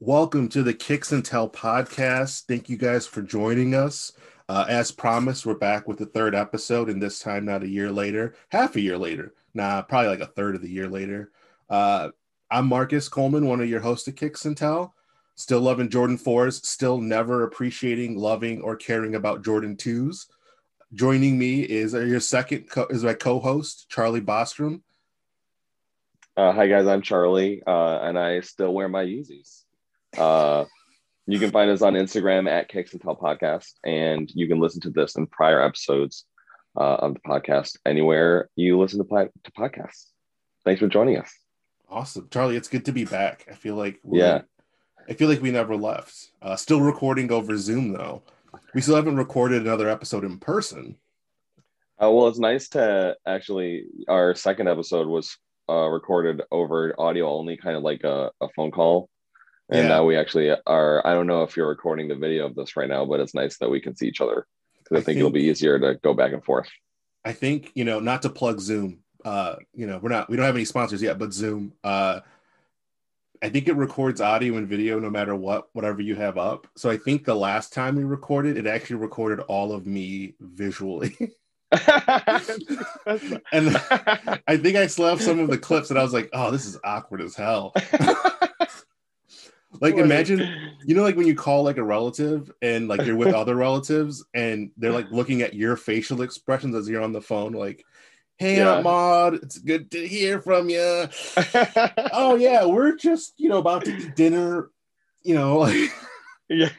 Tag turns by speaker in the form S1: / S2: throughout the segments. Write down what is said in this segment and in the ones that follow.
S1: Welcome to the Kicks and Tell podcast. Thank you guys for joining us. Uh, as promised, we're back with the third episode, and this time not a year later, half a year later. Nah, probably like a third of the year later. Uh, I'm Marcus Coleman, one of your hosts of Kicks and Tell. Still loving Jordan 4s, still never appreciating, loving, or caring about Jordan 2s. Joining me is your second co- is my co-host Charlie Bostrom.
S2: Uh, hi guys, I'm Charlie, uh, and I still wear my Yeezys. Uh, you can find us on Instagram at Kicks and Tell Podcast, and you can listen to this and prior episodes uh, of the podcast anywhere you listen to, po- to podcasts. Thanks for joining us.
S1: Awesome, Charlie. It's good to be back. I feel like we're-
S2: Yeah,
S1: I feel like we never left. Uh, still recording over Zoom though. We still haven't recorded another episode in person.
S2: uh, well, it's nice to actually. Our second episode was uh, recorded over audio only, kind of like a, a phone call. And
S1: Yeah.
S2: now we actually are. I don't know if you're recording the video of this right now, but it's nice that we can see each other because I,
S1: I
S2: think it'll be easier to go back and forth.
S1: I think you know not to plug Zoom. Uh, you know we're not we don't have any sponsors yet, but Zoom. Uh, I think it records audio and video no matter what, whatever you have up. So I think the last time we recorded, it actually recorded all of me visually, and I think I still have some of the clips, and I was like, "Oh, this is awkward as hell." Like imagine you know like when you call like a relative and like you're with other relatives and they're like looking at your facial expressions as you're on the phone like hey
S2: Yeah.
S1: aunt maud it's good to hear from you oh yeah we're just you know about to eat dinner you know like
S2: yeah.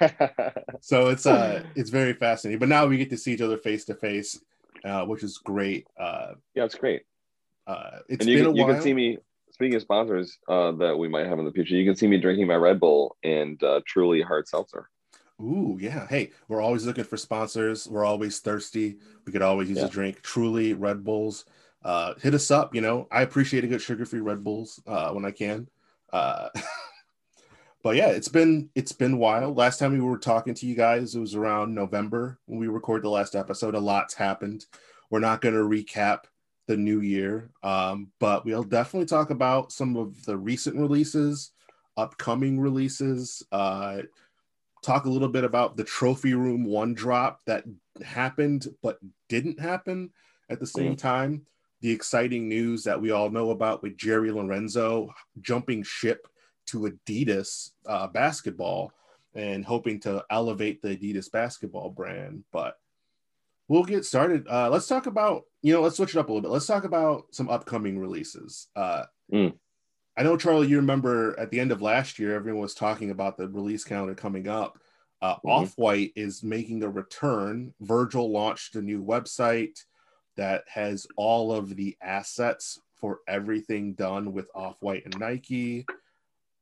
S1: so it's uh it's very fascinating but now we get to see each other face to face uh which is great uh
S2: Yeah, it's great.
S1: uh it's
S2: and you,
S1: been
S2: can,
S1: a
S2: you can see me speaking of sponsors uh, that we might have in the future you can see me drinking my red bull and uh, truly hard seltzer
S1: Ooh, yeah. Hey, we're always looking for sponsors. We're always thirsty. We could always use
S2: Yeah.
S1: a drink. Truly, Red Bulls. Uh, hit us up. You know, I appreciate a good sugar-free Red Bulls uh, when I can. Uh, but yeah, it's been it's been wild. Last time we were talking to you guys, it was around November when we recorded the last episode. A lot's happened. We're not going to recap the new year, um, but we'll definitely talk about some of the recent releases, upcoming releases. Uh, talk a little bit about the trophy room one drop that happened but didn't happen at the same time. The exciting news that we all know about with jerry lorenzo jumping ship to adidas uh, basketball and hoping to elevate the adidas basketball brand. But we'll get started uh, let's talk about you know let's switch it up a little bit let's talk about some upcoming releases uh,
S2: Mm.
S1: I know, Charlie, you remember at the end of last year, everyone was talking about the release calendar coming up. Uh,
S2: Mhm.
S1: Off White is making a return. Virgil launched a new website that has all of the assets for everything done with Off White and Nike.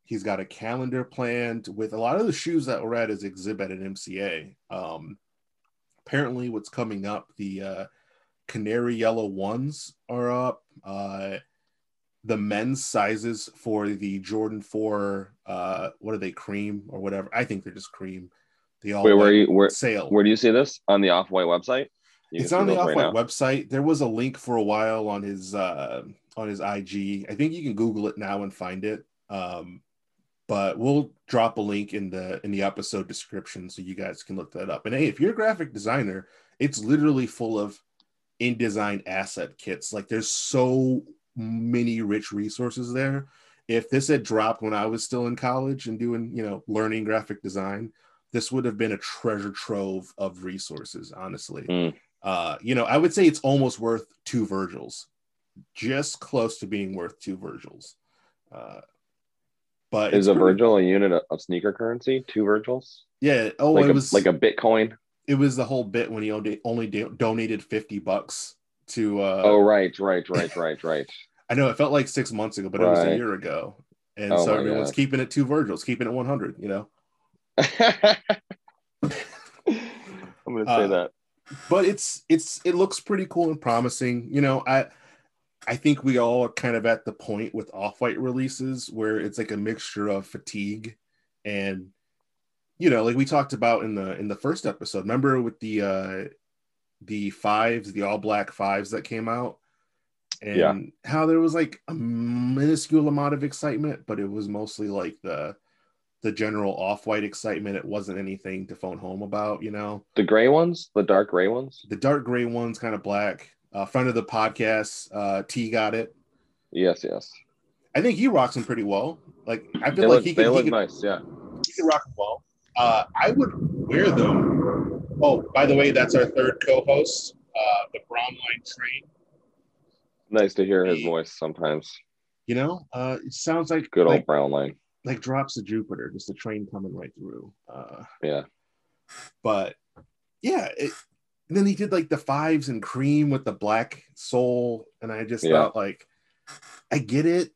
S1: He's got a calendar planned with a lot of the shoes that were at his exhibit at MCA. Um, apparently, what's coming up, the uh, canary yellow ones are up. Uh, the men's sizes for the Jordan 4 uh what are they cream or whatever? I think they're just cream. They all
S2: wait where you where
S1: sale.
S2: where do you see this? On the off-white website? You
S1: it's on the off-white
S2: right
S1: website. There was a link for a while on his uh on his IG I think you can google it now and find it. Um but we'll drop a link in the in the episode description so you guys can look that up and hey if you're a graphic designer it's literally full of InDesign asset kits like there's so many rich resources there if this had dropped when I was still in college and doing, you know, learning graphic design, this would have been a treasure trove of resources, honestly.
S2: Mm.
S1: Uh, you know, I would say it's almost worth two Virgils, just close to being worth two Virgils. Uh, but
S2: is a
S1: pretty-
S2: virgil a unit of, sneaker currency two virgils
S1: Yeah. Oh,
S2: like
S1: it
S2: a
S1: was
S2: like a bitcoin
S1: it was the whole bit when he only, only do- donated 50 bucks to, uh,
S2: oh right right right right right
S1: I know it felt like six months ago, but it was a year ago. And
S2: Oh
S1: so everyone's
S2: God.
S1: keeping it two Virgils, keeping it 100, you know?
S2: i'm gonna say
S1: Uh,
S2: that
S1: but it's it's it looks pretty cool and promising you know i i think we all are kind of at the point with off-white releases where it's like a mixture of fatigue and you know like we talked about in the in the first episode remember with the uh the fives the all black fives that came out and
S2: Yeah.
S1: how there was like a minuscule amount of excitement but it was mostly like the the general off-white excitement. It wasn't anything to phone home about, you know.
S2: The gray ones, the dark gray ones.
S1: The dark gray ones, kind of black. Uh, friend of the podcast, uh, T got it.
S2: Yes, yes.
S1: I think he rocks them pretty well. Like I feel
S2: They
S1: like
S2: look,
S1: he
S2: they
S1: could, he
S2: look
S1: could,
S2: nice. Yeah.
S1: he can rock them well. Uh, I would wear them. Oh, by the way, that's our third co-host, uh, the Brown Line Train.
S2: Nice to hear his voice sometimes.
S1: You know, uh, it sounds like
S2: Good old
S1: like,
S2: brown line.
S1: like drops of Jupiter, just a train coming right through. Uh,
S2: Yeah.
S1: but yeah, it, and then he did like the fives and cream with the black soul, and I just
S2: Yeah.
S1: thought like, I get it.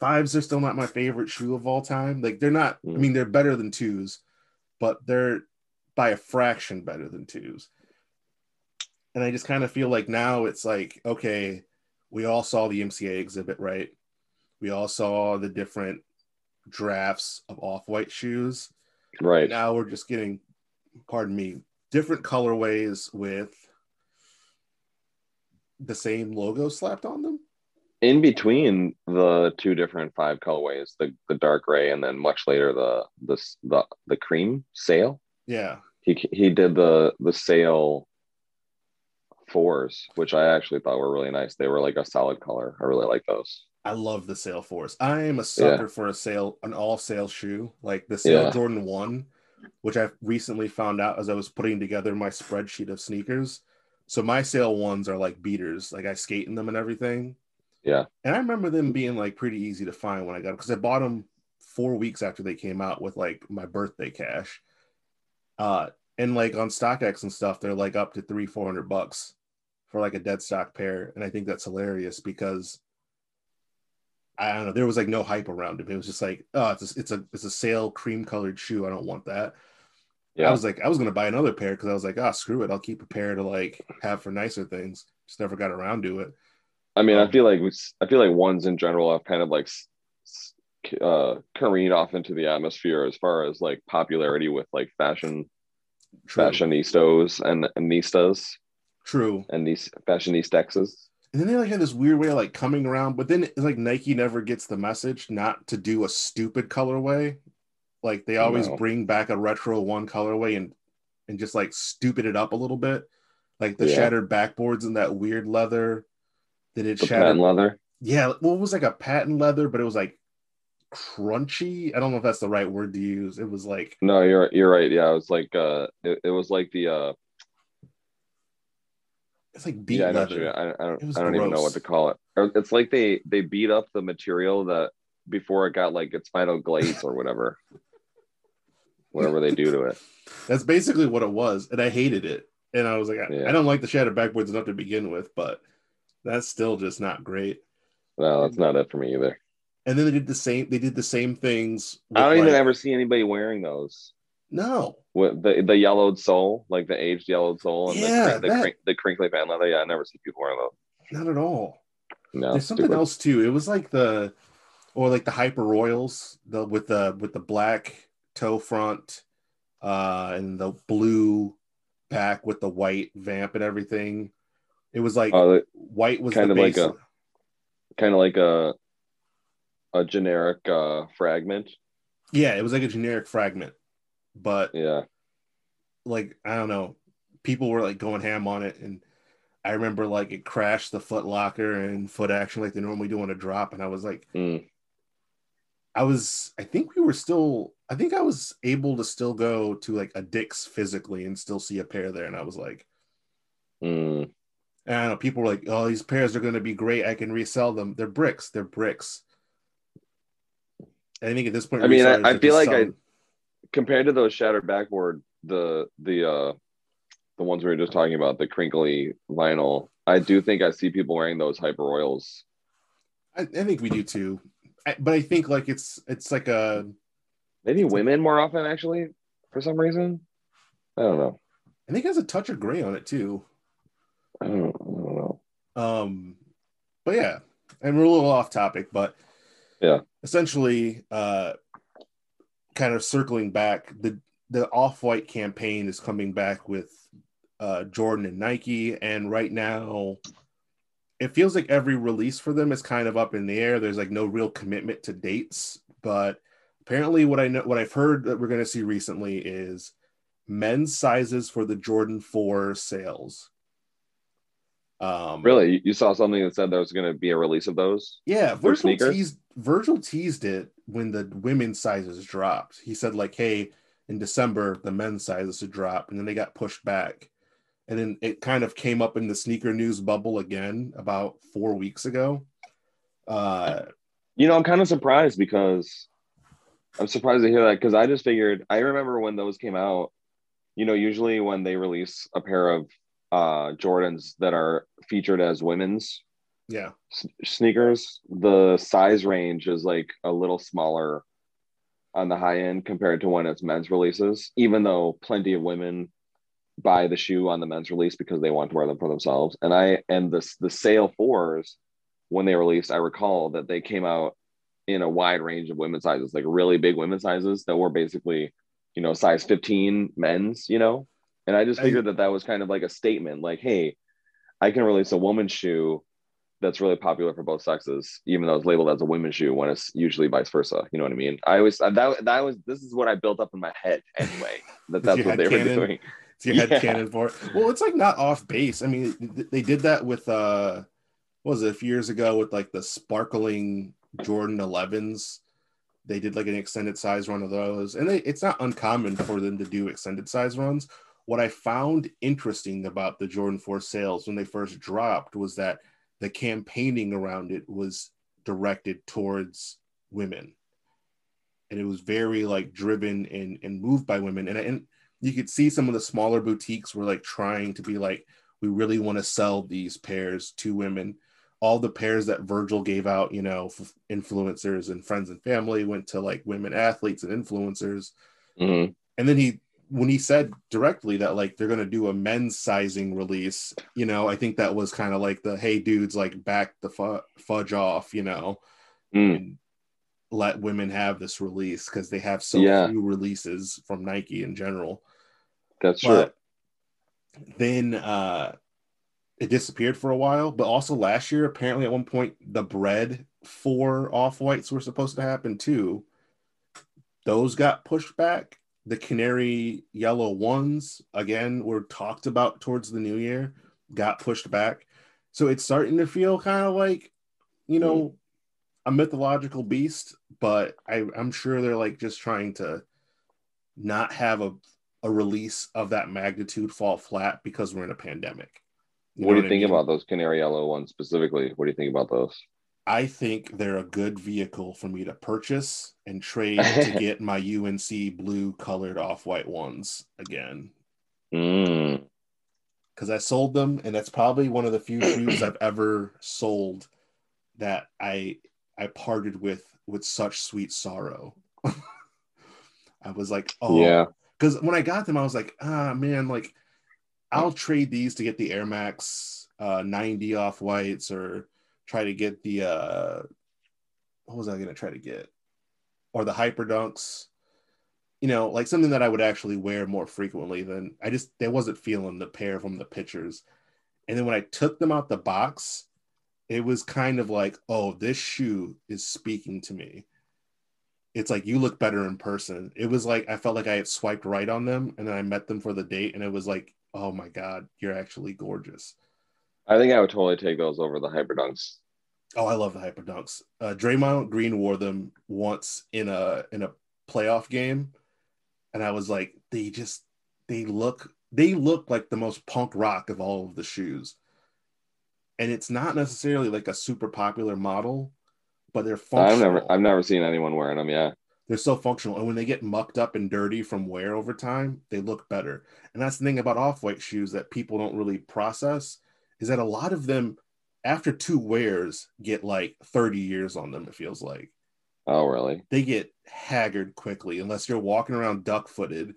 S1: Fives are still not my favorite shoe of all time. Like they're not. I
S2: Mm.
S1: mean, they're better than twos, but they're by a fraction better than twos. And I just kind of feel like now it's like, okay, we all saw the MCA exhibit, right? We all saw the different drafts of off-white shoes
S2: Right.
S1: now we're just getting pardon me different colorways with the same logo slapped on them
S2: In between the two different five colorways, the, the dark gray and then much later the the the, the cream sail.
S1: yeah
S2: He he did the the sail fours, which I actually thought were really nice. They were like a solid color. I really like those.
S1: i love the sail force i am a sucker for a sail, an all sail shoe like the sail
S2: Yeah.
S1: jordan 1 which i recently found out as i was putting together my spreadsheet of sneakers so my sail ones are like beaters like i skate in them and everything
S2: Yeah.
S1: and i remember them being like pretty easy to find when i got them because i bought them four weeks after they came out with like my birthday cash uh and like on StockX and stuff, they're like up to three, four hundred bucks for like a dead stock pair. And I think that's hilarious because I don't know, there was like no hype around it. It was just like, oh, it's a, it's a it's a sail cream colored shoe. I don't want that. I was like, I was gonna buy another pair because I was like, oh, screw it, I'll keep a pair to like have for nicer things. Just never got around to it.
S2: I mean,
S1: Um,
S2: I feel like we, I feel like ones in general have kind of like uh careened off into the atmosphere as far as like popularity with like fashion
S1: True,
S2: fashionistas and and nistas
S1: true.
S2: and these fashionistexes.
S1: And then they like had this weird way of like coming around, but then it's like Nike never gets the message not to do a stupid colorway. Like they always
S2: No.
S1: bring back a retro one colorway and and just like stupid it up a little bit. Like the
S2: Yeah.
S1: shattered backboards and that weird leather that it
S2: The
S1: shattered.
S2: leather.
S1: Yeah, well, it was like a patent leather, but it was like crunchy. I don't know if that's the right word to use. It was like
S2: No, you're you're right. Yeah, it was like uh, it, it was like the uh,
S1: it's like beat
S2: yeah, I, know what you
S1: leather.
S2: I, I don't, I don't even know what to call it. It's like they they beat up the material that before it got like its final glaze or whatever, whatever they do to it.
S1: That's basically what it was, and I hated it. And I was like, I,
S2: Yeah.
S1: I don't like the shattered backboards enough to begin with, but that's still just not great.
S2: No, that's not it for me either.
S1: And then they did the same. They did the same things.
S2: I don't
S1: with,
S2: even ever see anybody wearing those.
S1: No,
S2: With the the yellowed sole, like the aged yellowed sole, and
S1: Yeah,
S2: the, the,
S1: that-
S2: the crinkly patent leather. Yeah, I never see people wearing those.
S1: not at all.
S2: No,
S1: There's something
S2: stupid.
S1: else too. It was like the, or like the Hyper Royals, the with the with the black toe front, uh, and the blue back with the white vamp and everything. It was like
S2: Oh,
S1: white was
S2: kind of like a- kind of like a a generic uh fragment.
S1: yeah, it was like a generic fragment, but
S2: Yeah,
S1: like I don't know, people were like going ham on it, and I remember like it crashed the Foot Locker and Foot Action like they normally do on a drop, and I was like,
S2: Mm.
S1: I was, I think we were still, I think I was able to still go to like a Dick's physically and still see a pair there, and I was like,
S2: Mm.
S1: I don't know, people were like, oh, these pairs are going to be great, I can resell them. They're bricks, they're bricks. I think at this point,
S2: I mean, I- I feel like I- compared to those shattered backboard, the the uh the ones we were just talking about, the crinkly vinyl, I do think I see people wearing those hyper royals.
S1: I, I think we do too, I, but I think like it's it's like a
S2: Maybe women more often, actually, for some reason. I don't know.
S1: I think it has a touch of gray on it too.
S2: I don't, I don't know.
S1: Um, but yeah, and we're a little off topic, but
S2: Yeah.
S1: essentially, uh, kind of circling back, the the off white campaign is coming back with uh, Jordan and Nike, and right now, it feels like every release for them is kind of up in the air. There's like no real commitment to dates, but apparently what I know what I've heard that we're going to see recently is men's sizes for the Jordan 4 sails.
S2: Um, really, you, saw something that said there was going to be a release of those?
S1: Yeah, Virgil teased, Virgil teased it when the women's sizes dropped. He said like, "Hey, in December the men's sizes would drop," and then they got pushed back, and then it kind of came up in the sneaker news bubble again about four weeks ago.
S2: Uh, you know, I'm kind of surprised because I'm surprised to hear that because I just figured I remember when those came out. You know, usually when they release a pair of uh, Jordans that are featured as women's
S1: yeah
S2: s- sneakers, the size range is like a little smaller on the high end compared to when it's men's releases, even though plenty of women buy the shoe on the men's release because they want to wear them for themselves. And I and the the sail fours when they released, I recall that they came out in a wide range of women's sizes, like really big women's sizes that were basically, you know, size 15 men's, you know, and I just figured I, that that was kind of like a statement like, hey, I can release a woman's shoe that's really popular for both sexes, even though it's labeled as a women's shoe when it's usually vice versa. You know what I mean? I always that that was this is what I built up in my head anyway. That that's what they
S1: canon,
S2: were doing.
S1: It's your head yeah. canon for it. Well, it's like not off base. I mean, they did that with uh, was it a few years ago with like the sparkling Jordan 11s. They did like an extended size run of those, and they, it's not uncommon for them to do extended size runs what I found interesting about the Jordan 4 sails when they first dropped was that the campaigning around it was directed towards women. And it was very like driven and, and moved by women. And, and you could see some of the smaller boutiques were like trying to be like, we really want to sell these pairs to women. All the pairs that Virgil gave out, you know, influencers and friends and family went to like women athletes and influencers. Mm-hmm. And then he when he said directly that like they're gonna do a men's sizing release, you know, I think that was kind of like the hey dudes like back the fudge off, you know, mm. and let women have this release because they have so yeah. few releases from Nike in general.
S2: That's but
S1: true. Then uh it disappeared for a while, but also last year, apparently at one point, the bred for off whites were supposed to happen too. Those got pushed back the canary yellow ones again were talked about towards the new year got pushed back so it's starting to feel kind of like you know mm. a mythological beast but I, i'm sure they're like just trying to not have a, a release of that magnitude fall flat because we're in a pandemic
S2: you what do you think I mean? about those canary yellow ones specifically what do you think about those
S1: I think they're a good vehicle for me to purchase and trade to get my UNC blue colored off white ones again.
S2: Because
S1: mm. I sold them, and that's probably one of the few shoes I've ever sold that I I parted with with such sweet sorrow. I was like, oh,
S2: yeah.
S1: Because when I got them, I was like, ah, man, like I'll trade these to get the Air Max uh, 90 off whites or try to get the uh what was I gonna try to get? Or the hyper dunks. You know, like something that I would actually wear more frequently than I just they wasn't feeling the pair from the pictures. And then when I took them out the box, it was kind of like, oh, this shoe is speaking to me. It's like you look better in person. It was like I felt like I had swiped right on them and then I met them for the date and it was like, oh my God, you're actually gorgeous.
S2: I think I would totally take those over the hyperdunks.
S1: Oh, I love the hyperdunks. Uh, Draymond Green wore them once in a in a playoff game, and I was like, they just they look they look like the most punk rock of all of the shoes. And it's not necessarily like a super popular model, but they're functional.
S2: I've never I've never seen anyone wearing them. Yeah,
S1: they're so functional, and when they get mucked up and dirty from wear over time, they look better. And that's the thing about off white shoes that people don't really process is that a lot of them after two wears get like 30 years on them it feels like.
S2: Oh really?
S1: They get haggard quickly unless you're walking around duck footed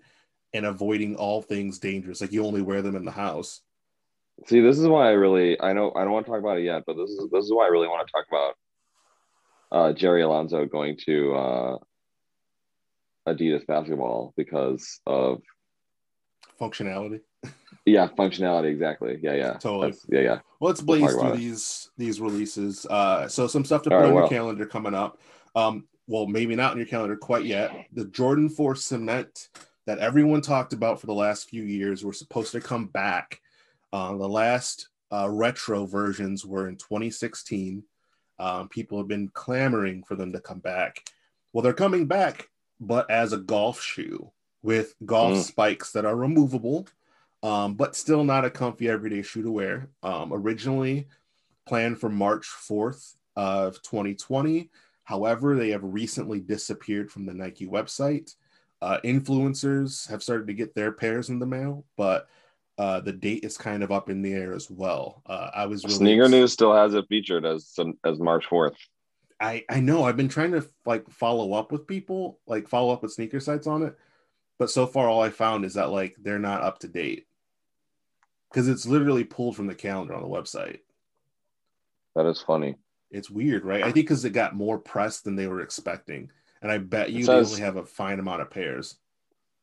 S1: and avoiding all things dangerous like you only wear them in the house.
S2: See this is why i really i know i don't want to talk about it yet but this is this is why i really want to talk about uh, jerry lorenzo going to uh, adidas basketball because of
S1: functionality
S2: yeah, functionality exactly. Yeah, yeah.
S1: Totally.
S2: That's, yeah, yeah.
S1: Well, let's blaze through these these releases. Uh, so some stuff to put right, on well. your calendar coming up. Um, well, maybe not on your calendar quite yet. The Jordan 4 cement that everyone talked about for the last few years were supposed to come back. Uh, the last uh, retro versions were in 2016. Um, people have been clamoring for them to come back. Well, they're coming back, but as a golf shoe with golf mm. spikes that are removable, um, but still not a comfy everyday shoe to wear. Um, originally planned for March 4th of 2020. However, they have recently disappeared from the Nike website. Uh, influencers have started to get their pairs in the mail, but uh, the date is kind of up in the air as well. Uh, I was
S2: really Sneaker News still has it featured as as March fourth.
S1: I I know I've been trying to like follow up with people, like follow up with sneaker sites on it, but so far all I found is that like they're not up to date because it's literally pulled from the calendar on the website.
S2: That is funny.
S1: It's weird, right? I think because it got more press than they were expecting and I bet you says, they only have a fine amount of pairs.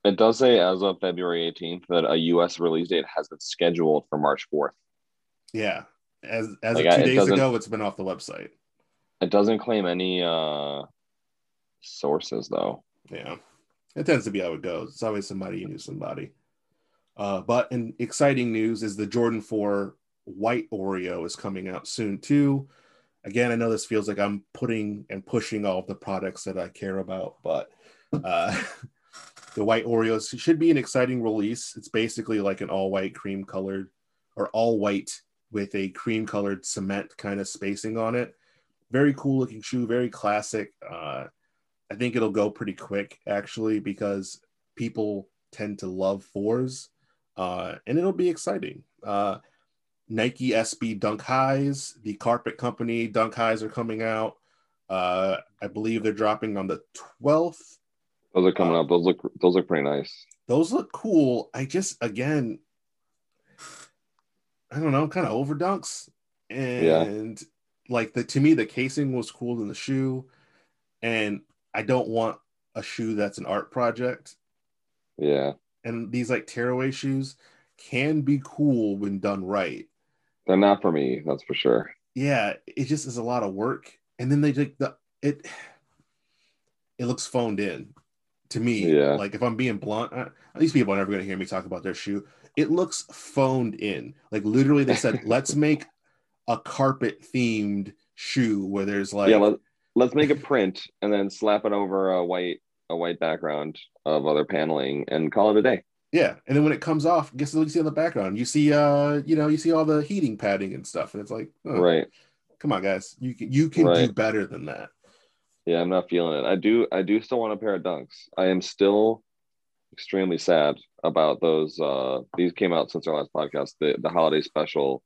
S2: It does say as of February 18th that a U.S. release date has been scheduled for March 4th.
S1: Yeah, as as like, of two days ago, it's been off the website.
S2: It doesn't claim any uh sources though.
S1: Yeah, it tends to be how it goes. It's always somebody you knew somebody. Uh, but in exciting news is the Jordan 4 white Oreo is coming out soon too again, I know this feels like I'm putting and pushing all the products that I care about, but uh, the white Oreos should be an exciting release. It's basically like an all white cream colored or all white with a cream colored cement kind of spacing on it. Very cool looking shoe, very classic. Uh, I think it'll go pretty quick actually because people tend to love fours uh, and it'll be exciting. Uh, Nike SB Dunk Highs, the carpet company Dunk Highs are coming out. Uh, I believe they're dropping on the 12th.
S2: Those are coming uh, up. Those look those look pretty nice.
S1: Those look cool. I just again I don't know, kind of over dunks. And yeah. like the to me, the casing was cool than the shoe. And I don't want a shoe that's an art project.
S2: Yeah.
S1: And these like tearaway shoes can be cool when done right.
S2: They're not for me, that's for sure.
S1: Yeah, it just is a lot of work. And then they take the it it looks phoned in to me. Yeah. Like if I'm being blunt, uh, these people are never going to hear me talk about their shoe. It looks phoned in. Like literally, they said, "Let's make a carpet themed shoe where there's like
S2: yeah, let, let's make a print and then slap it over a white a white background of other paneling and call it a day."
S1: Yeah, and then when it comes off, guess what you see on the background? You see, uh, you know, you see all the heating padding and stuff, and it's like,
S2: oh, right.
S1: Come on, guys, you can you can right. do better than that.
S2: Yeah, I'm not feeling it. I do I do still want a pair of dunks. I am still extremely sad about those. Uh, these came out since our last podcast. The the holiday special,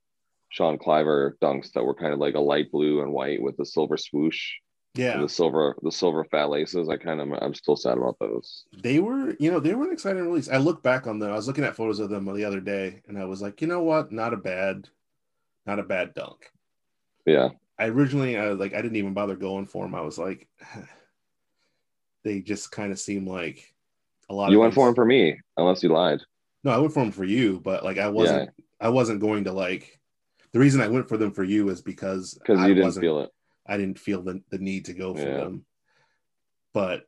S2: Sean Cliver dunks that were kind of like a light blue and white with a silver swoosh
S1: yeah.
S2: The silver the silver fat laces i kind of i'm still sad about those.
S1: They were you know they were an exciting release. I look back on them i was looking at photos of them the other day and i was like you know what? Not a bad not a bad dunk.
S2: Yeah.
S1: I originally i was like i didn't even bother going for them i was like they just kind of seem like
S2: a lot you went for them for me unless you lied.
S1: No i went for them for you but like i wasn't yeah. i wasn't going to like the reason i went for them for you is because
S2: because you didn't feel it
S1: I didn't feel the, the need to go for yeah. them. But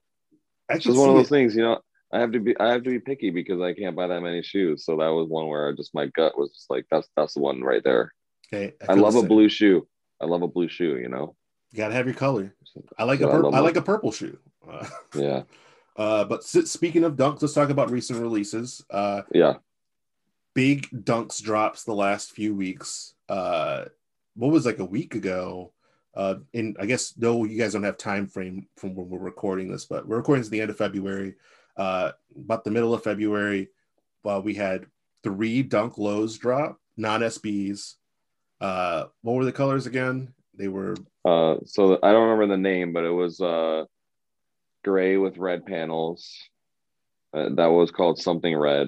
S2: it's just one of those it. things, you know. I have to be I have to be picky because I can't buy that many shoes. So that was one where I just my gut was just like that's that's the one right there.
S1: Okay.
S2: I, I love a blue shoe. I love a blue shoe, you know.
S1: You gotta have your color. I like so a purple I, I like a purple shoe.
S2: Uh, yeah.
S1: Uh, but speaking of dunks, let's talk about recent releases. Uh,
S2: yeah.
S1: Big dunks drops the last few weeks. Uh, what was like a week ago? Uh, and I guess no, you guys don't have time frame from when we're recording this, but we're recording at the end of February. Uh, about the middle of February, uh, we had three Dunk Lows drop, non SBs. Uh, what were the colors again? They were.
S2: Uh, so I don't remember the name, but it was uh, gray with red panels. Uh, that was called something red.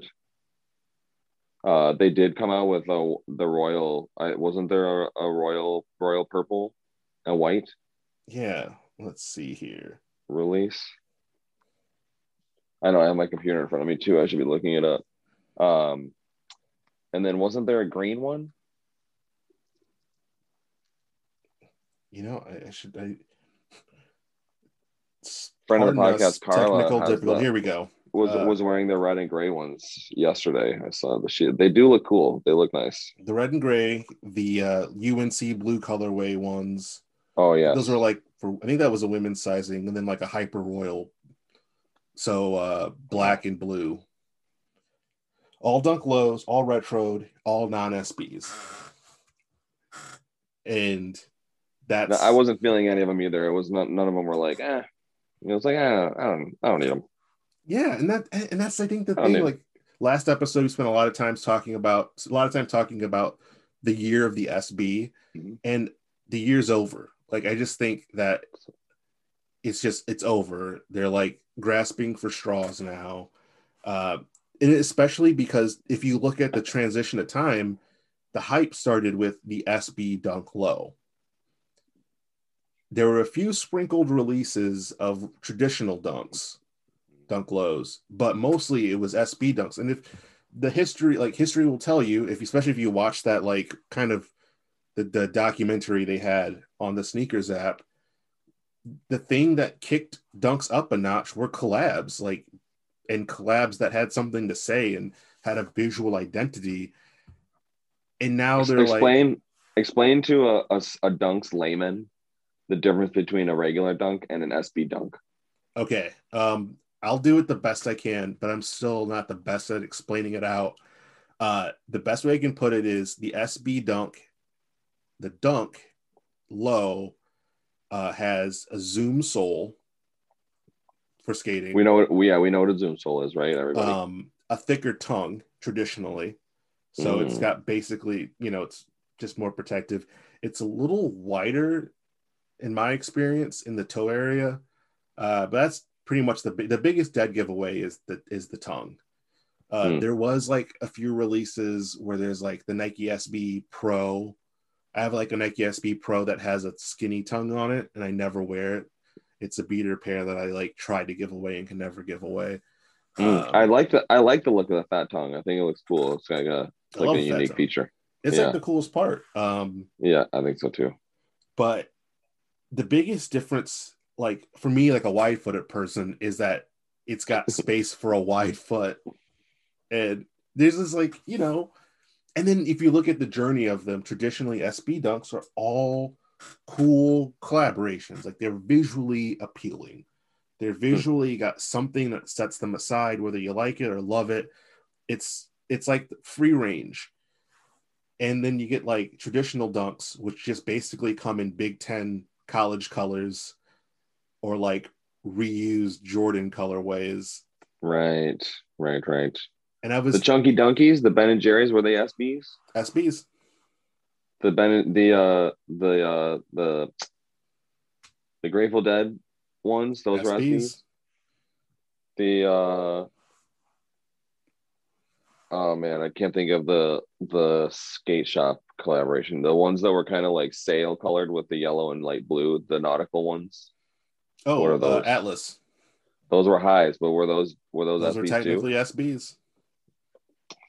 S2: Uh, they did come out with a, the royal. I, wasn't there a, a royal royal purple? A white.
S1: Yeah, let's see here.
S2: Release. I know I have my computer in front of me too. I should be looking it up. Um, and then wasn't there a green one?
S1: You know, I, I should. I
S2: friend of the podcast, Carla,
S1: technical difficulty. Here we go.
S2: was
S1: uh,
S2: was wearing the red and gray ones yesterday. I saw the shit. They do look cool. They look nice.
S1: The red and gray, the uh, UNC blue colorway ones.
S2: Oh yeah.
S1: Those are like for I think that was a women's sizing, and then like a hyper royal. So uh black and blue. All dunk lows, all retroed, all non SBs. And that's
S2: No, I wasn't feeling any of them either. It was not. None of them were like, eh. It was like, eh, I don't. I don't need them.
S1: yeah, and that and that's I think the
S2: I
S1: thing. Like last episode, we spent a lot of times talking about a lot of time talking about the year of the SB,
S2: Mhm.
S1: and the year's over. Like I just think that it's just it's over. They're like grasping for straws now, uh, and especially because if you look at the transition of time, the hype started with the SB Dunk Low. There were a few sprinkled releases of traditional dunks, dunk lows, but mostly it was SB dunks. And if the history, like history will tell you, if especially if you watch that like kind of the, the documentary they had on the SNKRS app, the thing that kicked dunks up a notch were collabs, like and collabs that had something to say and had a visual identity. And now they're like
S2: explain explain to a, a a dunk's layman the difference between a regular dunk and an SB dunk.
S1: Okay. Um, I'll do it the best I can, but I'm still not the best at explaining it out. Uh, the best way I can put it is the SB dunk, the dunk low uh, has a zoom sole for skating,
S2: We know what we yeah we know what a zoom sole is, right? Everybody.
S1: um, a thicker tongue traditionally. So it's got basically, you know, it's just more protective. It's a little wider in my experience in the toe area. Uh, but that's pretty much the the biggest dead giveaway is the is the tongue. Uh,
S2: Hmm.
S1: There was like a few releases where there's like the Nike SB Pro. I have like a Nike SB Pro that has a skinny tongue on it, and I never wear it. It's a beater pair that I like tried to give away and can never give away.
S2: Mm,
S1: Um,
S2: I like the I like the look of the fat tongue. I think it looks cool. It's like a it's like a unique
S1: tongue.
S2: feature.
S1: It's
S2: yeah.
S1: like the coolest part. Um,
S2: Yeah, I think so too.
S1: but the biggest difference like for me like a wide footed person is that it's got space for a wide foot and there's this like you know and then if you look at the journey of them traditionally sb dunks are all cool collaborations. Like they're visually appealing. They're hmm. visually got something that sets them aside whether you like it or love it. It's it's like free range. And then you get like traditional dunks which just basically come in big 10 college colors or like reused jordan colorways.
S2: Right, right, right.
S1: And i was
S2: The chunky dunkys, the Ben and Jerry's, were they SBs?
S1: sbs
S2: The Ben, the uh, the uh, the the Grateful Dead ones, those were SBs.
S1: sbs
S2: The uh, oh man, I can't think of the the skate shop collaboration. The ones that were kind of like sail colored with the yellow and light blue, the nautical ones.
S1: oh
S2: What are
S1: uh, atlas
S2: Those were highs, but were those were those,
S1: those are
S2: SBs too?
S1: technically sbs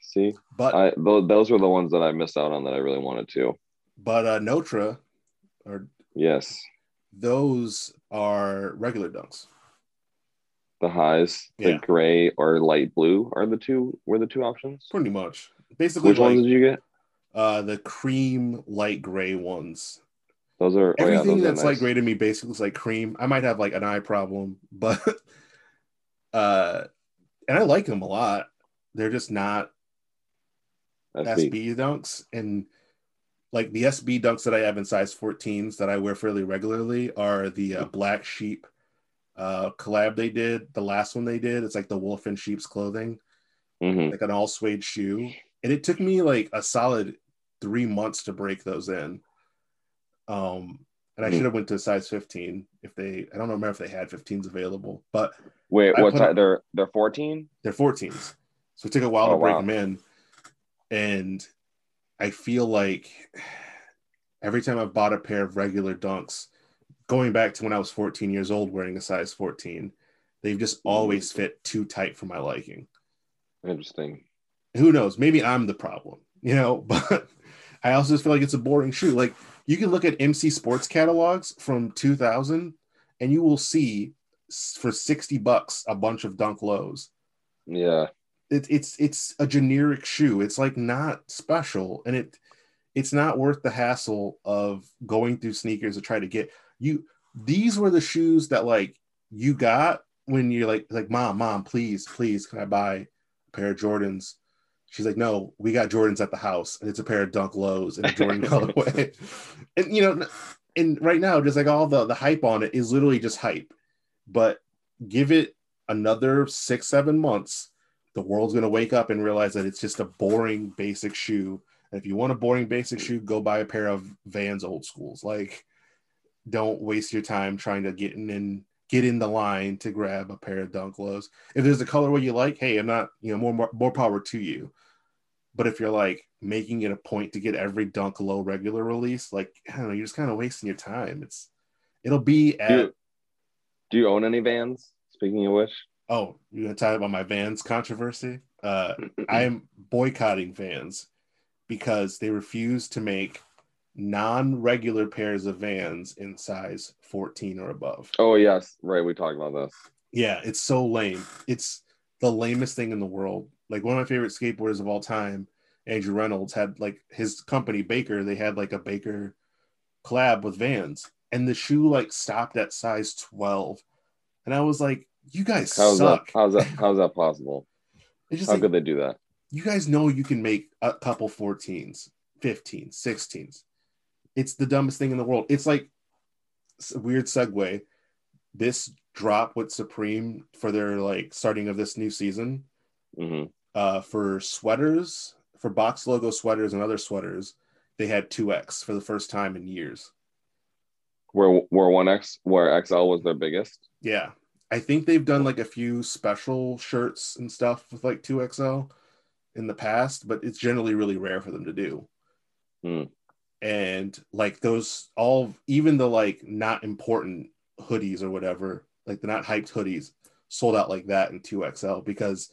S2: See,
S1: but
S2: I those, those were the ones that I missed out on that I really wanted to.
S1: but uh notre or
S2: Yes,
S1: those are regular dunks
S2: the highs,
S1: Yeah.
S2: the gray or light blue are the two were the two options.
S1: pretty much basically
S2: Which
S1: like
S2: ones did you get?
S1: uh the cream light gray ones
S2: Those are oh, yeah,
S1: everything
S2: those are
S1: that's
S2: nice.
S1: light gray to me basically is like cream i might have like an eye problem but uh and i like them a lot they're just not
S2: SB.
S1: SB dunks and like the SB dunks that I have in size 14s that I wear fairly regularly are the uh, black sheep uh collab they did the last one they did it's like the wolf in sheep's clothing
S2: Mhm.
S1: like an all suede shoe and it took me like a solid three months to break those in um and I
S2: Hmm.
S1: should have went to size 15 if they I don't remember if they had 15s available but
S2: Wait,
S1: I
S2: what? they're they're fourteen.
S1: they're 14s. So it took a while
S2: Oh,
S1: to break
S2: wow.
S1: them in. And I feel like every time I've bought a pair of regular dunks, going back to when I was 14 years old wearing a size 14, they've just always fit too tight for my liking.
S2: Interesting.
S1: Who knows? Maybe I'm the problem, you know, but I also just feel like it's a boring shoe. Like you can look at MC Sports catalogs from 2000 and you will see for 60 bucks a bunch of dunk lows
S2: Yeah.
S1: It, it's it's a generic shoe. It's like not special and it it's not worth the hassle of going through sneakers to try to get you these were the shoes that like you got when you're like like mom mom please please can i buy a pair of jordans? She's like no we got jordans at the house and it's a pair of dunk lows in a jordan colorway. And you know and right now just like all the the hype on it is literally just hype. But give it another six seven months the world's going to wake up and realize that it's just a boring basic shoe. And if you want a boring basic shoe go buy a pair of vans old schools. Like don't waste your time trying to get in and get in the line to grab a pair of dunk lows if there's a colorway you like hey i'm not you know more more, more power to you. But if you're like making it a point to get every dunk low regular release like i don't know you're just kind of wasting your time. It's it'll be
S2: Do you, do you own any vans? Speaking of which,
S1: Oh, you're gonna talk about my Vans controversy? Uh, I'm boycotting Vans because they refuse to make non-regular pairs of Vans in size 14 or above.
S2: oh yes, right. We talked about this.
S1: Yeah, it's so lame. It's the lamest thing in the world. Like one of my favorite skateboarders of all time, Andrew Reynolds, had like his company Baker. They had like a Baker collab with Vans, and the shoe like stopped at size 12, and I was like, "You guys
S2: How's
S1: suck."
S2: that? How's that? How's that possible?
S1: It's just
S2: How
S1: like,
S2: could they do that?
S1: you guys know you can make a couple 14s, 15s, 16s. It's the dumbest thing in the world. It's like it's a weird segue. This drop with Supreme for their like starting of this new season
S2: hmm
S1: uh, for sweaters, for box logo sweaters and other sweaters, they had 2X for the first time in years.
S2: Where where one X where XL was their biggest.
S1: Yeah. I think they've done like a few special shirts and stuff with like 2XL in the past, but it's generally really rare for them to do.
S2: Hmm.
S1: And like those, all, even the like not important hoodies or whatever, like the not hyped hoodies, sold out like that in 2XL because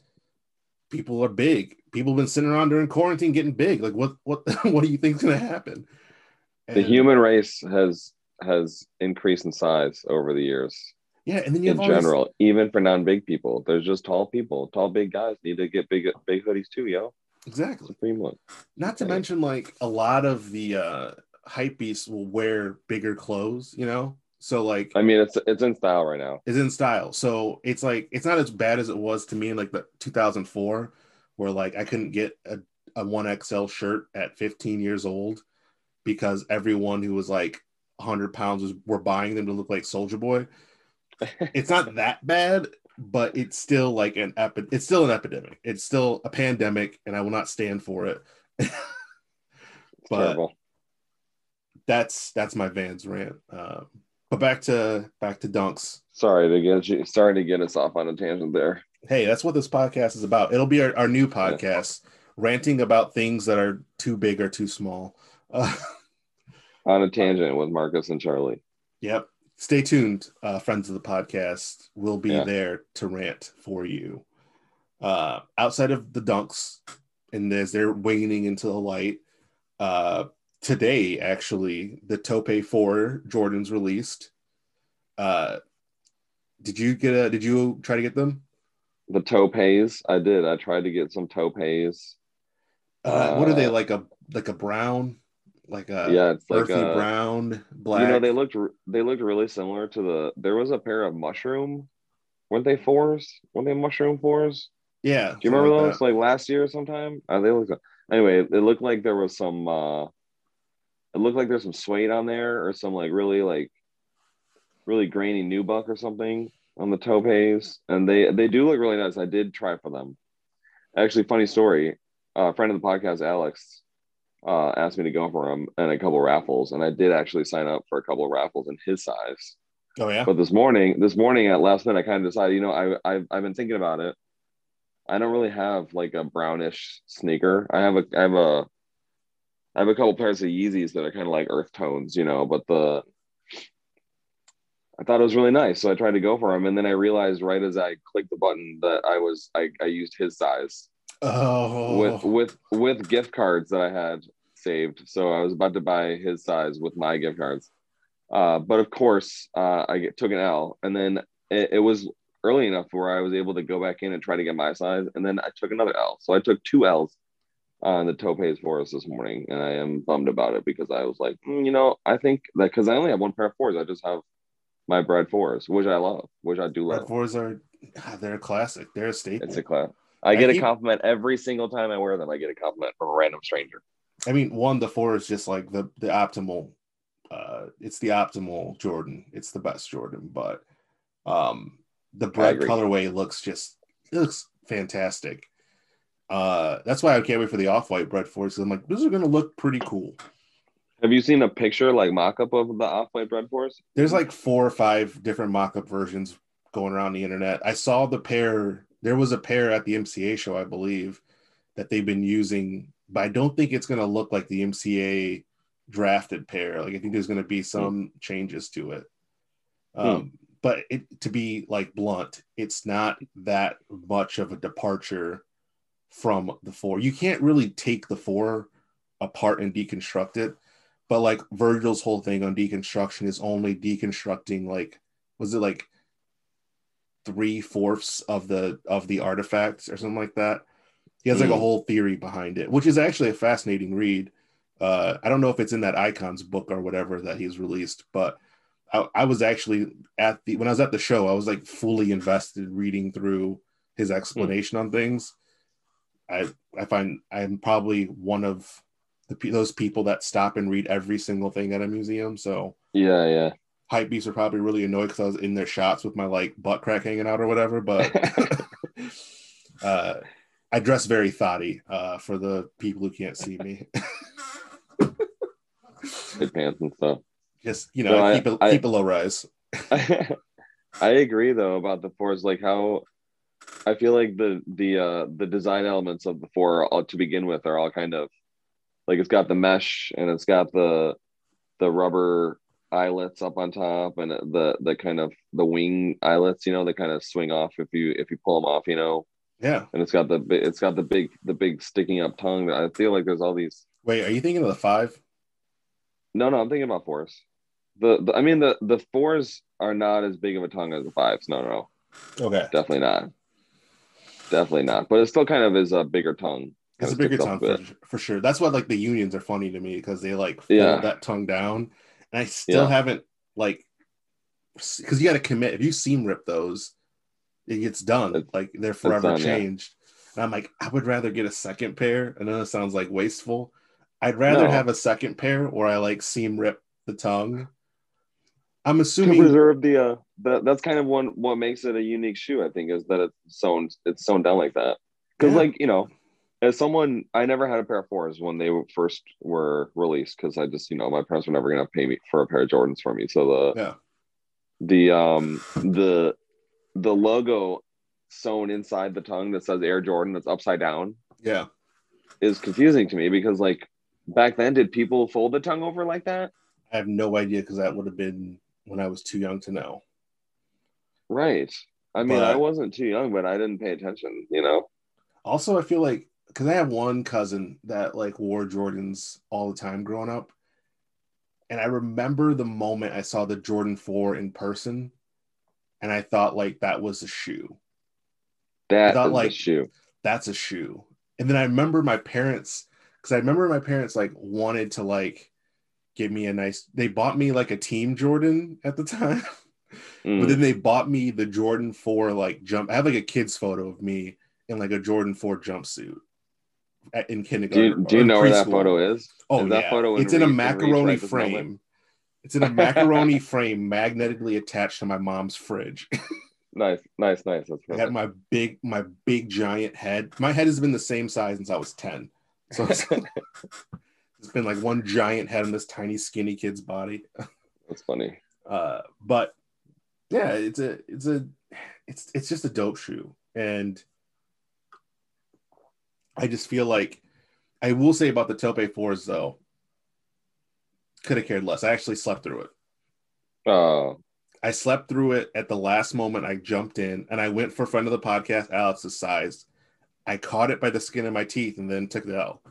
S1: people are big. People have been sitting around during quarantine getting big. Like, what, what, what do you think's going to happen?
S2: The human race has has increased in size over the years.
S1: Yeah. And then you
S2: in
S1: have all these-
S2: general, even for non-big people. There's just tall people. Tall big guys need to get big big hoodies too, yo.
S1: exactly.
S2: Supreme look.
S1: Not to
S2: Yeah.
S1: mention, like a lot of the uh hype beasts will wear bigger clothes, you know. So like
S2: I mean, it's it's in style right now.
S1: It's in style. So it's like it's not as bad as it was to me in like the 2004, where like I couldn't get a, a 1XL shirt at 15 years old because everyone who was like 100 pounds was were buying them to look like Soulja Boy. It's not that bad, but it's still like an epi- it's still an epidemic. It's still a pandemic, and I will not stand for it. But-
S2: terrible.
S1: that's that's my Vans rant. Um, but back to back to dunks.
S2: Sorry to get you. Sorry to get us off on a tangent there.
S1: Hey, that's what this podcast is about. It'll be our, our new podcast, ranting about things that are too big or too small. Uh,
S2: On a tangent with Marcus and Charlie.
S1: yep. Stay tuned, uh, friends of the podcast. We'll be
S2: Yeah.
S1: there to rant for you. Uh, outside of the dunks, and as they're waning into the light, uh, today actually the Taupe Four Jordans released. Uh, did you get a? Did you try to get them?
S2: The taupes, I did. I tried to get some taupes.
S1: Uh, what are they
S2: Uh,
S1: like a like a brown, like a
S2: yeah, it's like
S1: earthy
S2: a,
S1: brown, black?
S2: You know, they looked they looked really similar to the. There was a pair of mushroom. Weren't they fours? Weren't they mushroom fours?
S1: yeah.
S2: Do you remember those? Like last year sometime? Uh, they looked. Anyway, it looked like there was some. uh It looked like there's some suede on there, or some like really like, really grainy nubuck or something on the toe topes, and they they do look really nice. I did try for them. Actually, funny story. Uh, a friend of the podcast, Alex, uh, asked me to go for him and a couple raffles, and I did actually sign up for a couple of raffles in his size.
S1: Oh yeah.
S2: But this morning, this morning at last minute, I kind of decided, you know, I I've, I've been thinking about it. I don't really have like a brownish sneaker. I have a I have a I have a couple pairs of Yeezys that are kind of like earth tones, you know, but the I thought it was really nice, so I tried to go for them, and then I realized right as I clicked the button that I was I, I used his size
S1: Oh.
S2: with with with gift cards that I had saved. So I was about to buy his size with my gift cards. Uh, but of course, uh, I get, took an L, and then it, it was early enough where I was able to go back in and try to get my size, and then I took another L. So I took two L's on the Topaz Forest this morning, and I am bummed about it because I was like, mm, you know, I think that because I only have one pair of fours, I just have my bred fours, which I love, which I do love.
S1: Red fours are they're a classic. They're a staple.
S2: It's a class. I
S1: I
S2: get a compliment every single time I wear them. I get a compliment from a random stranger.
S1: I mean, one, the four is just like the the optimal. Uh, it's the optimal Jordan. It's the best Jordan, but um, the bred
S2: agree.
S1: colorway looks just it looks fantastic. Uh, that's why I can't wait for the off white bred force. I'm like, this is gonna look pretty cool.
S2: Have you seen a picture like mock up of the off white bred force?
S1: There's like four or five different mock-up versions going around the internet. I saw the pair. There was a pair at the MCA show, I believe, that they've been using, but I don't think it's going to look like the MCA drafted pair. Like I think there's going to be some changes to it. Um, But it, to be like blunt, it's not that much of a departure from the four. You can't really take the four apart and deconstruct it but like Virgil's whole thing on deconstruction is only deconstructing like was it like three fourths of the of the artifacts or something like that. He has like a
S2: Mm.
S1: whole theory behind it, which is actually a fascinating read. Uh, I don't know if it's in that icons book or whatever that he's released, but I, I was actually at the when I was at the show, I was like fully invested reading through his explanation on things. I I find I'm probably one of the those people that stop and read every single thing at a museum. So
S2: Yeah, yeah.
S1: hype beasts are probably really annoyed because I was in their shots with my like butt crack hanging out or whatever. But uh, I dress very thotty uh, for the people who can't see me.
S2: Good pants and stuff.
S1: Just you know,
S2: No, I-
S1: keep keep a low rise.
S2: I agree though about the fours, like how I feel like the the uh the design elements of the four all, to begin with are all kind of like it's got the mesh and it's got the the rubber eyelets up on top and the the kind of the wing eyelets, you know, they kind of swing off if you if you pull them off, you know,
S1: Yeah.
S2: and it's got the it's got the big the big sticking up tongue. I feel like there's all these.
S1: Wait, are you thinking of the five?
S2: No, no, I'm thinking about fours. The, the I mean the the fours are not as big of a tongue as the fives. No, no, no.
S1: Okay,
S2: Definitely not. Definitely not. But it still kind of is a bigger tongue.
S1: it's a bigger tongue for, for sure. That's why like the unions are funny to me because they like fold
S2: Yeah.
S1: that tongue down, and I still
S2: Yeah.
S1: haven't like because you got to commit. If you seam rip those, it gets done.
S2: It's-
S1: like they're forever
S2: done, yeah.
S1: changed. And I'm like, I would rather get a second pair. I know it sounds like wasteful. I'd rather
S2: No.
S1: have a second pair where I like seam rip the tongue. I'm
S2: To
S1: assuming
S2: preserve the uh that that's kind of one what makes it a unique shoe, I think, is that it's sewn it's sewn down like that. Because
S1: Yeah.
S2: like, you know, as someone I never had a pair of fours when they first were released because I just, you know, my parents were never gonna pay me for a pair of Jordans for me. So the
S1: yeah,
S2: the um the the logo sewn inside the tongue that says Air Jordan that's upside down
S1: yeah.
S2: is confusing to me because like back then did people fold the tongue over like that
S1: I have no idea because that would have been when I was too young to know.
S2: right i mean
S1: But-
S2: i wasn't too young but i didn't pay attention you know
S1: Also, I feel like because I have one cousin that like wore Jordans all the time growing up, and I remember the moment I saw the Jordan Four in person, and I thought like that was a shoe.
S2: that
S1: thought,
S2: is
S1: like-
S2: shoe
S1: That's a shoe. And then I remember my parents because I remember my parents like wanted to like give me a nice. They bought me like a Team Jordan at the time. But
S2: Mm.
S1: then they bought me the Jordan 4 like jump. I have like a kid's photo of me in like a Jordan 4 jumpsuit at, in
S2: do
S1: kindergarten.
S2: you, do you know where that photo is
S1: Oh,
S2: is that
S1: yeah. it's in a macaroni frame. It's in a macaroni frame magnetically attached to my mom's fridge.
S2: nice nice nice that's
S1: I had my big, my big giant head. My head has been the same size since I was 10. So it's, it's been like one giant head on this tiny, skinny kid's body.
S2: that's funny
S1: uh but yeah it's a it's a it's it's just a dope shoe and i just feel like i will say about the Taupe fours though could have cared less. I actually slept through it.
S2: Oh.
S1: I slept through it at the last moment i jumped in and i went for friend of the podcast alex's size. I caught it by the skin of my teeth and then took the l.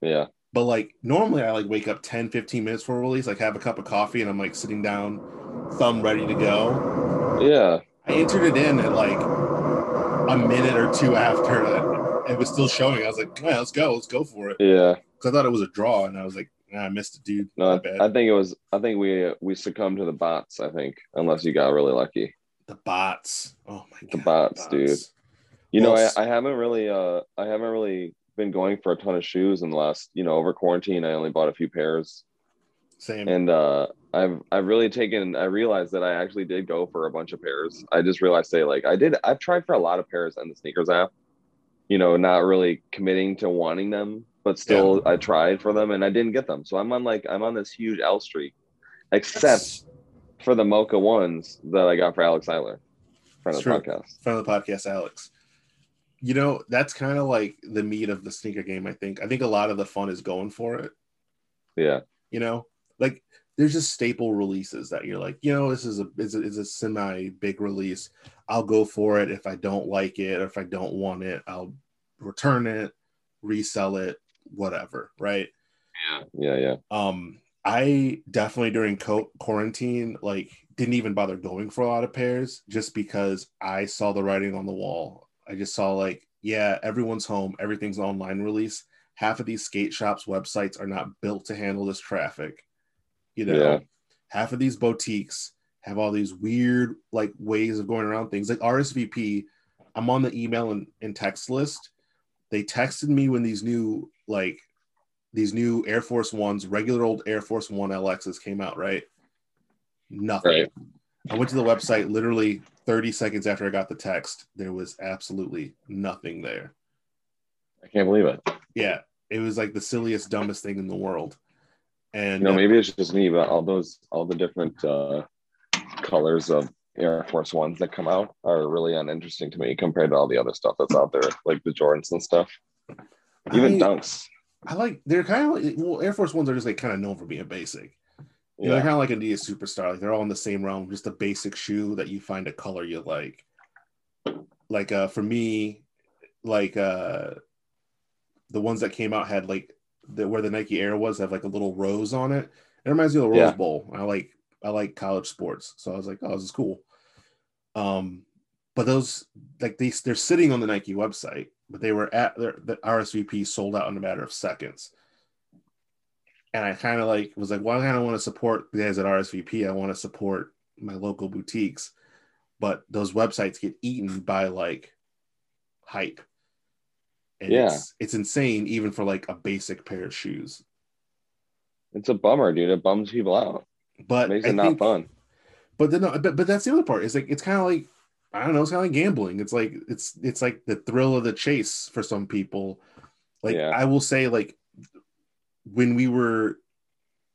S2: Yeah.
S1: But like normally i like wake up 10 15 minutes for release like have a cup of coffee and i'm like sitting down thumb ready to go.
S2: Yeah.
S1: I entered it in at like a minute or two after it, it was still showing. I was like, yeah, let's go, let's go for it.
S2: Yeah.
S1: Because I thought it was a draw, and I was like, I missed it, dude.
S2: No, I think it was. I think we we succumbed to the bots. I think, unless you got really lucky.
S1: the bots. Oh my god,
S2: The bots, dude. You
S1: Well,
S2: know, I haven't really. Uh, I haven't really been going for a ton of shoes in the last. You know, over quarantine, I only bought a few pairs,
S1: Same.
S2: and uh, I've I've really taken. I realized that I actually did go for a bunch of pairs. I just realized, say, like I did. I've tried for a lot of pairs on the SNKRS app. You know, not really committing to wanting them, but still, I tried for them and I didn't get them. So I'm on like I'm on this huge L streak, except
S1: That's
S2: for the Mocha ones that I got for Alex Eiler, friend of the
S1: True.
S2: podcast.
S1: friend of the podcast, Alex. You know, that's kind of like the meat of the sneaker game. I think. I think a lot of the fun is going for it.
S2: Yeah,
S1: You know, like there's just staple releases that you're like, you know, this is a is a, is a semi big release. I'll go for it if I don't like it or if I don't want it, I'll return it, resell it, whatever. Right.
S2: yeah, yeah. Yeah.
S1: Um i definitely during co- quarantine like didn't even bother going for a lot of pairs just because i saw the writing on the wall i just saw like yeah everyone's home everything's online release half of these skate shops websites are not built to handle this traffic you know
S2: Yeah.
S1: half of these boutiques have all these weird like ways of going around things like rsvp i'm on the email and, and text list they texted me when these new like these new Air Force Ones, regular old Air Force One LXs came out, right? Nothing.
S2: Right.
S1: I went to the website literally 30 seconds after I got the text. There was absolutely nothing there.
S2: I can't believe it.
S1: Yeah, it was like the silliest, dumbest thing in the world. And
S2: You know, maybe it's just me, but all those, all the different uh, colors of Air Force Ones that come out are really uninteresting to me compared to all the other stuff that's out there, like the Jordans and stuff. Even
S1: I,
S2: Dunks.
S1: I like they're kind of like well, Air Force Ones are just like kind of known for being basic. You know, they're kind of like Adidas Superstar. Like they're all in the same realm, just a basic shoe that you find a color you like. Like uh for me, like uh the ones that came out had like the where the Nike Air was have like a little rose on it. It reminds me of the Rose
S2: Yeah.
S1: Bowl. I like I like college sports, so I was like, oh, this is cool. Um, but those like they they're sitting on the Nike website, but they were at their the RSVP sold out in a matter of seconds. And I kind of like was like, well, I kind of want to support the guys at RSVP. I want to support my local boutiques, but those websites get eaten by like hype. And
S2: Yeah.
S1: it's, it's insane, even for like a basic pair of shoes.
S2: it's a bummer, dude. It bums people out.
S1: But
S2: Makes
S1: I
S2: it not
S1: think-
S2: fun.
S1: But then, no, but, but that's the other part. It's like it's kind of like I don't know. It's kind of like gambling. It's like it's it's like the thrill of the chase for some people. Like
S2: Yeah.
S1: I will say, like when we were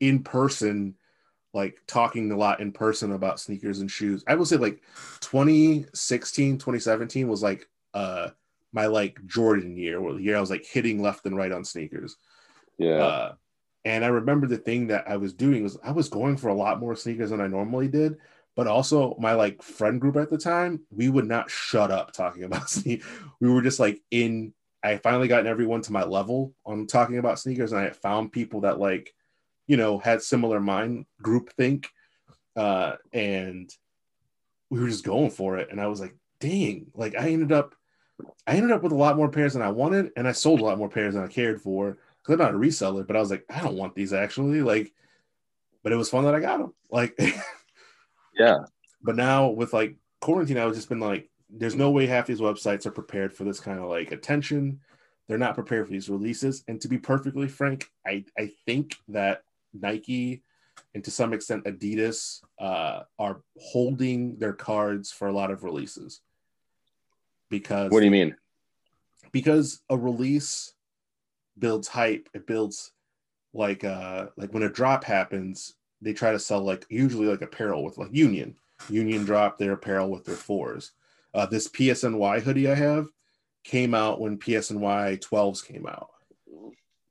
S1: in person, like talking a lot in person about sneakers and shoes. I will say like 2016, 2017 was like uh my like Jordan year, where the year I was like hitting left and right on sneakers.
S2: Yeah,
S1: Uh, and I remember the thing that I was doing was I was going for a lot more sneakers than I normally did, but also my like friend group at the time, we would not shut up talking about sneakers. We were just like in. I finally gotten everyone to my level on talking about sneakers, and I found people that like, you know, had similar mind group think, uh, and we were just going for it. And I was like, dang, like I ended up, I ended up with a lot more pairs than I wanted, and I sold a lot more pairs than I cared for because I'm not a reseller, but I was like, I don't want these actually. Like, but it was fun that I got them. Like,
S2: yeah,
S1: but now with like quarantine, I was just been like, there's no way half these websites are prepared for this kind of like attention. They're not prepared for these releases. And to be perfectly frank, I, I think that Nike and to some extent Adidas uh, are holding their cards for a lot of releases. Because
S2: What do you mean?
S1: because a release builds hype it builds like uh like when a drop happens they try to sell like usually like apparel with like union union drop their apparel with their fours uh this psny hoodie i have came out when psny 12s came out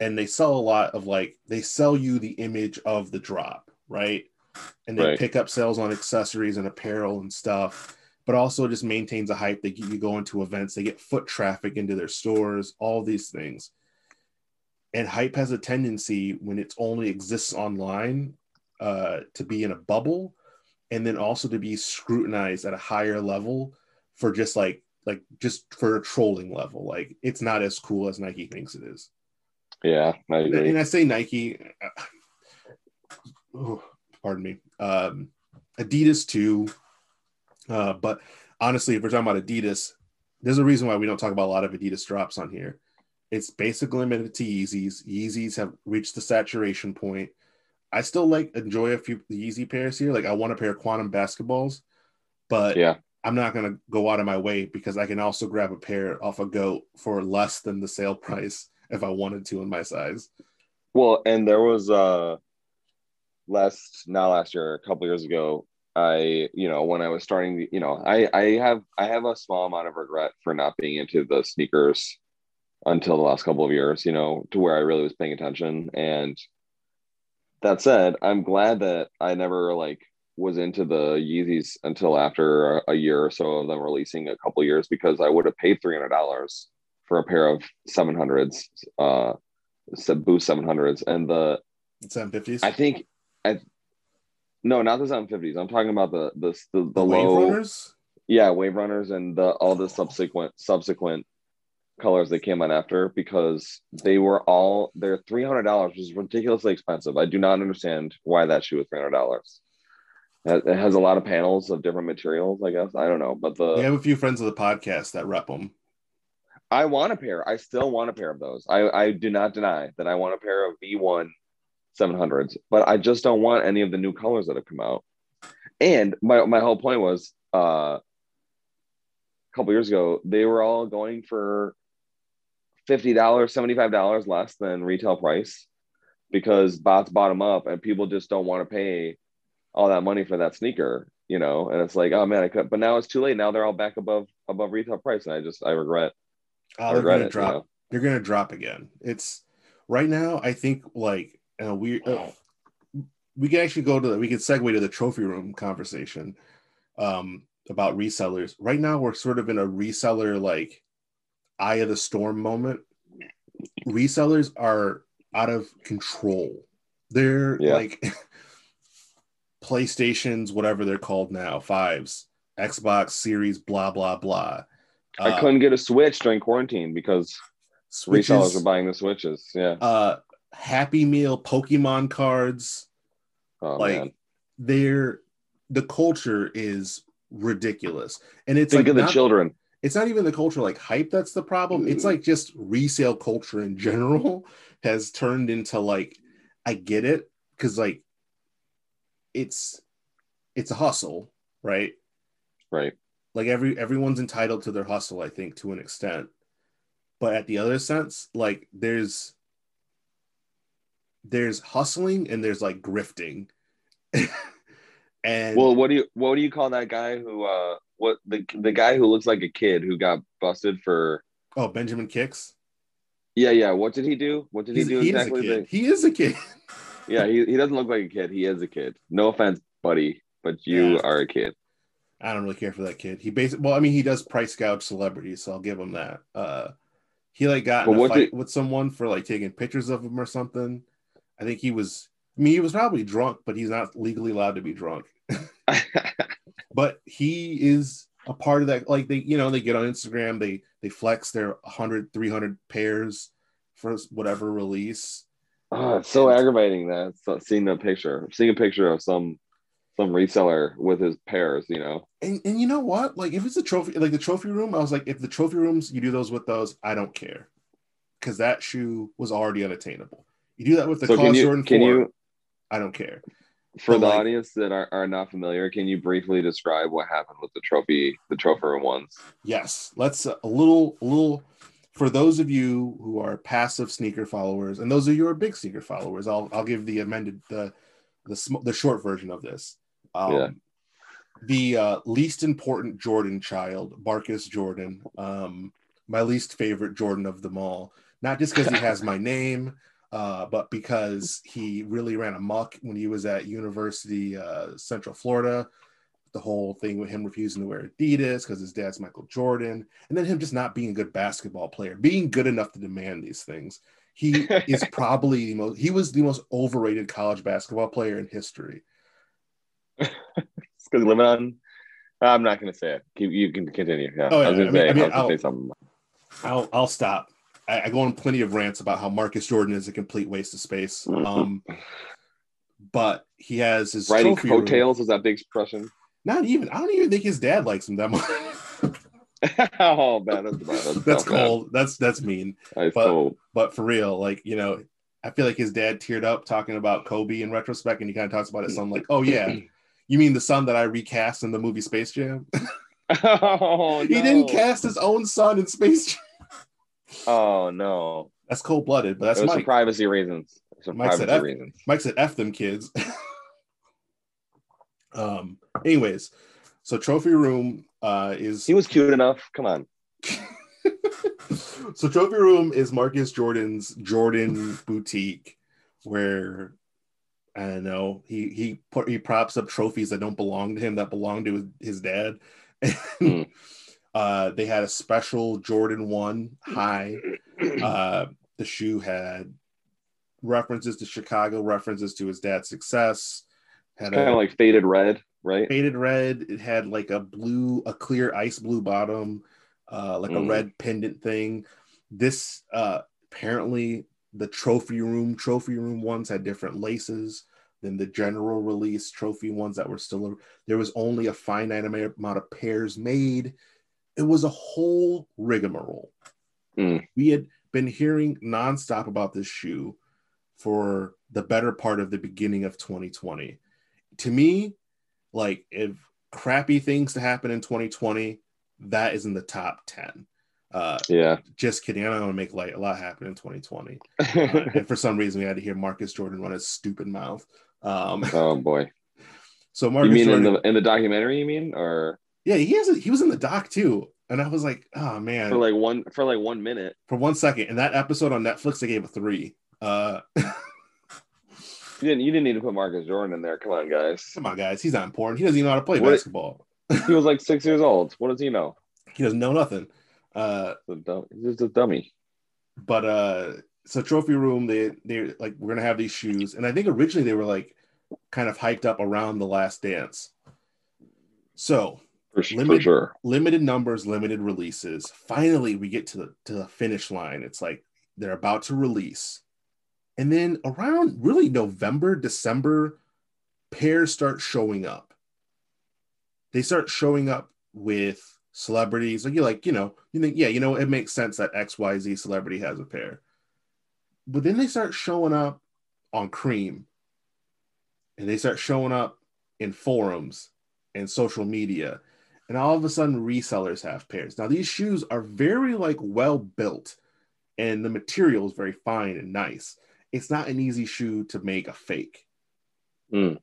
S1: and they sell a lot of like they sell you the image of the drop right and they
S2: Right.
S1: pick up sales on accessories and apparel and stuff but also just maintains a hype. They get you go into events, they get foot traffic into their stores, all these things. And hype has a tendency when it only exists online uh, to be in a bubble. and then also to be scrutinized at a higher level for just like like just for a trolling level. Like it's not as cool as Nike thinks it is.
S2: Yeah, I agree.
S1: And I say Nike. oh, pardon me. Um, Adidas too. Uh, but honestly, if we're talking about Adidas, there's a reason why we don't talk about a lot of Adidas drops on here. It's basically limited to Yeezys. Yeezys have reached the saturation point. I still like enjoy a few Yeezy pairs here. Like I want a pair of quantum basketballs, but
S2: yeah,
S1: I'm not gonna go out of my way because I can also grab a pair off a goat for less than the sale price if I wanted to in my size.
S2: Well, and there was uh last not last year, a couple years ago, I, you know, when I was starting, you know, I I have I have a small amount of regret for not being into the sneakers until the last couple of years, you know, to where I really was paying attention. And that said, I'm glad that I never like was into the Yeezys until after a, year or so of them releasing a couple years because I would have paid three hundred dollars for a pair of seven hundreds, uh, Boost seven hundreds, and the
S1: seven fifties.
S2: I think, I no, not the seven fifties. I'm talking about the the the, the, the low
S1: wave runners.
S2: Yeah, wave runners and the all the subsequent subsequent colors that came on after because they were all they're three hundred dollars, which is ridiculously expensive. I do not understand why that shoe was three hundred dollars. It has a lot of panels of different materials, I guess. I don't know, but the
S1: we have a few friends of the podcast that rep them.
S2: I want a pair. I still want a pair of those. I, I do not deny that I want a pair of V1 700s, but I just don't want any of the new colors that have come out. And my, my whole point was uh, a couple years ago, they were all going for $50, $75 less than retail price because bots bottom up and people just don't want to pay all that money for that sneaker, you know. And it's like, oh man, I could, but now it's too late. Now they're all back above above retail price, and I just I regret.
S1: Oh, I regret it, drop. You know? They're gonna drop again. It's right now. I think like uh, we uh, we can actually go to the, we can segue to the trophy room conversation um, about resellers. Right now, we're sort of in a reseller like eye of the storm moment. Resellers are out of control. They're yeah. like PlayStations, whatever they're called now, fives, Xbox Series, blah blah blah.
S2: I uh, couldn't get a Switch during quarantine because switches, resellers were buying the Switches. Yeah.
S1: Uh, Happy Meal, Pokemon cards, oh, like man. they're the culture is ridiculous, and it's
S2: think
S1: like
S2: of the not, children.
S1: It's not even the culture like hype that's the problem. Mm. It's like just resale culture in general has turned into like I get it because like it's it's a hustle, right?
S2: Right.
S1: Like every everyone's entitled to their hustle, I think, to an extent. But at the other sense, like there's there's hustling and there's like grifting.
S2: and well, what do you what do you call that guy who uh what the the guy who looks like a kid who got busted for
S1: oh Benjamin Kickz?
S2: Yeah, yeah. What did he do? What did He's, he do
S1: he
S2: exactly?
S1: Is he is a kid.
S2: yeah, he, he doesn't look like a kid. He is a kid. No offense, buddy, but you yeah. are a kid.
S1: I don't really care for that kid. He basically, well, I mean, he does price gouge celebrities, so I'll give him that. Uh, he like got in a fight did... with someone for like taking pictures of him or something. I think he was. I mean, he was probably drunk, but he's not legally allowed to be drunk. but he is a part of that. Like they, you know, they get on Instagram, they they flex their 100, 300 pairs for whatever release.
S2: Oh, it's so aggravating that seeing the picture, seeing a picture of some some reseller with his pairs, you know.
S1: And and you know what? Like if it's a trophy, like the trophy room, I was like, if the trophy rooms, you do those with those, I don't care, because that shoe was already unattainable. You do that with the so Cause Jordan can 4, you, I don't care.
S2: For but the like, audience that are, are not familiar, can you briefly describe what happened with the trophy, the trophy ones?
S1: Yes, let's uh, a little, a little. For those of you who are passive sneaker followers, and those of you who are big sneaker followers, I'll I'll give the amended the the the short version of this. Um, yeah. The uh, least important Jordan child, Marcus Jordan, um, my least favorite Jordan of them all. Not just because he has my name, uh, but because he really ran amok when he was at University uh, Central Florida. The whole thing with him refusing to wear Adidas because his dad's Michael Jordan, and then him just not being a good basketball player, being good enough to demand these things. He is probably the most. He was the most overrated college basketball player in history.
S2: because living on. I'm not gonna say it. You, you can continue. Yeah,
S1: Oh, yeah,
S2: I was gonna
S1: mean-
S2: say.
S1: I mean,
S2: I was gonna
S1: I'll-
S2: say something.
S1: I'll I'll stop. I, I go on plenty of rants about how Marcus Jordan is a complete waste of space. Um, but he has his room.
S2: coattails is that big expression.
S1: Not even. I don't even think his dad likes him that much.
S2: oh man, that's. That's,
S1: that's
S2: so bad.
S1: cold. That's that's mean.
S2: That's
S1: But-
S2: cold.
S1: But for real, like you know, I feel like his dad teared up talking about Kobe in retrospect, and he kind of talks about his son like, "Oh yeah, you mean the son that I recast in the movie Space Jam?
S2: oh,
S1: he didn't cast his own son in Space Jam.
S2: Oh no,
S1: That's cold blooded, but that's
S2: it was for privacy reasons. For
S1: Mike said
S2: privacy
S1: F-
S2: reasons.
S1: Mike said, "F them kids." um. Anyways, so trophy room uh is
S2: He was cute enough. Come on.
S1: so trophy room is Marcus Jordan's Jordan boutique, where I don't know he he put he props up trophies that don't belong to him that belong to his, his dad.
S2: Hmm.
S1: Uh, they had a special Jordan one high. Uh, the shoe had references to Chicago, references to his dad's success. Had
S2: kind
S1: a
S2: of like faded red, right?
S1: faded red. It had like a blue, a clear ice blue bottom, uh, like a
S2: Mm.
S1: red pendant thing. This uh, apparently the trophy room, trophy room ones had different laces than the general release trophy ones that were still. There was only a finite amount of pairs made. It was a whole rigmarole.
S2: Mm.
S1: We had been hearing nonstop about this shoe for the better part of the beginning of 2020 to me, like if crappy things to happen in 2020, that is in the top 10. Uh,
S2: Yeah.
S1: just kidding. I don't want to make light. A lot happened in 2020. Uh, and for some reason, we had to hear Marcus Jordan run his stupid mouth. Um,
S2: oh boy.
S1: so Marcus You
S2: mean
S1: Jordan,
S2: in the in the documentary? You mean or
S1: yeah, he has. A, he was in the doc too, and I was like, oh man,
S2: for like one for like one minute?
S1: for one second. In that episode on Netflix, they gave a three. Uh,
S2: You didn't you didn't need to put Marcus Jordan in there. Come on, guys.
S1: come on, guys, he's not important. He doesn't even know how to play
S2: What-
S1: basketball.
S2: He was like six years old. What does he know?
S1: He doesn't know nothing. Uh,
S2: He's He's just a dummy.
S1: but uh so trophy room they they like we're gonna have these shoes and i think originally they were like kind of hyped up around the last dance so
S2: For, for sure.
S1: limited numbers limited releases. Finally we get to the to the finish line. It's like they're about to release. And then around really november december pairs start showing up. They start showing up with celebrities. Like you like you know you think yeah you know it makes sense that xyz celebrity has a pair. But then they start showing up on cream. And they start showing up in forums and social media and all of a sudden resellers have pairs. Now these shoes are very like well built and the material is very fine and nice. It's not an easy shoe to make a fake.
S2: Mm.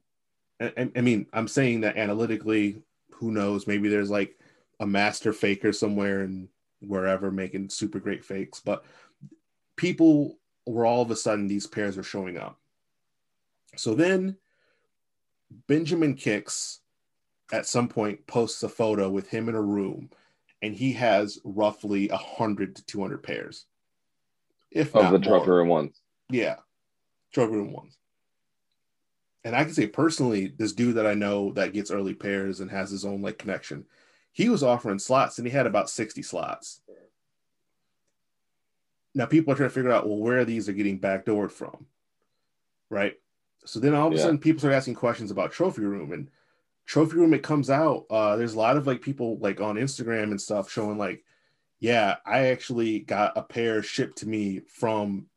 S1: I, I- I mean i'm saying that analytically who knows? Maybe there's like a master faker somewhere and wherever making super great fakes but people were all of a sudden these pairs are showing up. So then benjamin kickz at some point posts a photo with him in a room and he has roughly 100 to 200 pairs if
S2: Of
S1: not
S2: the trophy room ones.
S1: Yeah, trophy room ones. And I can say personally, this dude that I know that gets early pairs and has his own like connection, he was offering slots and he had about 60 slots. Now people are trying to figure out, well, where these are getting backdoored from. Right. So then all of a
S2: Yeah.
S1: sudden people start asking questions about trophy room and trophy room, it comes out. Uh, there's a lot of like people like on Instagram and stuff showing like, yeah, I actually got a pair shipped to me from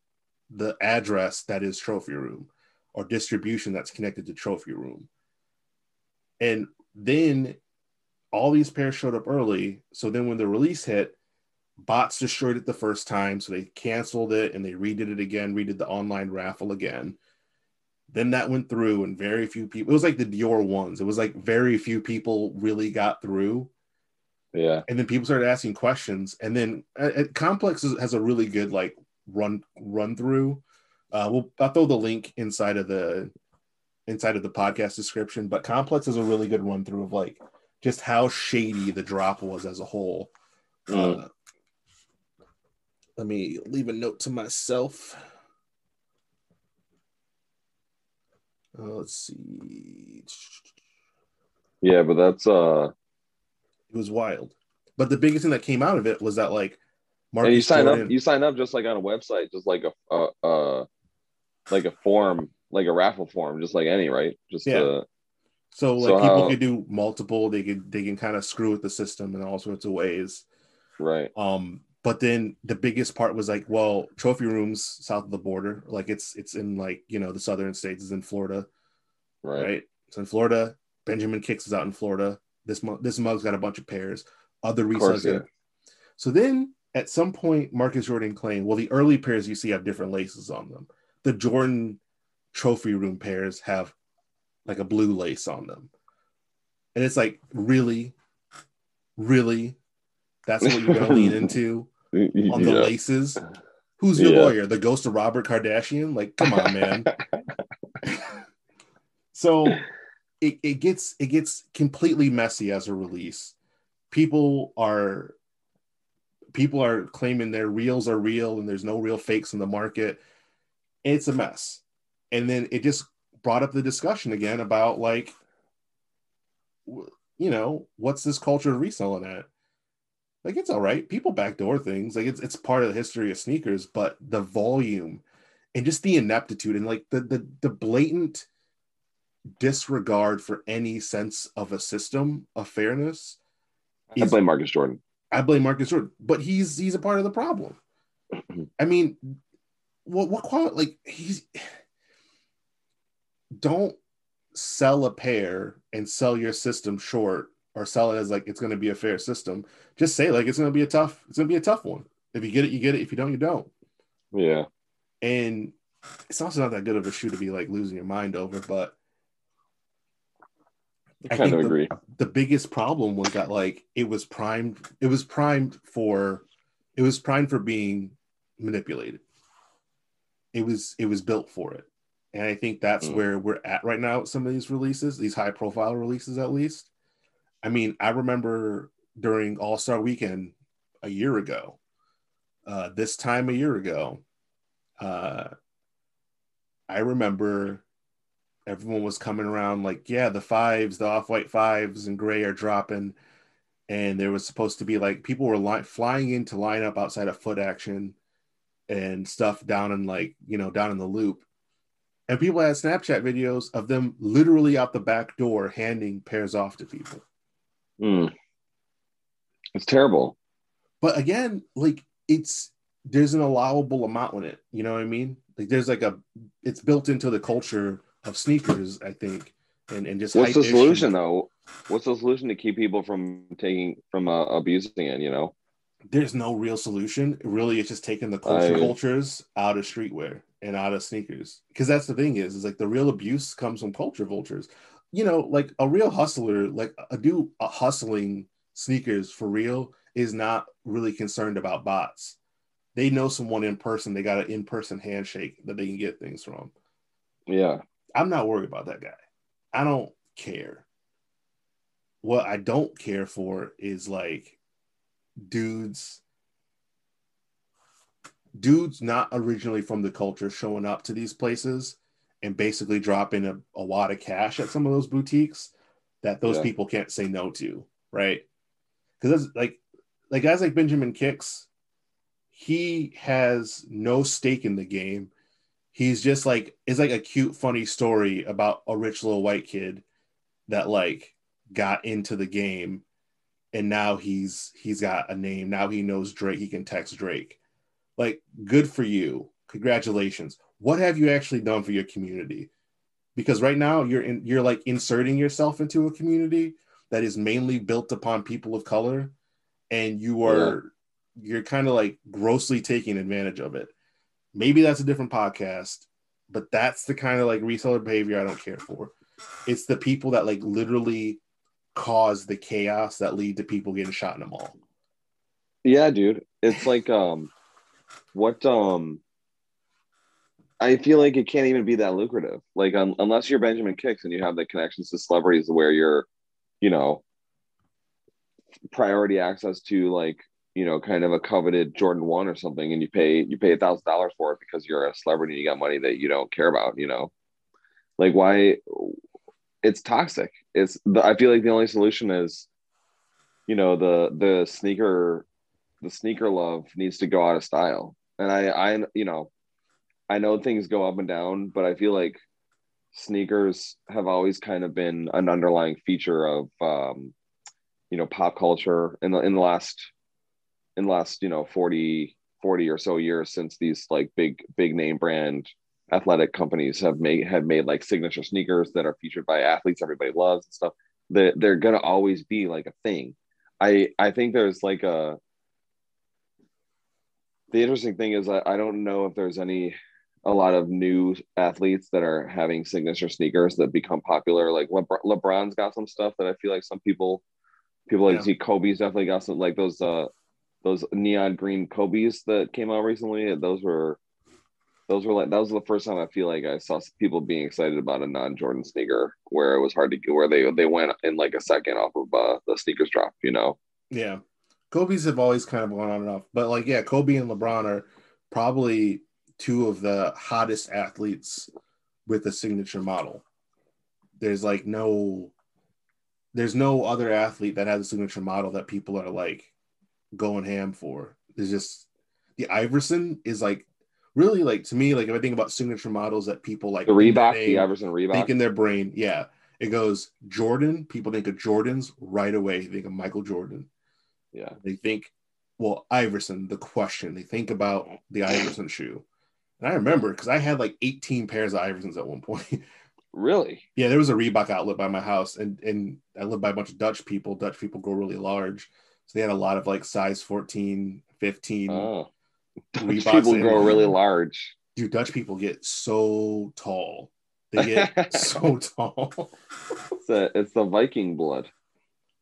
S1: the address that is trophy room or distribution that's connected to trophy room. And then all these pairs showed up early. So then when the release hit bots destroyed it the first time. So they canceled it and they redid it again redid the online raffle again then that went through and very few people it was like the dior ones. It was like very few people really got through.
S2: Yeah.
S1: and then people started asking questions. And then uh, uh, complex has a really good like run run through. Uh we'll i'll throw the link inside of the inside of the podcast description but complex is a really good run through of like just how shady the drop was as a whole.
S2: Mm.
S1: uh, let me leave a note to myself uh, let's see
S2: Yeah, but that's uh
S1: It was wild. But the biggest thing that came out of it was that like
S2: and you sign up you sign up just like on a website, just like a uh uh like a form, like a raffle form, just like any, right? Just
S1: Yeah.
S2: uh
S1: so like
S2: so
S1: people
S2: how-
S1: could do multiple, they could they can kind of screw with the system in all sorts of ways.
S2: right.
S1: Um, but then the biggest part was like, well, trophy rooms south of the border, like it's it's in like you know the southern states is in Florida,
S2: Right.
S1: right? It's in Florida. Benjamin Kickz is out in Florida. This mug, this mug's got a bunch of pairs. Other resellers.
S2: yeah.
S1: So then at some point, Marcus Jordan claimed, well, the early pairs you see have different laces on them. The Jordan trophy room pairs have like a blue lace on them. And it's like, really? Really? That's what you're gonna lean into on the
S2: Yeah.
S1: laces? Who's your
S2: Yeah.
S1: lawyer? The ghost of Robert Kardashian? Like, come on, man. so it, it gets it gets completely messy as a release people are people are claiming their reels are real and there's no real fakes in the market it's a mess and then it just brought up the discussion again about like you know what's this culture of reselling at like it's all right people backdoor things like it's, it's part of the history of sneakers but the volume and just the ineptitude and like the the, the blatant disregard for any sense of a system of fairness
S2: I blame Marcus Jordan.
S1: I blame Marcus Jordan, but he's he's a part of the problem. I mean, what what quality like he's don't sell a pair and sell your system short or sell it as like it's going to be a fair system. Just say like it's going to be a tough it's going to be a tough one. If you get it, you get it. If you don't, you don't.
S2: Yeah.
S1: And it's also not that good of a shoe to be like losing your mind over, but
S2: I
S1: I
S2: kind of
S1: the-
S2: agree.
S1: the biggest problem was that like it was primed it was primed for it was primed for being manipulated it was it was built for it and i think that's
S2: Mm.
S1: where we're at right now with some of these releases these high profile releases at least i mean i remember during all-star weekend a year ago uh this time a year ago uh i remember everyone was coming around like, yeah, the fives, the off-white fives and gray are dropping. And there was supposed to be like people were li- flying in to line up outside of foot action and stuff down in like, you know, down in the loop. And people had Snapchat videos of them literally out the back door handing pairs off to people.
S2: Mm. It's terrible.
S1: But again, like it's there's an allowable amount in it. You know what I mean? Like there's like a it's built into the culture of sneakers, I think. And, and just
S2: What's the solution
S1: and-
S2: though? What's the solution to keep people from taking from uh, abusing it? You know.
S1: there's no real solution. Really, it's just taking the culture
S2: I-
S1: vultures out of streetwear and out of sneakers. Because that's the thing is, is like the real abuse comes from culture vultures. You know, like a real hustler, like a dude uh, hustling sneakers for real is not really concerned about bots. They know someone in person. They got an in-person handshake that they can get things from.
S2: Yeah.
S1: I'm not worried about that guy. I don't care. What I don't care for is like dudes dudes not originally from the culture showing up to these places and basically dropping a, a lot of cash at some of those boutiques that those
S2: Yeah.
S1: people can't say no to, right? Because like like guys like Benjamin Kickz, he has no stake in the game. He's just like it's like a cute, funny story about a rich little white kid that like got into the game and now he's he's got a name. Now he knows Drake. He can text Drake. Like, good for you. Congratulations. What have you actually done for your community? Because right now you're in you're like inserting yourself into a community that is mainly built upon people of color, and you are you're kind of like grossly taking advantage of it. Maybe that's a different podcast, but that's the kind of like reseller behavior I don't care for. It's the people that like literally cause the chaos that lead to people getting shot in the mall.
S2: Yeah, dude. It's like um what um I feel like it can't even be that lucrative. Like un- unless you're Benjamin Kickz and you have the connections to celebrities where you're, you know, priority access to like, you know, kind of a coveted Jordan 1 or something and you pay you pay a thousand dollars for it because you're a celebrity and you got money that you don't care about, you know. Like why it's toxic. It's the, I feel like the only solution is, you know, the the sneaker, the sneaker love needs to go out of style. And I I you know, I know things go up and down, but I feel like sneakers have always kind of been an underlying feature of um, you know pop culture in the in the last in the last you know 40 40 or so years since these like big big name brand athletic companies have made have made like signature sneakers that are featured by athletes everybody loves and stuff. That they're gonna always be like a thing. I i think there's like a the interesting thing is I, I don't know if there's any a lot of new athletes that are having signature sneakers that become popular like LeBron, lebron's got some stuff that i feel like some people people like yeah. see kobe's definitely got some like those uh those neon green kobe's that came out recently those were those were like that was the first time I feel like I saw people being excited about a non-Jordan sneaker where it was hard to get where they they went in like a second off of uh, the sneakers drop, you know.
S1: Yeah. Kobe's have always kind of gone on and off. But like yeah, Kobe and LeBron are probably two of the hottest athletes with a signature model. There's like no there's no other athlete that has a signature model that people are like going ham for. There's just the Iverson is like really like to me, like if I think about signature models that people like
S2: the Reebok, the Iverson Reebok,
S1: think in their brain, yeah, it goes Jordan. People think of Jordans right away. They think of Michael Jordan.
S2: Yeah,
S1: they think, well, Iverson. The question they think about the Iverson shoe, and I remember because I had like 18 pairs of Iversons at one point.
S2: Really?
S1: Yeah, there was a Reebok outlet by my house, and and I lived by a bunch of Dutch people. Dutch people grow really large, so they had a lot of like size 14, 15.
S2: Oh Dutch people grow really large.
S1: Dude, Dutch people get so tall. They get so tall.
S2: It's, a, it's the Viking blood.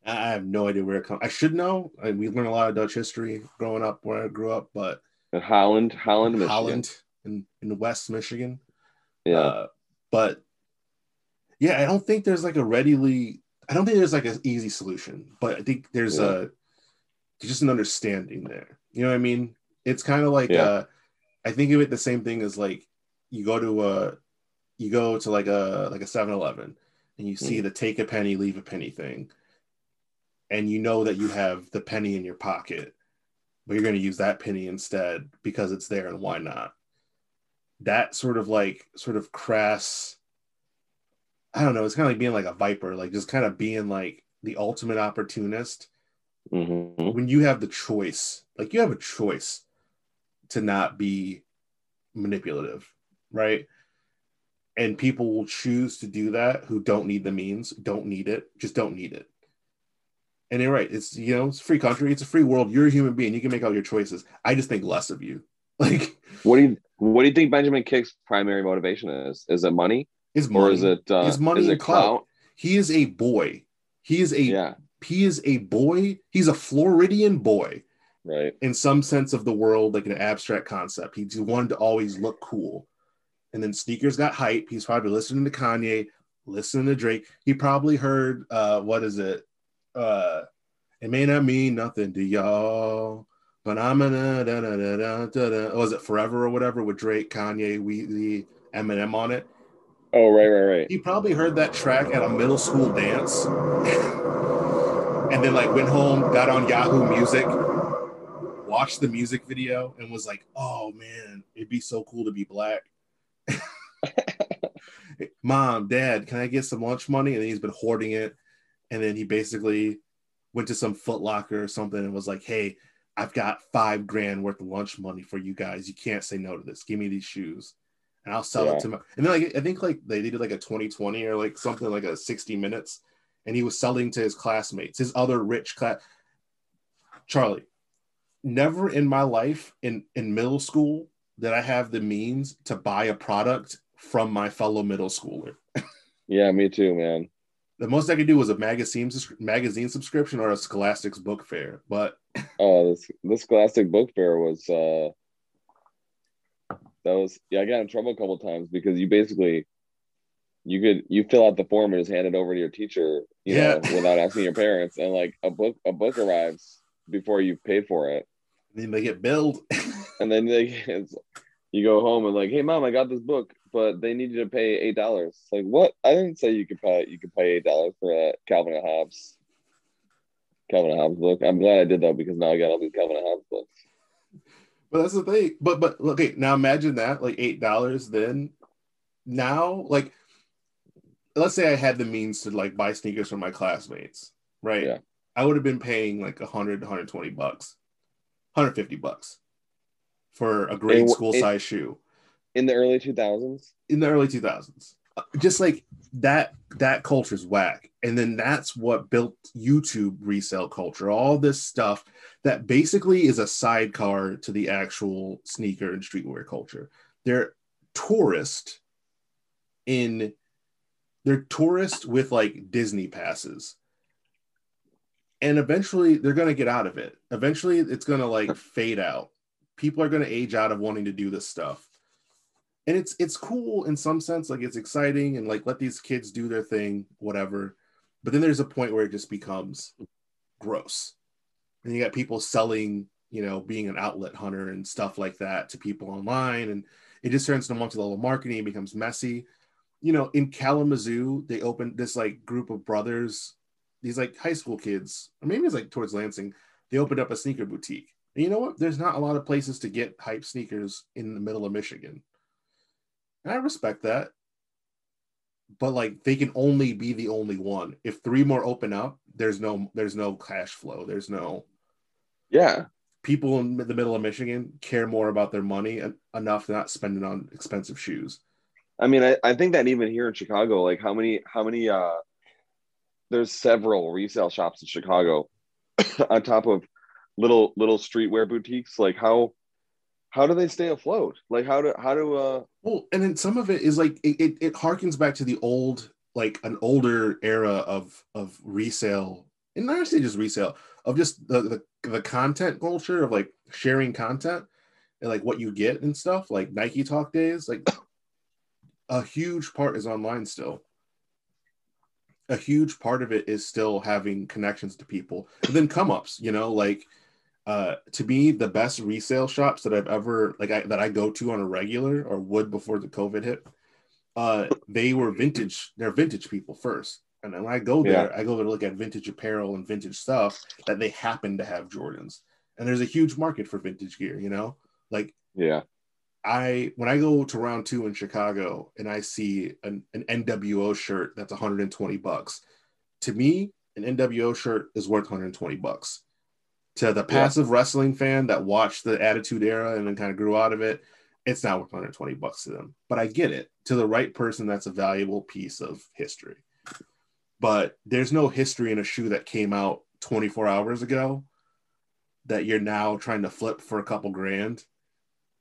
S1: I have no idea where it comes. I should know. I, we learned a lot of Dutch history growing up where I grew up, but
S2: in Holland, Holland, Michigan.
S1: Holland, in, in West Michigan.
S2: Yeah, uh,
S1: but yeah, I don't think there's like a readily. I don't think there's like an easy solution, but I think there's yeah. a just an understanding there. You know what I mean? It's kind of like yeah. uh, I think of it the same thing as like you go to a you go to like a like a 7-Eleven and you see mm. the take a penny, leave a penny thing. And you know that you have the penny in your pocket, but you're going to use that penny instead because it's there and why not? That sort of like sort of crass I don't know, it's kind of like being like a viper, like just kind of being like the ultimate opportunist.
S2: Mm-hmm.
S1: When you have the choice, like you have a choice to not be manipulative, right? And people will choose to do that who don't need the means, don't need it, just don't need it. And you're right. It's you know, it's a free country, it's a free world. You're a human being. You can make all your choices. I just think less of you. Like
S2: what do you what do you think Benjamin Kick's primary motivation is? Is it money?
S1: Is money.
S2: Or is it uh,
S1: is money
S2: is
S1: it clout? clout? He is a boy. He is a
S2: yeah.
S1: he is a boy. He's a Floridian boy
S2: right
S1: in some sense of the world like an abstract concept he wanted to always look cool and then sneakers got hype he's probably listening to kanye listening to drake he probably heard uh what is it uh it may not mean nothing to y'all but i'm gonna da, da, da, da, da, da. Oh, was it forever or whatever with drake kanye we eminem on it
S2: oh right right right
S1: he probably heard that track at a middle school dance and then like went home got on yahoo music watched the music video and was like, "Oh man, it'd be so cool to be black." Mom, Dad, can I get some lunch money? And he's been hoarding it. And then he basically went to some Foot Locker or something and was like, "Hey, I've got five grand worth of lunch money for you guys. You can't say no to this. Give me these shoes." And I'll sell yeah. it to my. And then like I think like they did like a 2020 or like something like a 60 minutes, and he was selling to his classmates, his other rich class. Charlie, never in my life in in middle school did I have the means to buy a product from my fellow middle schooler.
S2: yeah, me too, man.
S1: The most I could do was a magazine magazine subscription or a Scholastic's book fair, but
S2: oh, this this Scholastic book fair was uh that was yeah, I got in trouble a couple times because you basically you could you fill out the form and just hand it over to your teacher, you yeah. know, without asking your parents, and like a book a book arrives before you pay for it
S1: then they get billed.
S2: and then they, you go home and like, hey mom, I got this book, but they need you to pay eight dollars. Like what? I didn't say you could pay you could pay eight dollars for a Calvin and Hobbes Calvin and Hobbes book. I'm glad I did that because now I got all these Calvin and Hobbes books.
S1: But that's the thing. But but look, okay, now imagine that like eight dollars. Then now like, let's say I had the means to like buy sneakers for my classmates, right?
S2: Yeah.
S1: I would have been paying like 100, 120 bucks, 150 bucks for a grade school size shoe
S2: In the early 2000s,
S1: in the early 2000s. Uh, Just like that, that culture's whack. And then that's what built YouTube resale culture, all this stuff that basically is a sidecar to the actual sneaker and streetwear culture. They're tourist in, they're tourist with like Disney passes. And eventually they're going to get out of it. Eventually it's going to like fade out. People are going to age out of wanting to do this stuff. And it's it's cool in some sense like it's exciting and like let these kids do their thing whatever. But then there's a point where it just becomes gross. And you got people selling you know being an outlet hunter and stuff like that to people online. And it just turns into multi-level marketing it becomes messy. You know in kalamazoo they opened this like group of brothers these like high school kids or maybe it's like towards lansing they opened up a sneaker boutique and you know what there's not a lot of places to get hype sneakers in the middle of michigan and I respect that. But like they can only be the only one. If three more open up, there's no there's no cash flow. There's no
S2: yeah,
S1: people in the middle of Michigan care more about their money en- enough to not spend it on expensive shoes.
S2: I mean, I, I think that even here in Chicago, like how many how many uh there's several resale shops in Chicago on top of little little streetwear boutiques. Like how how do they stay afloat? Like how do how do uh
S1: Well, and then some of it is like it, it, it harkens back to the old, like an older era of of resale, and not necessarily just resale, of just the, the the content culture of like sharing content and like what you get and stuff, like Nike Talk days. Like a huge part is online still. A huge part of it is still having connections to people, and then come ups. You know, like uh to me the best resale shops that i've ever like I, that i go to on a regular or would before the covid hit uh they were vintage they're vintage people first. And then when i go there i go there to look at vintage apparel and vintage stuff that they happen to have jordans. And there's a huge market for vintage gear you know? Like
S2: yeah.
S1: I when i go to round two in chicago and i see an, an nwo shirt that's 120 bucks to me an nwo shirt is worth 120 bucks to the passive wrestling fan that watched the attitude era and then kind of grew out of it it's not worth 120 bucks to them. But i get it. To the right person that's a valuable piece of history. But there's no history in a shoe that came out 24 hours ago that you're now trying to flip for a couple grand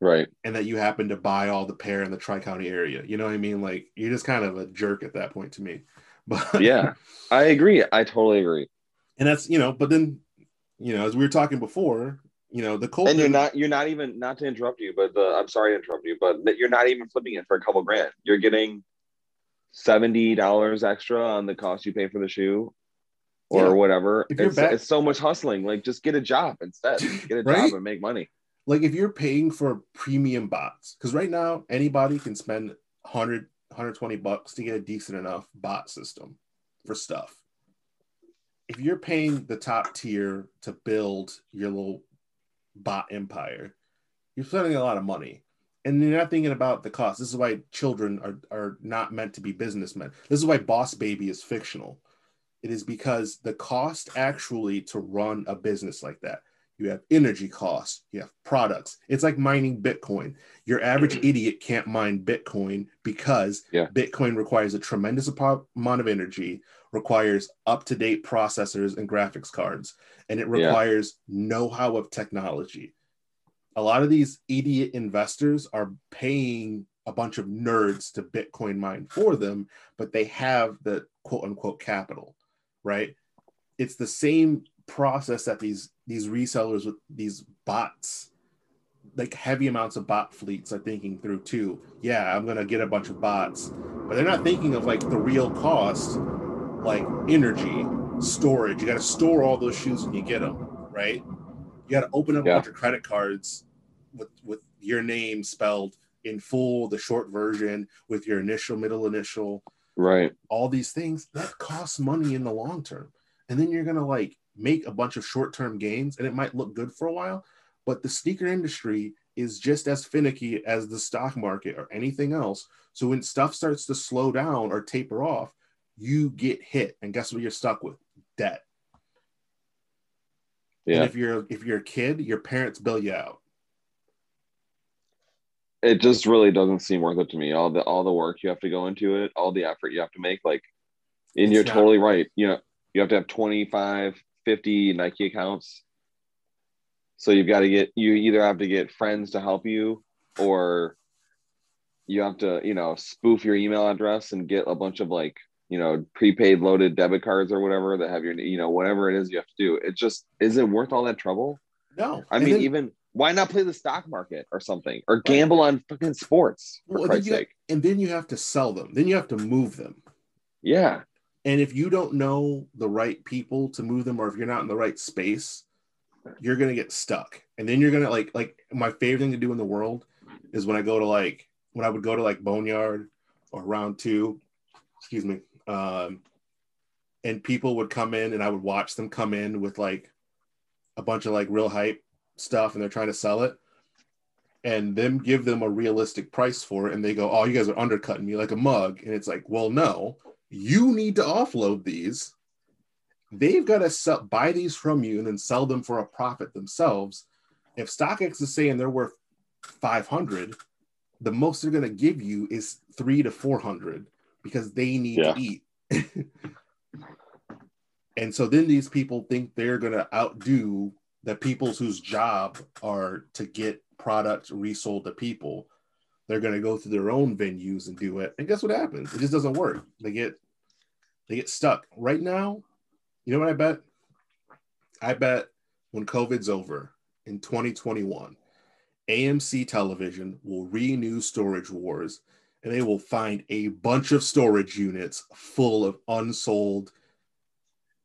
S2: right.
S1: and that you happen to buy all the pair in the tri-county area. You know what i mean? Like you're just kind of a jerk at that point to me. But
S2: yeah. I agree. I totally agree.
S1: and that's you know but then you know as we were talking before you know the Colton
S2: And you're not you're not even not to interrupt you, but the, I'm sorry to interrupt you, but that you're not even flipping it for a couple grand. You're getting seventy dollars extra on the cost you pay for the shoe, or
S1: Yeah.
S2: whatever. It's,
S1: back-
S2: it's so much hustling. Like just get a job instead. Get a
S1: Right?
S2: job and make money.
S1: like if you're paying for premium bots because right now anybody can spend 100 120 bucks to get a decent enough bot system for stuff if you're paying the top tier to build your little bot empire you're spending a lot of money and you're not thinking about the cost this is why children are, are not meant to be businessmen this is why boss baby is fictional it is because the cost actually to run a business like that you have energy costs, you have products. It's like mining Bitcoin. Your average idiot can't mine Bitcoin because
S2: Yeah.
S1: Bitcoin requires a tremendous amount of energy, requires up to date processors and graphics cards, and it
S2: Yeah.
S1: requires know how of technology. A lot of these idiot investors are paying a bunch of nerds to Bitcoin mine for them, but they have the quote unquote capital, right? It's the same process that these these resellers with these bots like heavy amounts of bot fleets are thinking through too yeah i'm gonna get a bunch of bots but they're not thinking of like the real cost like energy storage you got to store all those shoes when you get them right you got to open up
S2: Yeah.
S1: a bunch of credit cards with with your name spelled in full, the short version with your initial, middle initial,
S2: Right.
S1: all these things that costs money in the long term. And then you're gonna like make a bunch of short-term gains and it might look good for a while, but the sneaker industry is just as finicky as the stock market or anything else. So when stuff starts to slow down or taper off, you get hit. And guess what you're stuck with? Debt. And
S2: Yeah.
S1: if you're if you're a kid, your parents bail you out.
S2: It just really doesn't seem worth it to me. All the all the work you have to go into it, all the effort you have to make, like and
S1: It's
S2: you're totally right. You know, you have to have 25, 50 Nike accounts. So you've got to get you either have to get friends to help you or you have to, you know, spoof your email address and get a bunch of like, you know, prepaid loaded debit cards or whatever that have your, you know, whatever it is you have to do. It just is it worth all that trouble?
S1: No.
S2: I
S1: And
S2: mean,
S1: then-
S2: even why not play the stock market or something or gamble on fucking sports for
S1: Well,
S2: Christ's sake?
S1: and then you have to sell them. Then you have to move them.
S2: Yeah.
S1: And if you don't know the right people to move them, or if you're not in the right space, you're gonna get stuck. And then you're gonna like like my favorite thing to do in the world is when I go to like when I would go to like Boneyard or round two, excuse me, um, and people would come in and I would watch them come in with like a bunch of like real hype stuff and they're trying to sell it and them give them a realistic price for it and they go oh you guys are undercutting me like a mug. And it's like well no you need to offload these. They've got to sell, buy these from you and then sell them for a profit themselves. If stockx is saying they're worth 500 the most they're going to give you is 3 to 400 because they need
S2: Yeah.
S1: to eat. And so then these people think they're going to outdo the peoples whose job are to get products resold to people. They're going to go through their own venues and do it. And guess what happens? It just doesn't work. They get they get stuck. Right now you know what i bet? I bet when covid's over in 2021 amc television will renew storage wars and they will find a bunch of storage units full of unsold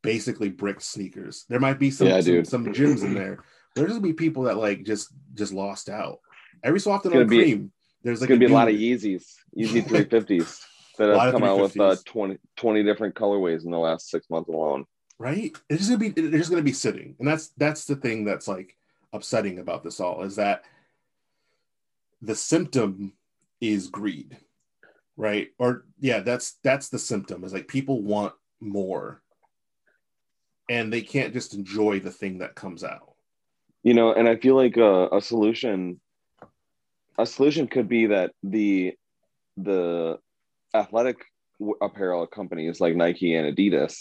S1: basically brick sneakers. There might be some
S2: Yeah,
S1: some, some gyms in there. There's gonna be people that like just just lost out. Every so often on
S2: be-
S1: cream there's like
S2: gonna be a lot of Yeezys, Yeezy 350s that have come out with uh, 20, 20 different colorways in the last six months alone.
S1: right? It's just gonna be they're just gonna be sitting. And that's that's the thing that's like upsetting about this all is that the symptom is greed right? Or yeah that's that's the symptom is like people want more. And they can't just enjoy the thing that comes out.
S2: You know, and I feel like a, a solution, a solution could be that the the athletic apparel companies like Nike and Adidas.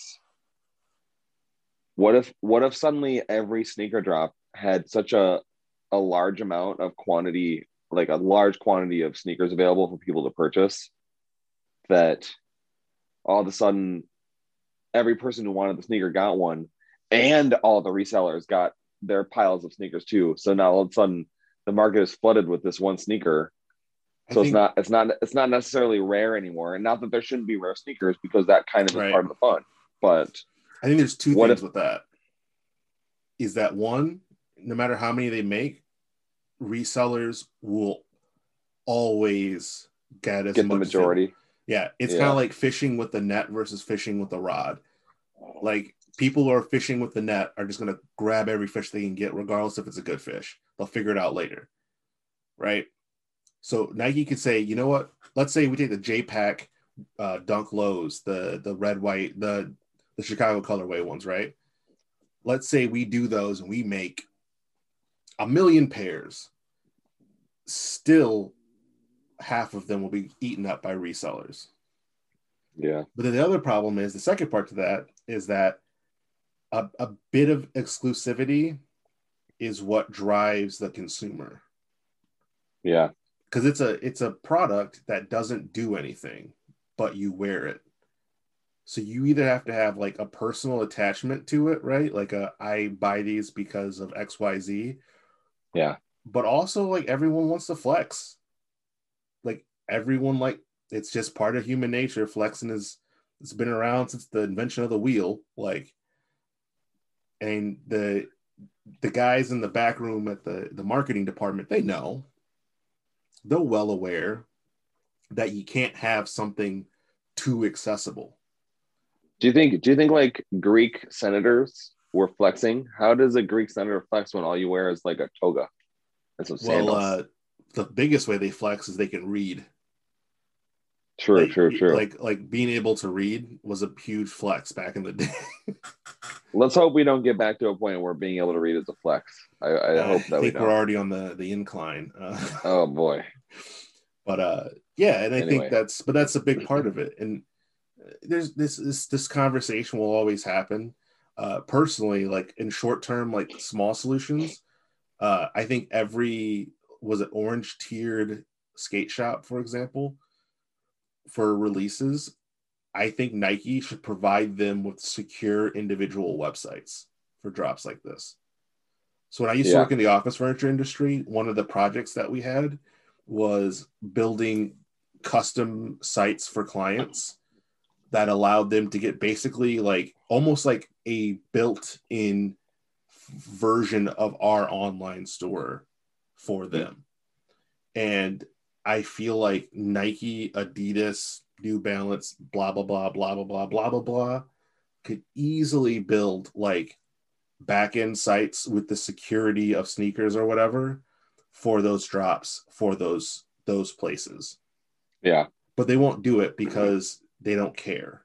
S2: What if what if suddenly every sneaker drop had such a a large amount of quantity, like a large quantity of sneakers available for people to purchase, that all of a sudden every person who wanted the sneaker got one, and all the resellers got their piles of sneakers too. So now all of a sudden the market is flooded with this one sneaker. So it's not it's not it's not necessarily rare anymore. And not that there shouldn't be rare sneakers because that kind of
S1: Right.
S2: is part of the fun. But
S1: I think there's two things
S2: if-
S1: with that. Is that one, no matter how many they make, resellers will always get as
S2: get the
S1: much as
S2: majority.
S1: Yeah, it's
S2: Yeah.
S1: kind of like fishing with the net versus fishing with the rod. Like people who are fishing with the net are just gonna grab every fish they can get, regardless if it's a good fish. They'll figure it out later, right? So Nike could say, you know what? Let's say we take the J-Pack uh, Dunk Lows, the the red white, the the Chicago colorway ones, right? Let's say we do those and we make a million pairs. Still, half of them will be eaten up by resellers.
S2: Yeah.
S1: But then the other problem is the second part to that is that a, a bit of exclusivity is what drives the consumer
S2: Yeah.
S1: because it's a it's a product that doesn't do anything but you wear it so you either have to have like a personal attachment to it right like a i buy these because of xyz
S2: Yeah.
S1: but also like everyone wants to flex everyone like it's just part of human nature flexing is it's been around since the invention of the wheel like and the the guys in the back room at the the marketing department they know they're well aware that you can't have something too accessible.
S2: Do you think? Do you think like Greek senators were flexing? How does a Greek senator flex when all you wear is like a toga and some sandals?
S1: Well, uh, the biggest way they flex is they can read.
S2: True,
S1: Like-
S2: true, true.
S1: Like like being able to read was a huge flex back in the day.
S2: Let's hope we don't get back to a point where being able to read is a flex. I, I hope that
S1: I think we're
S2: don't.
S1: already on the the incline. Uh,
S2: Oh boy.
S1: but uh yeah and i
S2: Anyway.
S1: think that's but that's a big part of it and uh, there's this this this conversation will always happen uh personally like in short term like small solutions uh i think every was it orange tiered skate shop for example for releases i think nike should provide them with secure individual websites for drops like this. So when i used to work in the office furniture industry one of the projects that we had was building custom sites for clients that allowed them to get basically like almost like a built-in version of our online store for them. And I feel like Nike, Adidas, New Balance, blah blah blah blah blah blah blah blah blah could easily build like back-end sites with the security of sneakers or whatever for those drops for those those places
S2: Yeah.
S1: but they won't do it because they don't care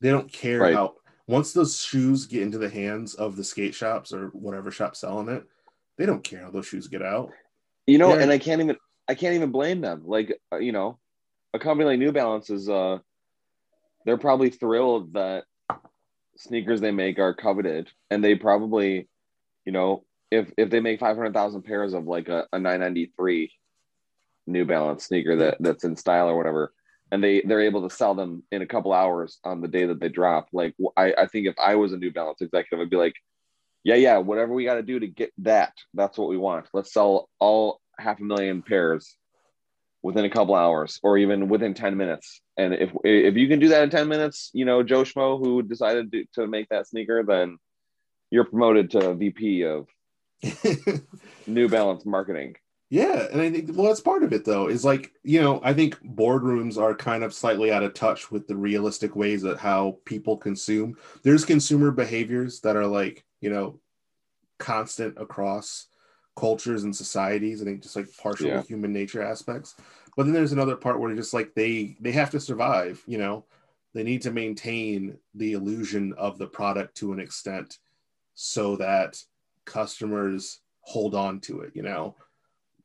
S1: they don't care
S2: Right.
S1: how once those shoes get into the hands of the skate shops or whatever shop selling it they don't care how those shoes get out
S2: You know,
S1: Yeah.
S2: and I can't even I can't even blame them. Like uh, you know, a company like New Balance is uh they're probably thrilled that sneakers they make are coveted and they probably you know if if they make 500,000 pairs of like a, a 993 New Balance sneaker that that's in style or whatever and they they're able to sell them in a couple hours on the day that they drop like I I think if I was a New Balance executive I'd be like yeah, yeah, whatever we got to do to get that, that's what we want. Let's sell all half a million pairs within a couple hours or even within 10 minutes. And if if you can do that in 10 minutes, you know, Joe Schmo who decided to, to make that sneaker, then you're promoted to VP of New Balance marketing.
S1: Yeah, and I think well, that's part of it though. Is like you know, I think boardrooms are kind of slightly out of touch with the realistic ways that how people consume. There's consumer behaviors that are like you know, constant across cultures and societies. I think just like partial
S2: Yeah.
S1: human nature aspects. But then there's another part where just like they they have to survive. You know, they need to maintain the illusion of the product to an extent, so that customers hold on to it. You know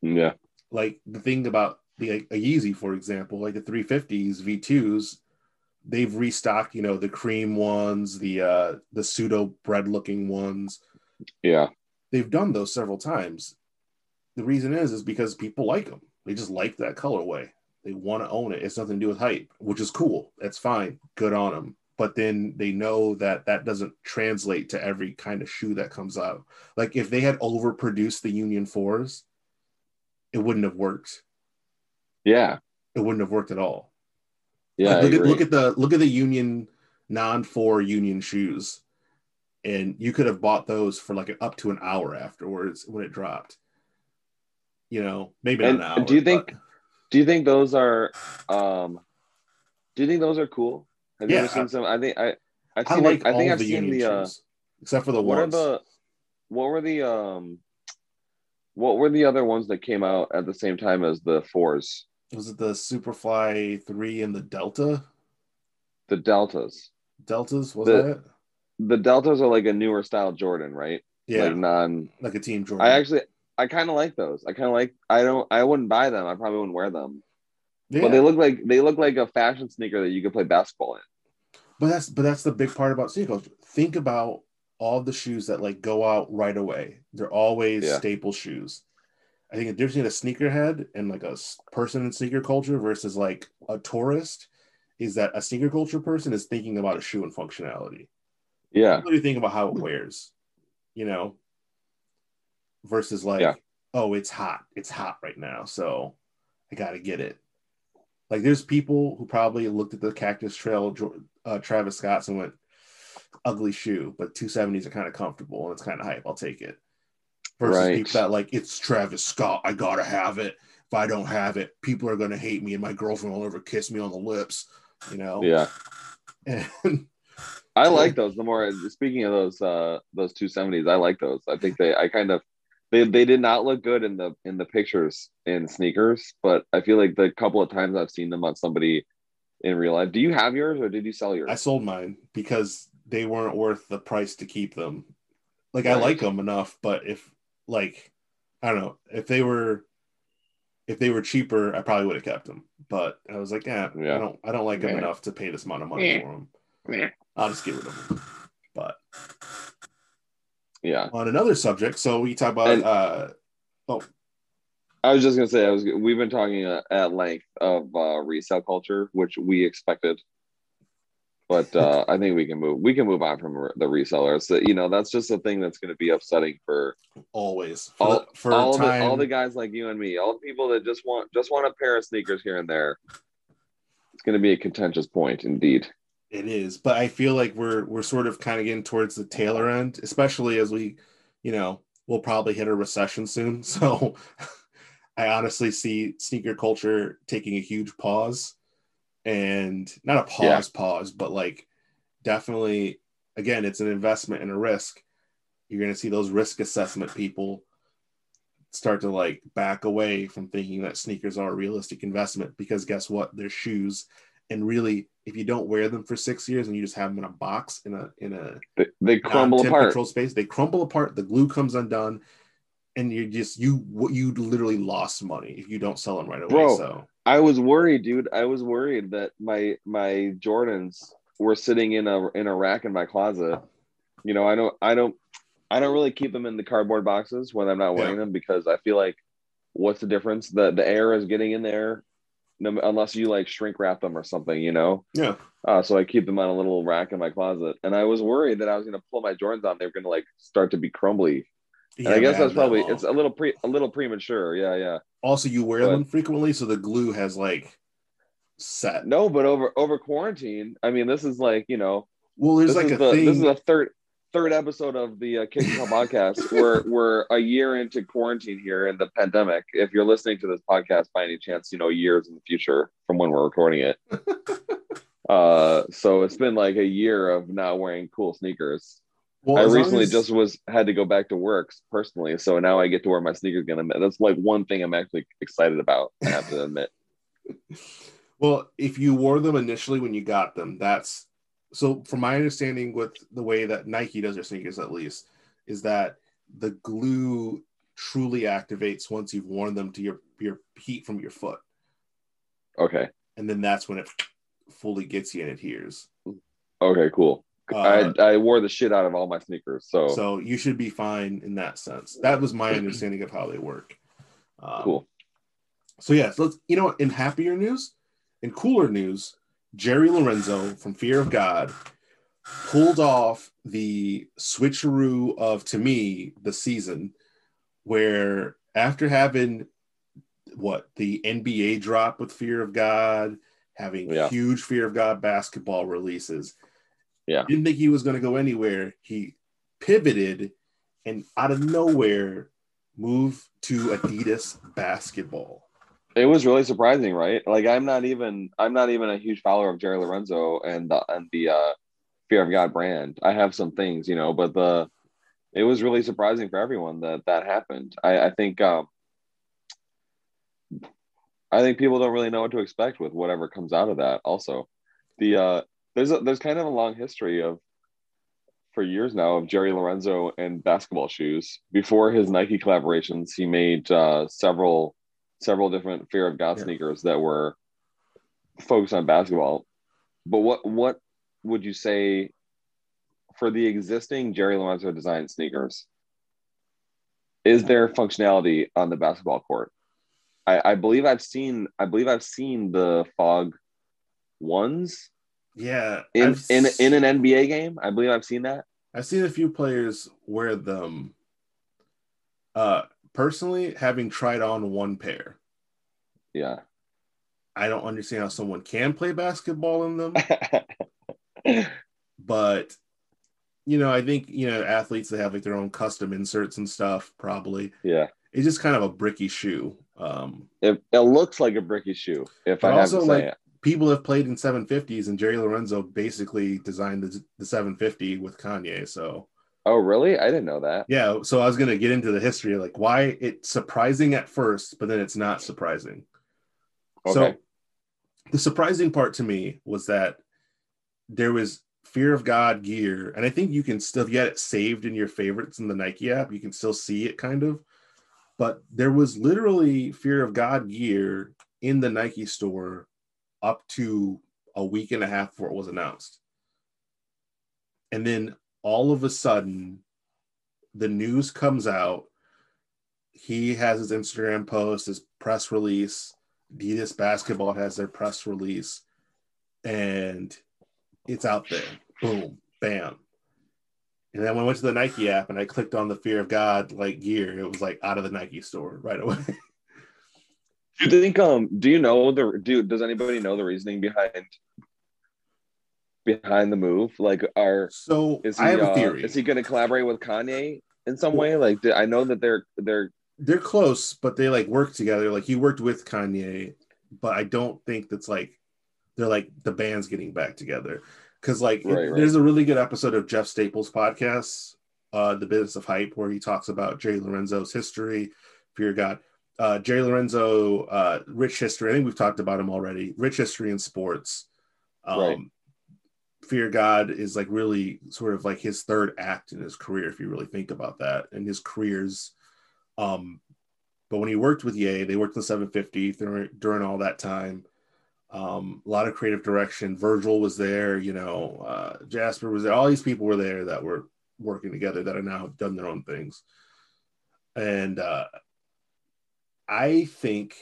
S2: Yeah.
S1: like the thing about the like, a Yeezy, for example, like the 350s V2s, they've restocked, you know, the cream ones, the uh the pseudo bred looking ones.
S2: Yeah.
S1: They've done those several times. The reason is is because people like them. They just like that colorway. They want to own it. It's nothing to do with hype, which is cool. That's fine. Good on them. But then they know that that doesn't translate to every kind of shoe that comes out. Like if they had overproduced the Union 4s, it wouldn't have worked
S2: Yeah.
S1: it wouldn't have worked at all.
S2: Yeah.
S1: Like, look at look at the look at the union non four union shoes, and you could have bought those for like up to an hour afterwards when it dropped. You know, maybe not an hour.
S2: do you think-
S1: but-
S2: do you think those are um do you think those are cool? Have you
S1: Yeah,
S2: ever seen some? I think I I've
S1: I like
S2: it, I think I've
S1: the
S2: seen the uh
S1: except for the
S2: what
S1: ones.
S2: are the what were the um what were the other ones that came out at the same time as the fours
S1: was it the Superfly three and the Delta
S2: the deltas
S1: Deltas? Was
S2: The-
S1: that it?
S2: The deltas are like a newer style jordan right
S1: Yeah,
S2: like non
S1: like a Team Jordan.
S2: i actually i kind of like those i kind of like i don't i wouldn't buy them i probably wouldn't wear them
S1: yeah.
S2: but they look like they look like a fashion sneaker that you could play basketball in
S1: But that's but that's the big part about sneaker culture. Think about all the shoes that like go out right away. They're always
S2: Yeah.
S1: staple shoes. I think the difference between a sneakerhead and like a person in sneaker culture versus like a tourist is that a sneaker culture person is thinking about a shoe and functionality.
S2: Yeah
S1: Really thinking about how it wears, you know, versus like,
S2: Yeah.
S1: oh, it's hot. It's hot right now, so I got to get it. Like, there's people who probably looked at the Cactus Trail uh, Travis Scott's and went, ugly shoe, but 270s are kind of comfortable and it's kind of hype. I'll take it. versus
S2: Right.
S1: people that like it's Travis Scott. I gotta have it. If I don't have it, people are gonna hate me, and my girlfriend will never kiss me on the lips. You know.
S2: Yeah.
S1: And
S2: I like those. The more speaking of those uh those two seventies, I like those. I think they I kind of they they did not look good in the in the pictures in sneakers, but I feel like the couple of times I've seen them on somebody in real life. Do you have yours or did you sell yours?
S1: I sold mine because they weren't worth the price to keep them. Like I like them enough, but if like I don't know if they were if they were cheaper, I probably would have kept them. But I was like, yeah,
S2: Yeah.
S1: I don't I don't like them
S2: Yeah.
S1: enough to pay this amount of money
S2: Yeah.
S1: for them.
S2: Yeah.
S1: I'll just get rid of them. But
S2: yeah.
S1: on another subject, so we talk about
S2: And-
S1: uh
S2: I was just gonna say I was we've been talking uh, at length of uh, resale culture, which we expected, but uh, I think we can move we can move on from the resellers. So, you know, that's just a thing that's going to be upsetting for
S1: always for,
S2: all,
S1: for
S2: all the all the guys like you and me, all the people that just want just want a pair of sneakers here and there. It's going to be a contentious point, indeed.
S1: It is, but I feel like we're we're sort of kind of getting towards the tailor end, especially as we, you know, we'll probably hit a recession soon. So I honestly see sneaker culture taking a huge pause and not a pause pause, but like definitely again, it's an investment and a risk. You're going to see those risk assessment people start to like back away from thinking that sneakers are a realistic investment because guess what? They're shoes and really if you don't wear them for six years and you just have them in a box in a in a
S2: They, they crumble apart.
S1: controlled space they crumble apart the glue comes undone and you just you what you literally lost money if you don't sell them right away
S2: Bro.
S1: so
S2: I was worried, dude. I was worried that my my Jordans were sitting in a in a rack in my closet. You know, I don't I don't I don't really keep them in the cardboard boxes when I'm not wearing
S1: Yeah.
S2: them because I feel like what's the difference? The the air is getting in there no, unless you like shrink wrap them or something, you know.
S1: yeah
S2: Uh, so I keep them on a little rack in my closet, and I was worried that I was gonna pull my Jordans on. They were gonna like start to be crumbly. And I guess that's
S1: that
S2: probably it's a little pre a little premature. Yeah, yeah.
S1: also you wear
S2: but-
S1: them frequently so the glue has like set
S2: No, but over over quarantine, I mean, this is like you know,
S1: well there's like a
S2: the
S1: thing
S2: this is the third third episode of the uh, Kick Tell podcast. we're we're a year into quarantine here in the pandemic. If you're listening to this podcast by any chance, you know, years in the future from when we're recording it. uh, so it's been like a year of not wearing cool sneakers.
S1: well,
S2: I recently
S1: as-
S2: just was had to go back to work personally, so now I get to wear my sneakers again. That's like one thing I'm actually excited about. I have to admit.
S1: Well, if you wore them initially when you got them, that's so from my understanding with the way that Nike does their sneakers at least is that the glue truly activates once you've worn them to your your heat from your foot.
S2: Okay.
S1: And then that's when it fully gets you and adheres.
S2: Okay. Cool.
S1: Uh,
S2: I I wore the shit out of all my sneakers, so,
S1: so you should be fine in that sense. That was my understanding of how they work. Um,
S2: cool.
S1: So yeah, so let's you know in happier news, in cooler news, Jerry Lorenzo from Fear of God pulled off the switcheroo of to me the season where after having what the NBA drop with Fear of God, having
S2: Yeah.
S1: huge Fear of God basketball releases.
S2: Yeah.
S1: Didn't think he was going to go anywhere. He pivoted and out of nowhere moved to Adidas basketball.
S2: It was really surprising, right? Like I'm not even I'm not even a huge follower of Jerry Lorenzo and the and the uh, Fear of God brand. I have some things, you know, but the it was really surprising for everyone that that happened. I, I think um, I think people don't really know what to expect with whatever comes out of that. Also, the uh, there's a, there's kind of a long history of for years now of Jerry Lorenzo and basketball shoes. Before his Nike collaborations, he made uh, several several different Fear of God
S1: Yeah.
S2: sneakers that were focused on basketball. But what what would you say for the existing Jerry Lorenzo design sneakers? Is there functionality on the basketball court? I, I believe I've seen I believe I've seen the fog ones
S1: Yeah,
S2: in
S1: I've
S2: in in an NBA game. I believe I've seen that.
S1: I've seen a few players wear them. Uh, personally, having tried on one pair,
S2: Yeah.
S1: I don't understand how someone can play basketball in them, but you know, I think you know athletes they have like their own custom inserts and stuff. Probably,
S2: Yeah.
S1: it's just kind of a bricky shoe. Um,
S2: It, it looks like a bricky shoe, if I have
S1: also,
S2: to say
S1: like,
S2: it.
S1: people have played in 750s, and Jerry Lorenzo basically designed the, the 750 with Kanye. So
S2: Oh, really? I didn't know that.
S1: yeah, so I was gonna get into the history of like why it's surprising at first, but then it's not surprising. So the surprising part to me was that there was fear of God gear, and I think you can still get it saved in your favorites in the Nike app. You can still see it kind of, but there was literally fear of God gear in the Nike store up to a week and a half before it was announced. And then all of a sudden, the news comes out. He has his Instagram post, his press release. Adidas Basketball has their press release, and it's out there. Boom, bam. And then when I went to the Nike app and I clicked on the Fear of God like gear, it was like out of the Nike store right away.
S2: Do you think um do you know the do does anybody know the reasoning behind behind the move? Like are
S1: so
S2: is he
S1: I have a
S2: uh,
S1: theory.
S2: is he gonna collaborate with Kanye in some way? Like do- I know that they're they're
S1: They're close, but they like work together. Like he worked with Kanye, but I don't think that's like they're like the band's getting back together. Cause like it-
S2: Right, right.
S1: there's a really good episode of Jeff Staple's podcast, uh, The Business of Hype, where he talks about Jerry Lorenzo's history, Fear God. Uh, Jerry Lorenzo, uh, rich history. I think we've talked about him already. Rich history in sports. Um,
S2: Right.
S1: Fear God is like really sort of like his third act in his career, if you really think about that. And his careers, um, but when he worked with Ye, they worked in the 750 during, during all that time. Um, a lot of creative direction. Virgil was there, you know, uh, Jasper was there. All these people were there that were working together that are now have done their own things. And uh, I think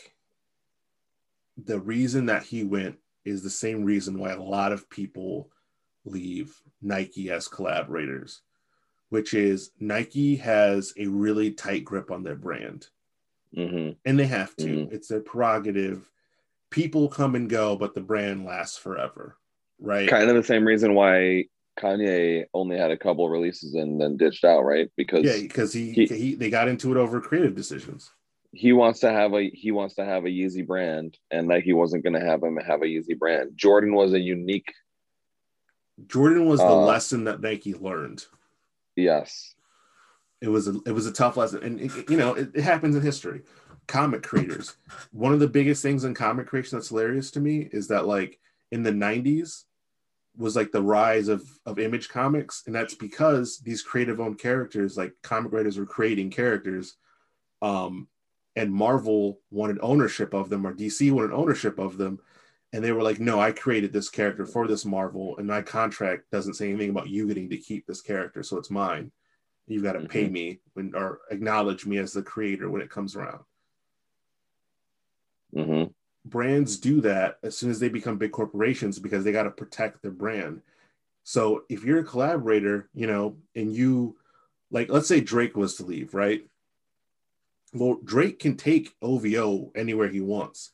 S1: the reason that he went is the same reason why a lot of people leave Nike as collaborators, which is Nike has a really tight grip on their brand
S2: mhm.
S1: and they have to.
S2: Mhm.
S1: It's their prerogative. People come and go, but the brand lasts forever, right?
S2: kind of the same reason why Kanye only had a couple releases and then ditched out, right? Because
S1: yeah, because he, he
S2: he-
S1: they got into it over creative decisions.
S2: he wants to have a he wants to have a Yeezy brand, and Nike wasn't going to have him have a Yeezy brand. Jordan was a unique,
S1: Jordan was the
S2: Uh,
S1: lesson that Nike learned.
S2: yes,
S1: It was a, it was a tough lesson, and it, you know it, it happens in history. Comic creators. One of the biggest things in comic creation that's hilarious to me is that like in the '90s was like the rise of of image comics, and that's because these creative owned characters, like comic writers, were creating characters, um, and Marvel wanted ownership of them, or DC wanted ownership of them, and they were like, "No, I created this character for this Marvel, and my contract doesn't say anything about you getting to keep this character, so it's mine." You've got to pay me when or acknowledge me as the creator when it comes around.
S2: hmm
S1: Brands do that as soon as they become big corporations because they got to protect their brand. So if you're a collaborator, you know, and you like, let's say Drake was to leave, right? Well, Drake can take OVO anywhere he wants,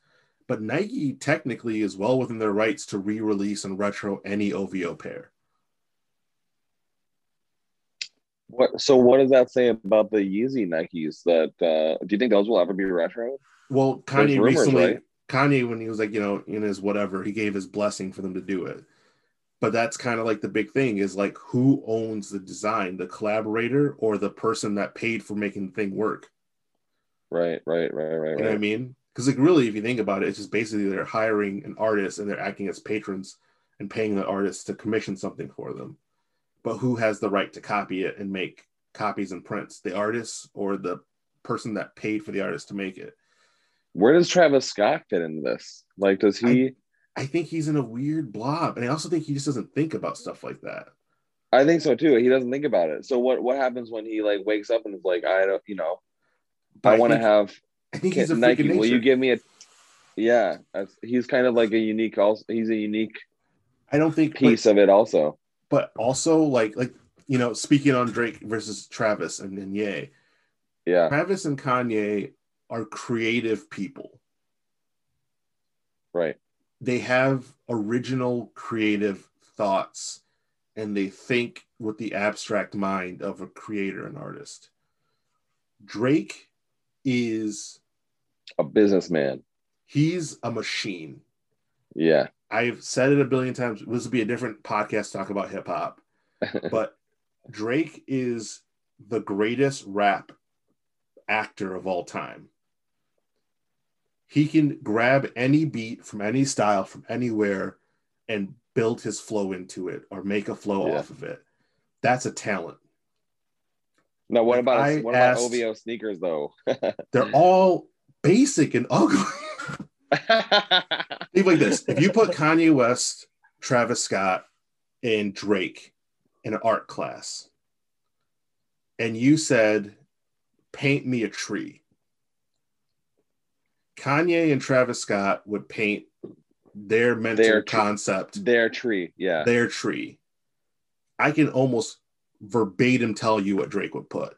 S1: but Nike technically is well within their rights to re-release and retro any OVO pair.
S2: What? So what does that say about the Yeezy Nikes? That uh, do you think those will ever be retro?
S1: Well, Kanye
S2: rumors,
S1: recently,
S2: right?
S1: Kanye, when he was like, you know, in his whatever, he gave his blessing for them to do it. But that's kind of like the big thing is like who owns the design, the collaborator or the person that paid for making the thing work?
S2: Right, right, right, right,
S1: You know what I mean? Because like really, if you think about it, it's just basically they're hiring an artist and they're acting as patrons and paying the artist to commission something for them. But who has the right to copy it and make copies and prints? The artist or the person that paid for the artist to make it?
S2: Where does Travis Scott fit into this? Like, does he?
S1: I think he's in a weird blob, and I also think he just doesn't think about stuff like that.
S2: I, think so too. He doesn't think about it. So what? What happens when he like wakes up and is like, I don't, you know,
S1: But
S2: I want to have
S1: I think he's a
S2: Nike. Will you give me a? Yeah, he's kind of like a unique. Also, he's a unique
S1: I don't think,
S2: piece
S1: but,
S2: of it. Also,
S1: but also like like you know, speaking on Drake versus Travis and then Ye,
S2: yeah,
S1: Travis and Kanye are creative people.
S2: right.
S1: They have original creative thoughts, and they think with the abstract mind of a creator and artist. Drake is
S2: a businessman.
S1: He's a machine.
S2: Yeah.
S1: I've said it a billion times. This would be a different podcast talk about hip hop. but Drake is the greatest rap actor of all time. He can grab any beat from any style from anywhere and build his flow into it or make a flow yeah. off of it. That's a talent.
S2: Now, what about I what about OVO sneakers though?
S1: they're all basic and ugly. Think like this: if you put Kanye West, Travis Scott, and Drake in an art class, and you said, "Paint me a tree," Kanye and Travis Scott would paint their mental their concept,
S2: their tree, yeah,
S1: their tree. I can almost verbatim tell you what Drake would put.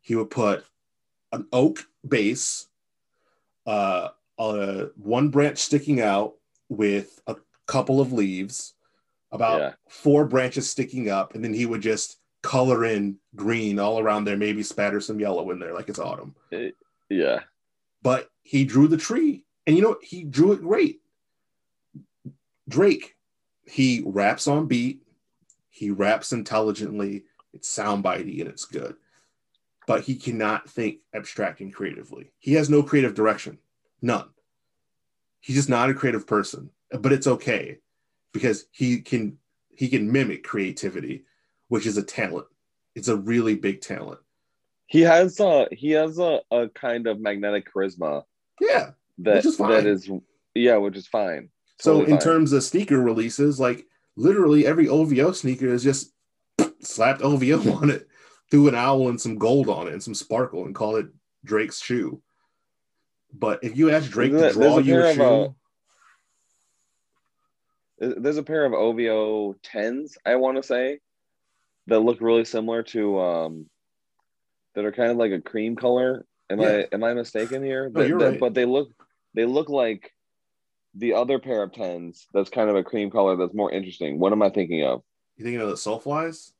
S1: He would put an oak base, uh, uh, one branch sticking out with a couple of leaves, about yeah. four branches sticking up, and then he would just color in green all around there, maybe spatter some yellow in there like it's autumn.
S2: Yeah.
S1: But he drew the tree, and you know what? he drew it great. Drake, he raps on beat, he raps intelligently, it's soundbitey and it's good. But he cannot think abstract and creatively. He has no creative direction. None. He's just not a creative person. But it's okay because he can he can mimic creativity, which is a talent. It's a really big talent.
S2: He has a he has a, a kind of magnetic charisma.
S1: Yeah.
S2: That is that is yeah, which is fine.
S1: Totally so in fine. terms of sneaker releases, like literally every OVO sneaker is just slapped OVO on it, threw an owl and some gold on it and some sparkle and called it Drake's shoe. But if you ask Drake to draw you a shoe,
S2: a, there's a pair of OVO tens, I want to say, that look really similar to um, that are kind of like a cream color. Am yeah. I am I mistaken here?
S1: No, you're right.
S2: But they look they look like the other pair of tens that's kind of a cream color that's more interesting. What am I thinking of?
S1: You thinking of the SoleFlys?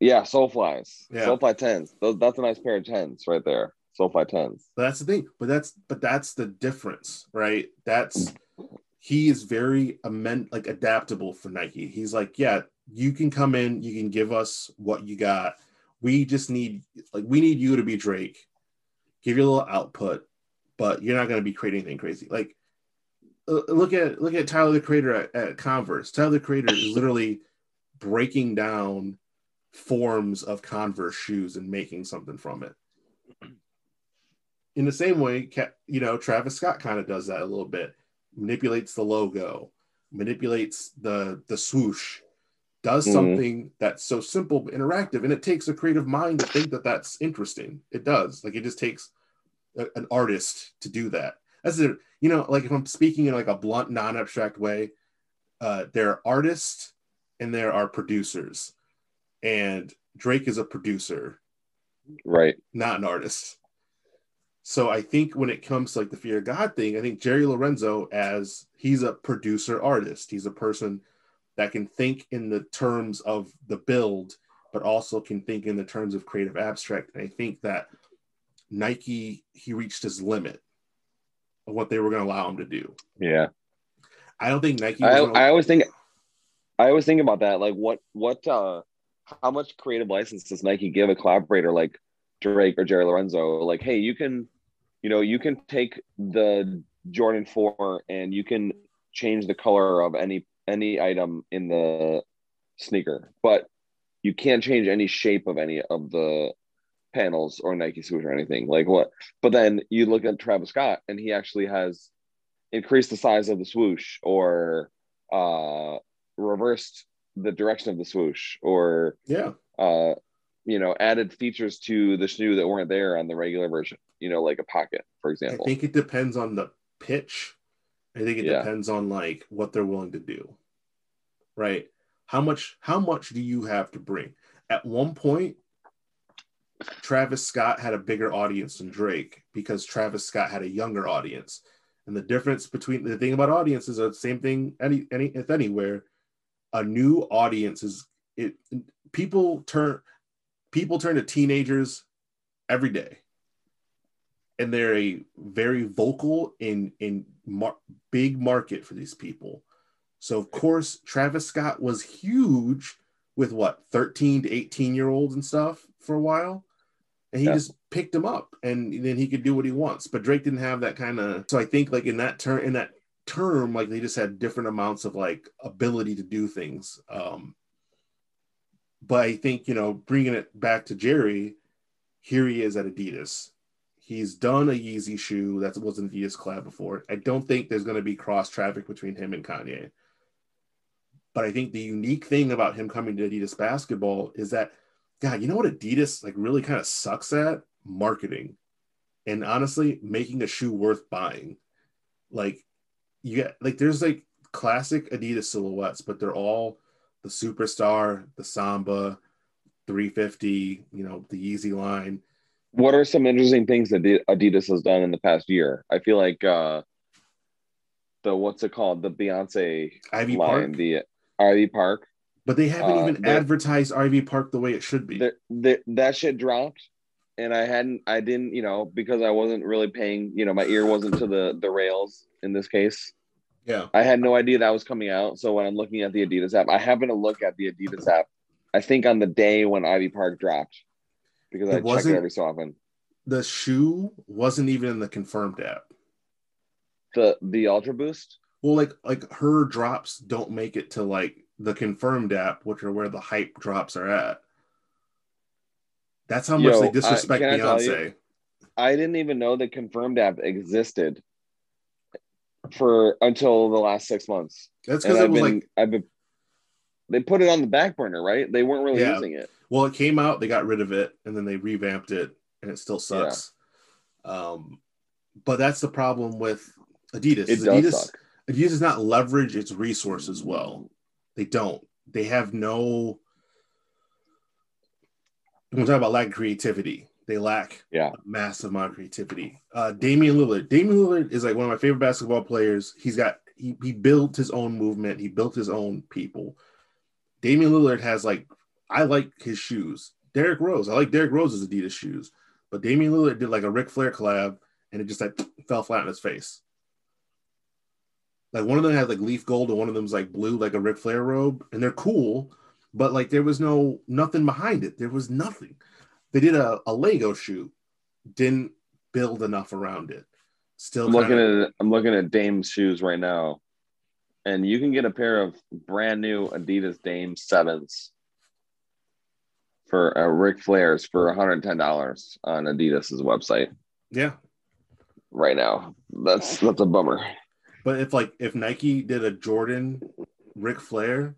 S2: Yeah, SoleFlys. Yeah. SoleFly tens. Those, that's a nice pair of tens right there. SoleFly tens.
S1: But that's the thing. But that's but that's the difference, right? That's he is very amend like adaptable for Nike. He's like, yeah, you can come in, you can give us what you got. We just need like we need you to be Drake, give you a little output, but you're not going to be creating anything crazy. Like look at look at Tyler the Creator at, at Converse. Tyler the Creator is literally breaking down forms of Converse shoes and making something from it. In the same way, you know, Travis Scott kind of does that a little bit. Manipulates the logo, manipulates the the swoosh, does mm-hmm. something that's so simple but interactive, and it takes a creative mind to think that that's interesting. It does. Like it just takes a, an artist to do that. That's it. You know, like if I'm speaking in like a blunt, non-abstract way, uh, there are artists and there are producers and Drake is a producer,
S2: right?
S1: Not an artist. So I think when it comes to like the fear of God thing, I think Jerry Lorenzo as he's a producer artist. He's a person that can think in the terms of the build, but also can think in the terms of creative abstract. And I think that Nike he reached his limit of what they were going to allow him to do.
S2: Yeah.
S1: I don't think Nike.
S2: I. I always think, I always think about that. Like, what, what, uh, how much creative license does Nike give a collaborator like Drake or Jerry Lorenzo? Like, hey, you can, you know, you can take the Jordan 4 and you can change the color of any any item in the sneaker, but you can't change any shape of any of the panels or Nike swoosh or anything. Like what? But then you look at Travis Scott and he actually has increased the size of the swoosh or uh reversed the direction of the swoosh or
S1: yeah
S2: uh you know added features to the shoe that weren't there on the regular version you know like a pocket for example
S1: i think it depends on the pitch i think it yeah. depends on like what they're willing to do right how much how much do you have to bring at one point travis scott had a bigger audience than drake because travis scott had a younger audience. And the difference between the thing about audiences are the same thing any any if anywhere. A new audience is it people turn people turn to teenagers every day. And they're a very vocal in in mar- big market for these people. So of course travis scott was huge with what 13 to 18 year olds and stuff for a while and he
S2: Yeah.
S1: just picked him up and then he could do what he wants. But drake didn't have that kind of so i think like in that term in that term like they just had different amounts of like ability to do things. Um but i think you know bringing it back to jerry here he is at adidas. He's done a yeezy shoe that was an adidas collab before. I don't think there's going to be cross traffic between him and kanye. But i think the unique thing about him coming to adidas basketball is that god you know what adidas like really kind of sucks at marketing and honestly making a shoe worth buying like you get like there's like classic adidas silhouettes but they're all the superstar the samba 350 you know the yeezy line
S2: What are some interesting things that Adidas has done in the past year? I feel like uh, the what's it called? The Beyonce
S1: ivy
S2: line,
S1: park
S2: the Ivy Park.
S1: But they haven't
S2: uh,
S1: even advertised ivy park the way it should be
S2: the, that shit dropped, and I hadn't, I didn't, you know, because I wasn't really paying. You know, my ear wasn't to the the rails in this case.
S1: yeah
S2: I had no idea that was coming out. So when I'm looking at the Adidas app, I happen to look at the Adidas app. I think on the day when Ivy Park dropped, because
S1: It
S2: I check it every so often.
S1: the shoe wasn't even in the confirmed app
S2: The the Ultra Boost.
S1: well like like her drops don't make it to like the confirmed app which are where the hype drops are at that's how much they disrespect
S2: I you-
S1: beyonce
S2: I didn't even know the confirmed app existed for until the last six months.
S1: that's because it
S2: I've
S1: was
S2: been,
S1: like
S2: I've been, they put it on the back burner, right? They weren't really
S1: Yeah.
S2: using it.
S1: Well, it came out, they got rid of it, and then they revamped it, and it still sucks. Um, but that's the problem with Adidas.
S2: It
S1: Adidas. Adidas does not leverage its resources well. They don't. They have no. When we talk about lack of creativity, they lack
S2: Yeah.
S1: a massive amount of creativity. Uh, Damian Lillard. Damian Lillard is like one of my favorite basketball players. He's got he, he built his own movement. He built his own people. Damian Lillard has like I like his shoes. Derrick Rose. I like Derrick Rose's Adidas shoes. But Damian Lillard did like a Ric Flair collab and it just like fell flat on his face. Like one of them has like leaf gold and one of them's like blue, like a Ric Flair robe, and they're cool, but like there was no nothing behind it. There was nothing. They did a, a Lego shoe, didn't build enough around it. Still
S2: I'm looking at I'm looking at Dame's shoes right now, and you can get a pair of brand new Adidas Dame sevens for uh, Ric Flair's for 110 dollars on Adidas's website
S1: yeah.
S2: right now. That's that's a bummer.
S1: But if like if Nike did a Jordan Ric Flair,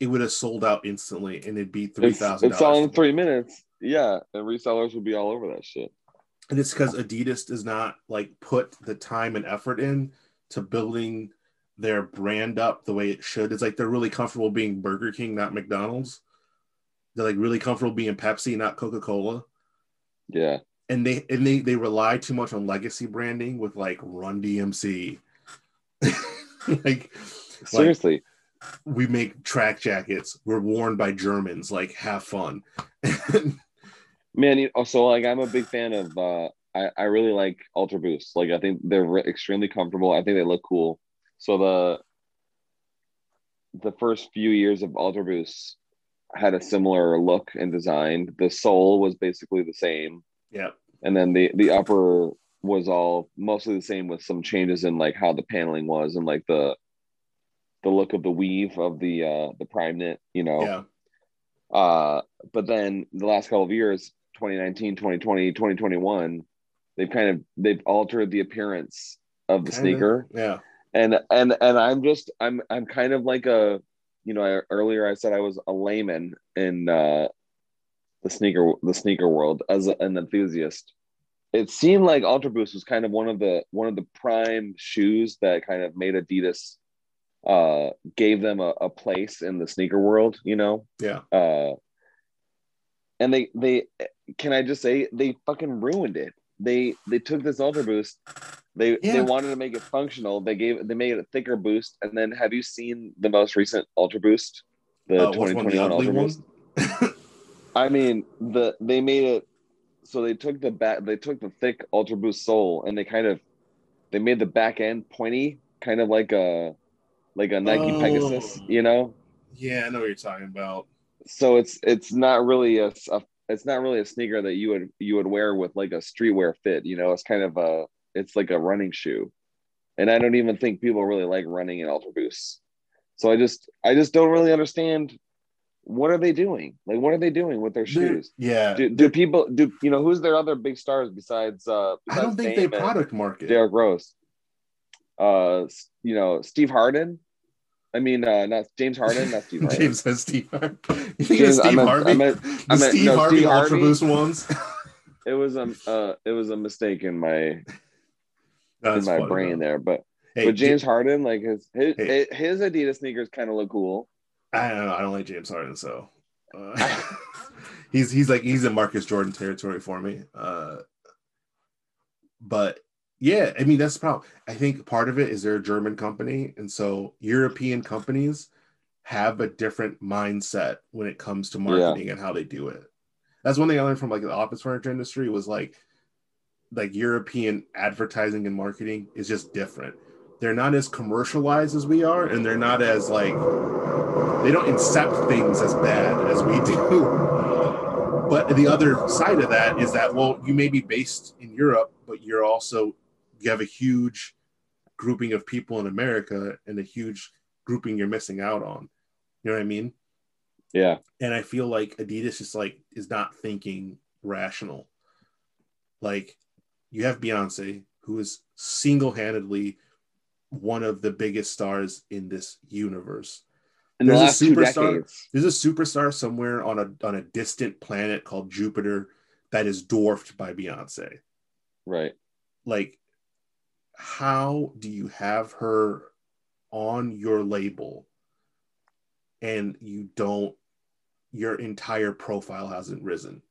S1: it would have sold out instantly and it'd be three thousand.
S2: It's, it's all in three minutes. Yeah, and resellers would be all over that shit.
S1: And it's because Adidas does not like put the time and effort in to building their brand up the way it should. It's like they're really comfortable being Burger King, not McDonald's. They're like really comfortable being Pepsi, not Coca-Cola.
S2: Yeah,
S1: And they and they they rely too much on legacy branding with like Run DMC. like
S2: seriously.
S1: we make track jackets. We're worn by Germans. Like, have fun.
S2: Man, also like I'm a big fan of. uh I I really like Ultra Boost. Like I think they're re- extremely comfortable. I think they look cool. So the the first few years of Ultra Boost had a similar look and design. The sole was basically the same,
S1: yeah,
S2: and then the the upper was all mostly the same with some changes in like how the paneling was and like the the look of the weave of the uh the prime knit. You know.
S1: yeah,
S2: Uh, but then the last couple of years, 2019, 2020, 2021, they've kind of they've altered the appearance of the
S1: Kinda.
S2: sneaker.
S1: yeah,
S2: And and and I'm just I'm I'm kind of like a you know, I, earlier I said I was a layman in uh the sneaker the sneaker world as an enthusiast. It seemed like Ultra Boost was kind of one of the one of the prime shoes that kind of made Adidas uh gave them a, a place in the sneaker world, you know
S1: yeah.
S2: uh and they they can i just say they fucking ruined it they they took this ultra boost they
S1: Yeah.
S2: they wanted to make it functional they gave they made it a thicker boost and then have you seen the most recent ultra boost The
S1: Uh, what's one, the
S2: 2021
S1: ugly
S2: Ultra
S1: one?
S2: Boost. I mean, the they made it so they took the back they took the thick Ultra Boost sole and they kind of they made the back end pointy, kind of like a like a Nike
S1: Oh.
S2: Pegasus, you know.
S1: Yeah, I know what you're talking about.
S2: So it's it's not really a, a it's not really a sneaker that you would you would wear with like a streetwear fit, you know. It's kind of a it's like a running shoe, and I don't even think people really like running in Ultra Boosts. So I just I just don't really understand what are they doing? Like what are they doing with their
S1: They're-
S2: shoes?
S1: Yeah,
S2: Do, do people do you know who's their other big stars besides uh
S1: I don't think
S2: Dame
S1: they product market.
S2: Derrick Rose? Uh you know, Steve Harden. I mean uh not James Harden, not Steve Harden.
S1: James says Steve Harvey. You think it's
S2: James- I
S1: Steve
S2: meant-
S1: Harvey?
S2: I meant-
S1: the
S2: I meant-
S1: Steve
S2: no,
S1: Harvey
S2: Steve
S1: Ultra
S2: Harvey.
S1: Boost ones.
S2: It was a uh it was a mistake in my
S1: That's
S2: in my
S1: funny,
S2: brain
S1: though.
S2: there, but
S1: Hey,
S2: but James Harden, like his his,
S1: Hey.
S2: his Adidas sneakers kind of look cool.
S1: I don't know. I don't like James Harden, so uh, he's he's like he's in Marcus Jordan territory for me. Uh, but yeah, I mean that's the problem. I think part of it is they're a German company, and so European companies have a different mindset when it comes to marketing and how they do it. That's one thing I learned from like the office furniture industry was like like European advertising and marketing is just different. They're not as commercialized as we are, and they're not as like they don't incept things as bad as we do. But the other side of that is that well, you may be based in Europe, but you're also you have a huge grouping of people in America and a huge grouping you're missing out on. You know what I mean?
S2: Yeah,
S1: And I feel like Adidas just like is not thinking rational. Like you have Beyonce, who is single-handedly one of the biggest stars in this universe.
S2: In the
S1: There's a
S2: last two
S1: superstar-
S2: decades.
S1: There's a superstar somewhere on a on a distant planet called Jupiter that is dwarfed by Beyonce.
S2: Right.
S1: Like, how do you have her on your label and you don't your entire profile hasn't risen?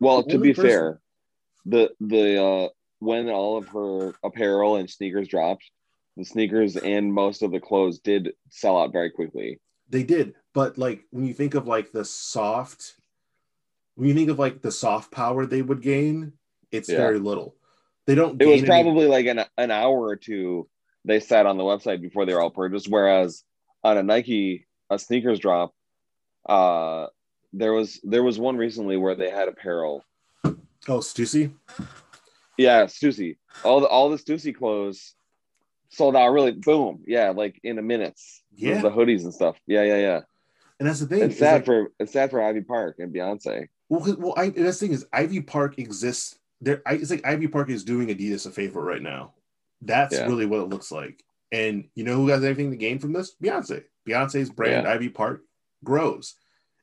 S2: Well,
S1: The
S2: to be
S1: person-
S2: fair, the the uh when all of her apparel and sneakers dropped, the sneakers and most of the clothes did sell out very quickly.
S1: They did, but like when you think of like the soft, when you think of like the soft power they would gain, it's
S2: Yeah.
S1: very little. They don't.
S2: It was
S1: gain any-
S2: probably like an an hour or two they sat on the website before they were all purchased. Whereas on a Nike a sneakers drop, uh, there was there was one recently where they had apparel.
S1: oh Stussy.
S2: Yeah, Stussy. All the all the Stussy clothes sold out really boom. Yeah, like in a minute
S1: Yeah.
S2: The hoodies and stuff. Yeah, yeah, yeah.
S1: And that's the thing.
S2: It's sad
S1: like-
S2: for it's sad for Ivy Park and Beyonce.
S1: Well, well, I, that's the thing is Ivy Park exists. There, I, it's like Ivy Park is doing Adidas a favor right now. That's
S2: Yeah.
S1: really what it looks like. And you know who has anything to gain from this? Beyonce. Beyonce's brand,
S2: Yeah.
S1: Ivy Park, grows,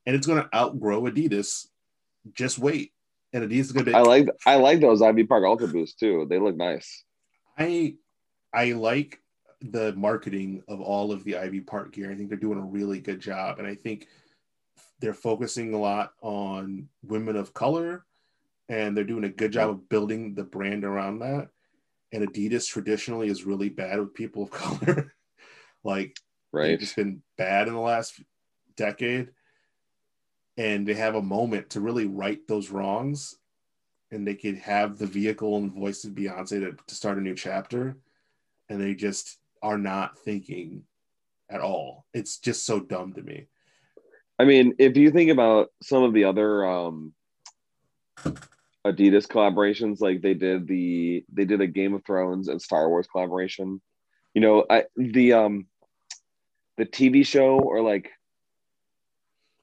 S1: and it's going to outgrow Adidas. Just wait, and Adidas is going to be.
S2: I like I like those Ivy Park Ultra Boosts too. They look nice.
S1: I I like the marketing of all of the Ivy Park gear. I think they're doing a really good job, and I think they're focusing a lot on women of color, and they're doing a good job of building the brand around that. And Adidas traditionally is really bad with people of color, like
S2: Right.
S1: just been bad in the last decade, and they have a moment to really right those wrongs, and they could have the vehicle and voice of Beyonce to, to start a new chapter, and they just are not thinking at all. It's just so dumb to me.
S2: I mean, if you think about some of the other um Adidas collaborations, like they did the they did a Game of Thrones and Star Wars collaboration. You know, I the um the TV show or like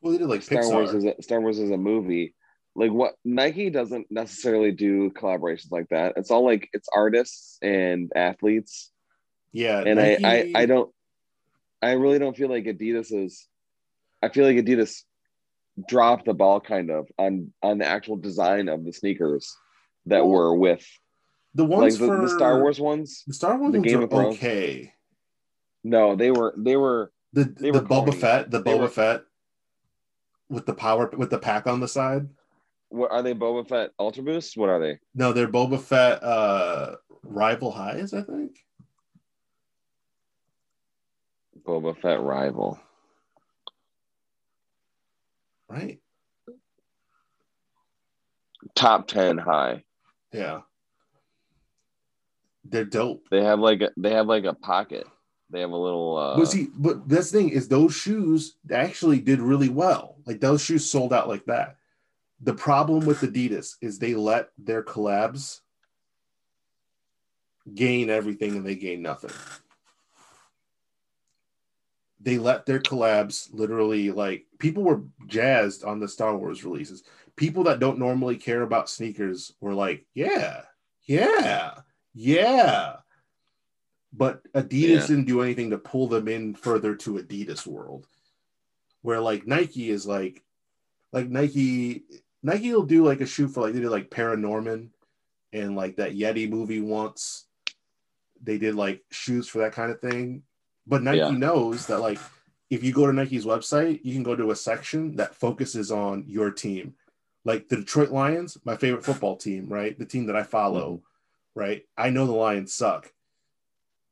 S1: Well, they did like
S2: Star
S1: Pixar.
S2: Wars is a, Star Wars is a movie. Like what Nike doesn't necessarily do collaborations like that. It's all like it's artists and athletes.
S1: Yeah,
S2: and
S1: Nike-
S2: I, I I don't I really don't feel like Adidas is I feel like Adidas dropped the ball kind of on on the actual design of the sneakers that
S1: Well,
S2: were with
S1: the
S2: like
S1: ones
S2: the,
S1: for
S2: the Star Wars ones.
S1: the Star Wars
S2: the
S1: ones
S2: Game
S1: are
S2: of Thrones.
S1: okay.
S2: No, they were they were
S1: The
S2: They
S1: the
S2: were
S1: Boba
S2: corny.
S1: Fett, the
S2: They
S1: Boba
S2: were-
S1: Fett with the power with the pack on the side.
S2: what are they Boba Fett Ultra Boosts? What are they?
S1: No, they're Boba Fett uh rival highs, I think.
S2: Boba Fett rival.
S1: right?
S2: Top 10 high.
S1: Yeah. They're dope.
S2: They have like a, they have like a pocket. They have a little uh
S1: But see, but this thing is those shoes actually did really well. Like those shoes sold out like that. The problem with Adidas is they let their collabs gain everything and they gain nothing. They let their collabs literally like people were jazzed on the Star Wars releases. People that don't normally care about sneakers were like, yeah, yeah, yeah. But Adidas
S2: Yeah.
S1: didn't do anything to pull them in further to Adidas world. Where like Nike is like, like Nike, Nike will do like a shoe for like they did like Paranorman and like that Yeti movie once. They did like shoes for that kind of thing. But Nike
S2: Yeah.
S1: knows that like if you go to Nike's website, you can go to a section that focuses on your team. Like the Detroit Lions, my favorite football team, right? The team that I follow, mm-hmm. right? I know the Lions suck.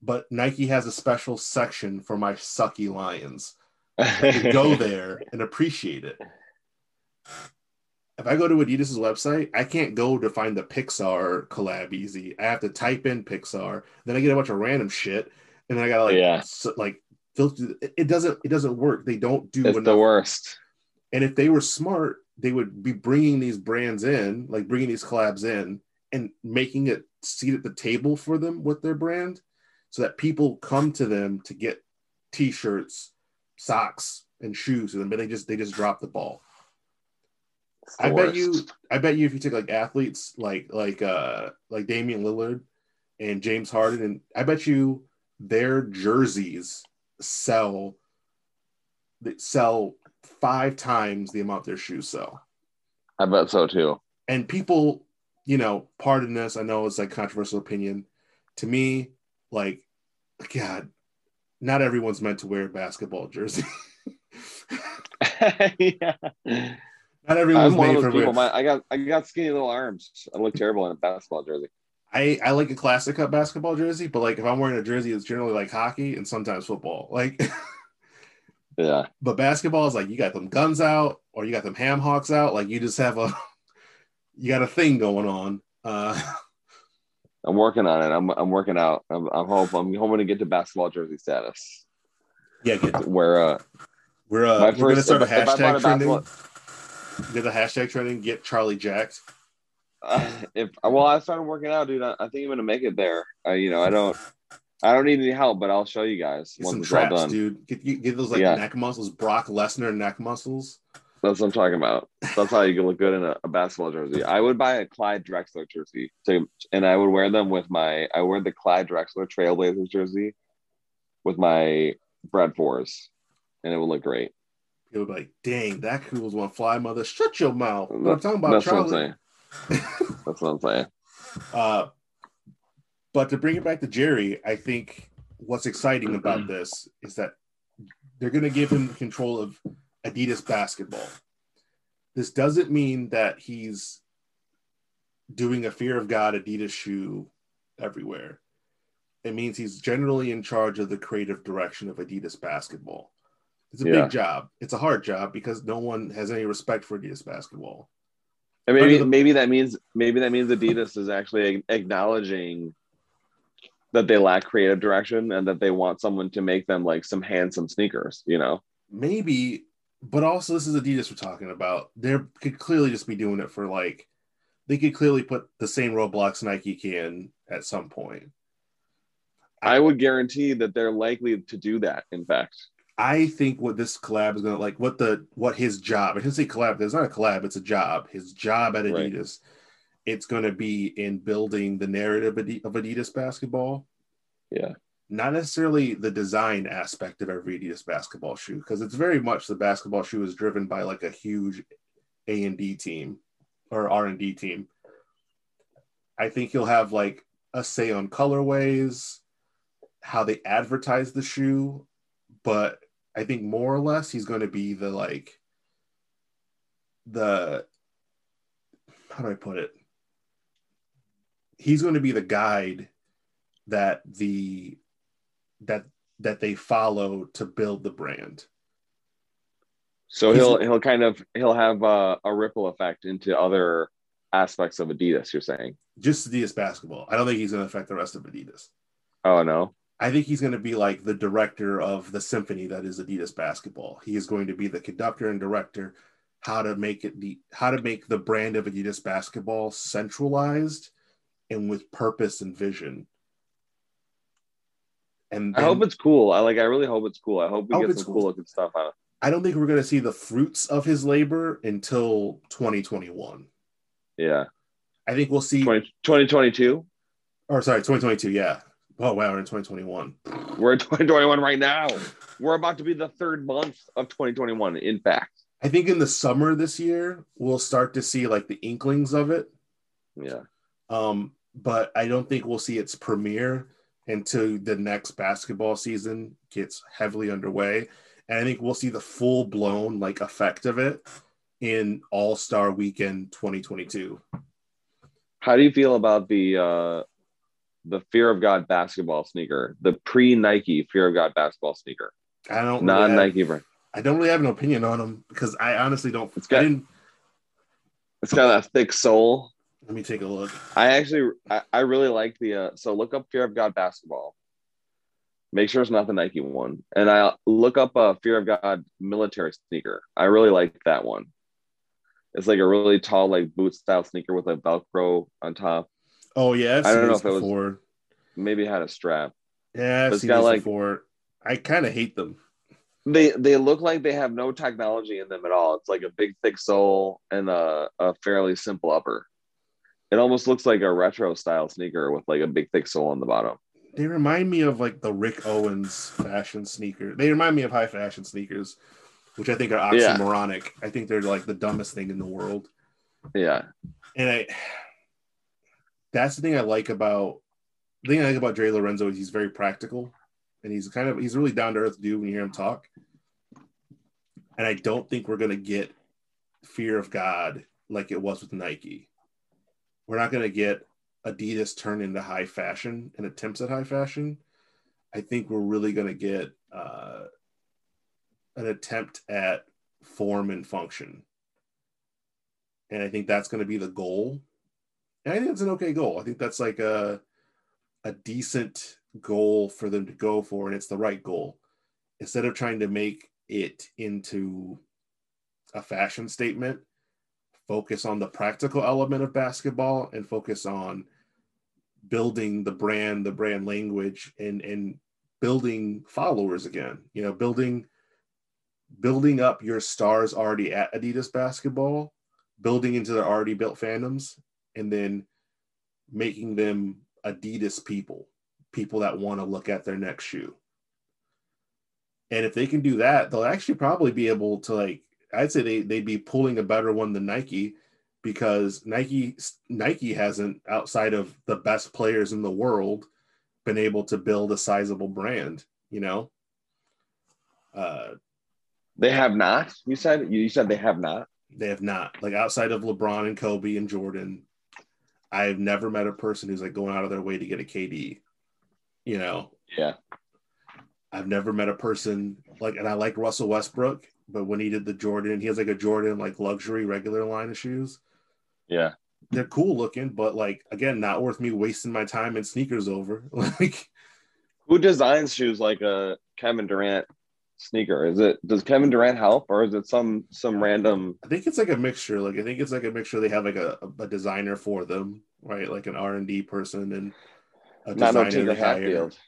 S1: But Nike has a special section for my sucky Lions go there and appreciate it. If I go to Adidas's website, I can't go to find the Pixar collab easy. I have to type in Pixar, then I get a bunch of random shit, and then I gotta like
S2: Yeah.
S1: s- like filter. It doesn't it doesn't work. They don't do
S2: it's
S1: enough.
S2: the worst.
S1: And if they were smart, they would be bringing these brands in, like bringing these collabs in, and making it seat at the table for them with their brand, so that people come to them to get T-shirts, socks, and shoes, and then they just they just drop the ball. I bet you. I bet you, if you take like athletes like like uh like Damian Lillard and James Harden, and I bet you their jerseys sell sell five times the amount their shoes sell.
S2: I bet so too.
S1: And people, you know, pardon this, I know it's like controversial opinion. To me, like, God, not everyone's meant to wear a basketball jersey.
S2: yeah.
S1: not everyone's
S2: I'm one of
S1: for
S2: those people. My, I got I got skinny little arms. I look terrible in a basketball jersey.
S1: I, I like a classic cut basketball jersey, but like if I'm wearing a jersey, it's generally like hockey and sometimes football. Like,
S2: Yeah.
S1: but basketball is like you got them guns out or you got them ham hocks out. Like you just have a, you got a thing going on. Uh,
S2: I'm working on it. I'm I'm working out. I'm I'm hope I'm hoping to get to basketball jersey status.
S1: yeah, get,
S2: Where uh
S1: we're uh,
S2: my
S1: we're gonna start a
S2: if, bought
S1: hashtag
S2: a
S1: trending. Get the hashtag trending. Get Charlie jacked.
S2: Uh, if well I started working out, dude. I, I think I'm gonna make it there. I you know I don't I don't need any help, but I'll show you guys
S1: Get
S2: once
S1: some traps,
S2: done.
S1: dude. Get, get those like
S2: Yeah.
S1: neck muscles, Brock Lesnar neck muscles.
S2: That's what I'm talking about. That's how you can look good in a, a basketball jersey. I would buy a Clyde Drexler jersey, to, and I would wear them with my. I wear the Clyde Drexler Trailblazers jersey with my bred fours, and it would look great.
S1: People be like, "Dang, that cool's one fly mother." Shut your mouth. What I'm talking about,
S2: That's what I'm
S1: Charlie.
S2: That's what I'm saying.
S1: Uh, but to bring it back to Jerry, I think what's exciting about this is that they're going to give him control of Adidas basketball. This doesn't mean that he's doing a fear of God Adidas shoe everywhere. It means he's generally in charge of the creative direction of Adidas basketball. It's a
S2: Yeah.
S1: big job. It's a hard job because no one has any respect for Adidas basketball.
S2: And maybe
S1: the-
S2: maybe that means maybe that means Adidas is actually acknowledging that they lack creative direction and that they want someone to make them like some handsome sneakers. You know.
S1: maybe but also this is adidas we're talking about they could clearly just be doing it for like they could clearly put the same roadblocks nike can at some point
S2: I would guarantee that they're likely to do that. In fact,
S1: i think what this collab is gonna like what the what his job i shouldn't say collab it's not a collab it's a job his job at
S2: Right.
S1: adidas it's gonna be in building the narrative of of adidas basketball
S2: yeah,
S1: not necessarily the design aspect of every Adidas basketball shoe, because it's very much the basketball shoe is driven by like a huge A and D team or R and D team. I think he'll have like a say on colorways, how they advertise the shoe, but I think more or less he's going to be the like the how do I put it? He's going to be the guide that the that that they follow to build the brand.
S2: So
S1: He's-
S2: he'll he'll kind of he'll have a, a ripple effect into other aspects of Adidas. You're saying?
S1: just Adidas basketball. I don't think he's going to affect the rest of Adidas.
S2: Oh no.
S1: I think he's going to be like the director of the symphony that is Adidas basketball. He is going to be the conductor and director how to make it the how to make the brand of Adidas basketball centralized and with purpose and vision. And
S2: I hope it's cool. I like. I really hope it's cool. I hope we
S1: I hope
S2: get some
S1: cool.
S2: cool looking stuff out.
S1: I don't think we're going to see the fruits of his labor until 2021.
S2: Yeah.
S1: I think we'll see
S2: 20, 2022.
S1: or sorry, 2022, yeah. Oh wow, we're in 2021.
S2: We're in 2021 right now. We're about to be the third month of 2021. In fact.
S1: I think in the summer this year we'll start to see like the inklings of it.
S2: Yeah.
S1: Um, but I don't think we'll see its premiere until the next basketball season gets heavily underway. And I think we'll see the full blown like effect of it in All Star Weekend 2022.
S2: How do you feel about the uh the Fear of God basketball sneaker, the pre Nike Fear of God basketball sneaker,
S1: I don't
S2: non
S1: really
S2: Nike brand?
S1: I don't really have an opinion on them because I honestly don't.
S2: It's got-. It's got a thick sole.
S1: Let me take a look.
S2: I actually, I, I really like the. Uh, so look up Fear of God basketball. Make sure it's not the Nike one, and I look up a Fear of God military sneaker. I really like that one. It's like a really tall, like boot style sneaker with like Velcro on top.
S1: Oh yeah, I've
S2: I don't know if it was-
S1: before.
S2: Maybe it had a strap.
S1: Yeah, I've
S2: It's
S1: seen
S2: got, like-
S1: before. I kind of hate them.
S2: They they look like they have no technology in them at all. It's like a big thick sole and a, a fairly simple upper. It almost looks like a retro style sneaker with like a big thick sole on the bottom.
S1: They remind me of like the Rick Owens fashion sneaker. They remind me of high fashion sneakers, which I think are
S2: Yeah.
S1: oxymoronic. I think they're like the dumbest thing in the world.
S2: Yeah.
S1: And I that's the thing I like about the thing I like about Jerry Lorenzo is he's very practical and he's kind of he's really down to earth dude when you hear him talk. And I don't think we're gonna get fear of God like it was with Nike. We're not gonna get Adidas turn into high fashion and attempts at high fashion. I think we're really gonna get uh, an attempt at form and function. And I think that's going to be the goal. And I think it's an okay goal. I think that's like a a decent goal for them to go for, and it's the right goal. Instead of trying to make it into a fashion statement, focus on the practical element of basketball and focus on building the brand, the brand language, and and building followers again. You know, building building up your stars already at Adidas basketball, building into their already built fandoms, and then making them Adidas people, people that want to look at their next shoe. And if they can do that, they'll actually probably be able to like I'd say they they'd be pulling a better one than Nike because Nike Nike hasn't outside of the best players in the world been able to build a sizable brand, you know. Uh
S2: They have not. You said you said they have not.
S1: they have not. Like outside of LeBron and Kobe and Jordan, I've never met a person who's like going out of their way to get a KD. You know,
S2: Yeah.
S1: I've never met a person like, and I like Russell Westbrook, but when he did the Jordan, he has like a Jordan like luxury regular line of shoes.
S2: Yeah.
S1: They're cool looking, but like again, not worth me wasting my time in sneakers over. Like,
S2: Who designs shoes like a Kevin Durant sneaker? Is it does Kevin Durant help or is it some some random
S1: I think it's like a mixture. Like, I think it's like a mixture. They have like a, a designer for them, right? Like an R and D person and a
S2: not no
S1: designer hired.
S2: Hatfield?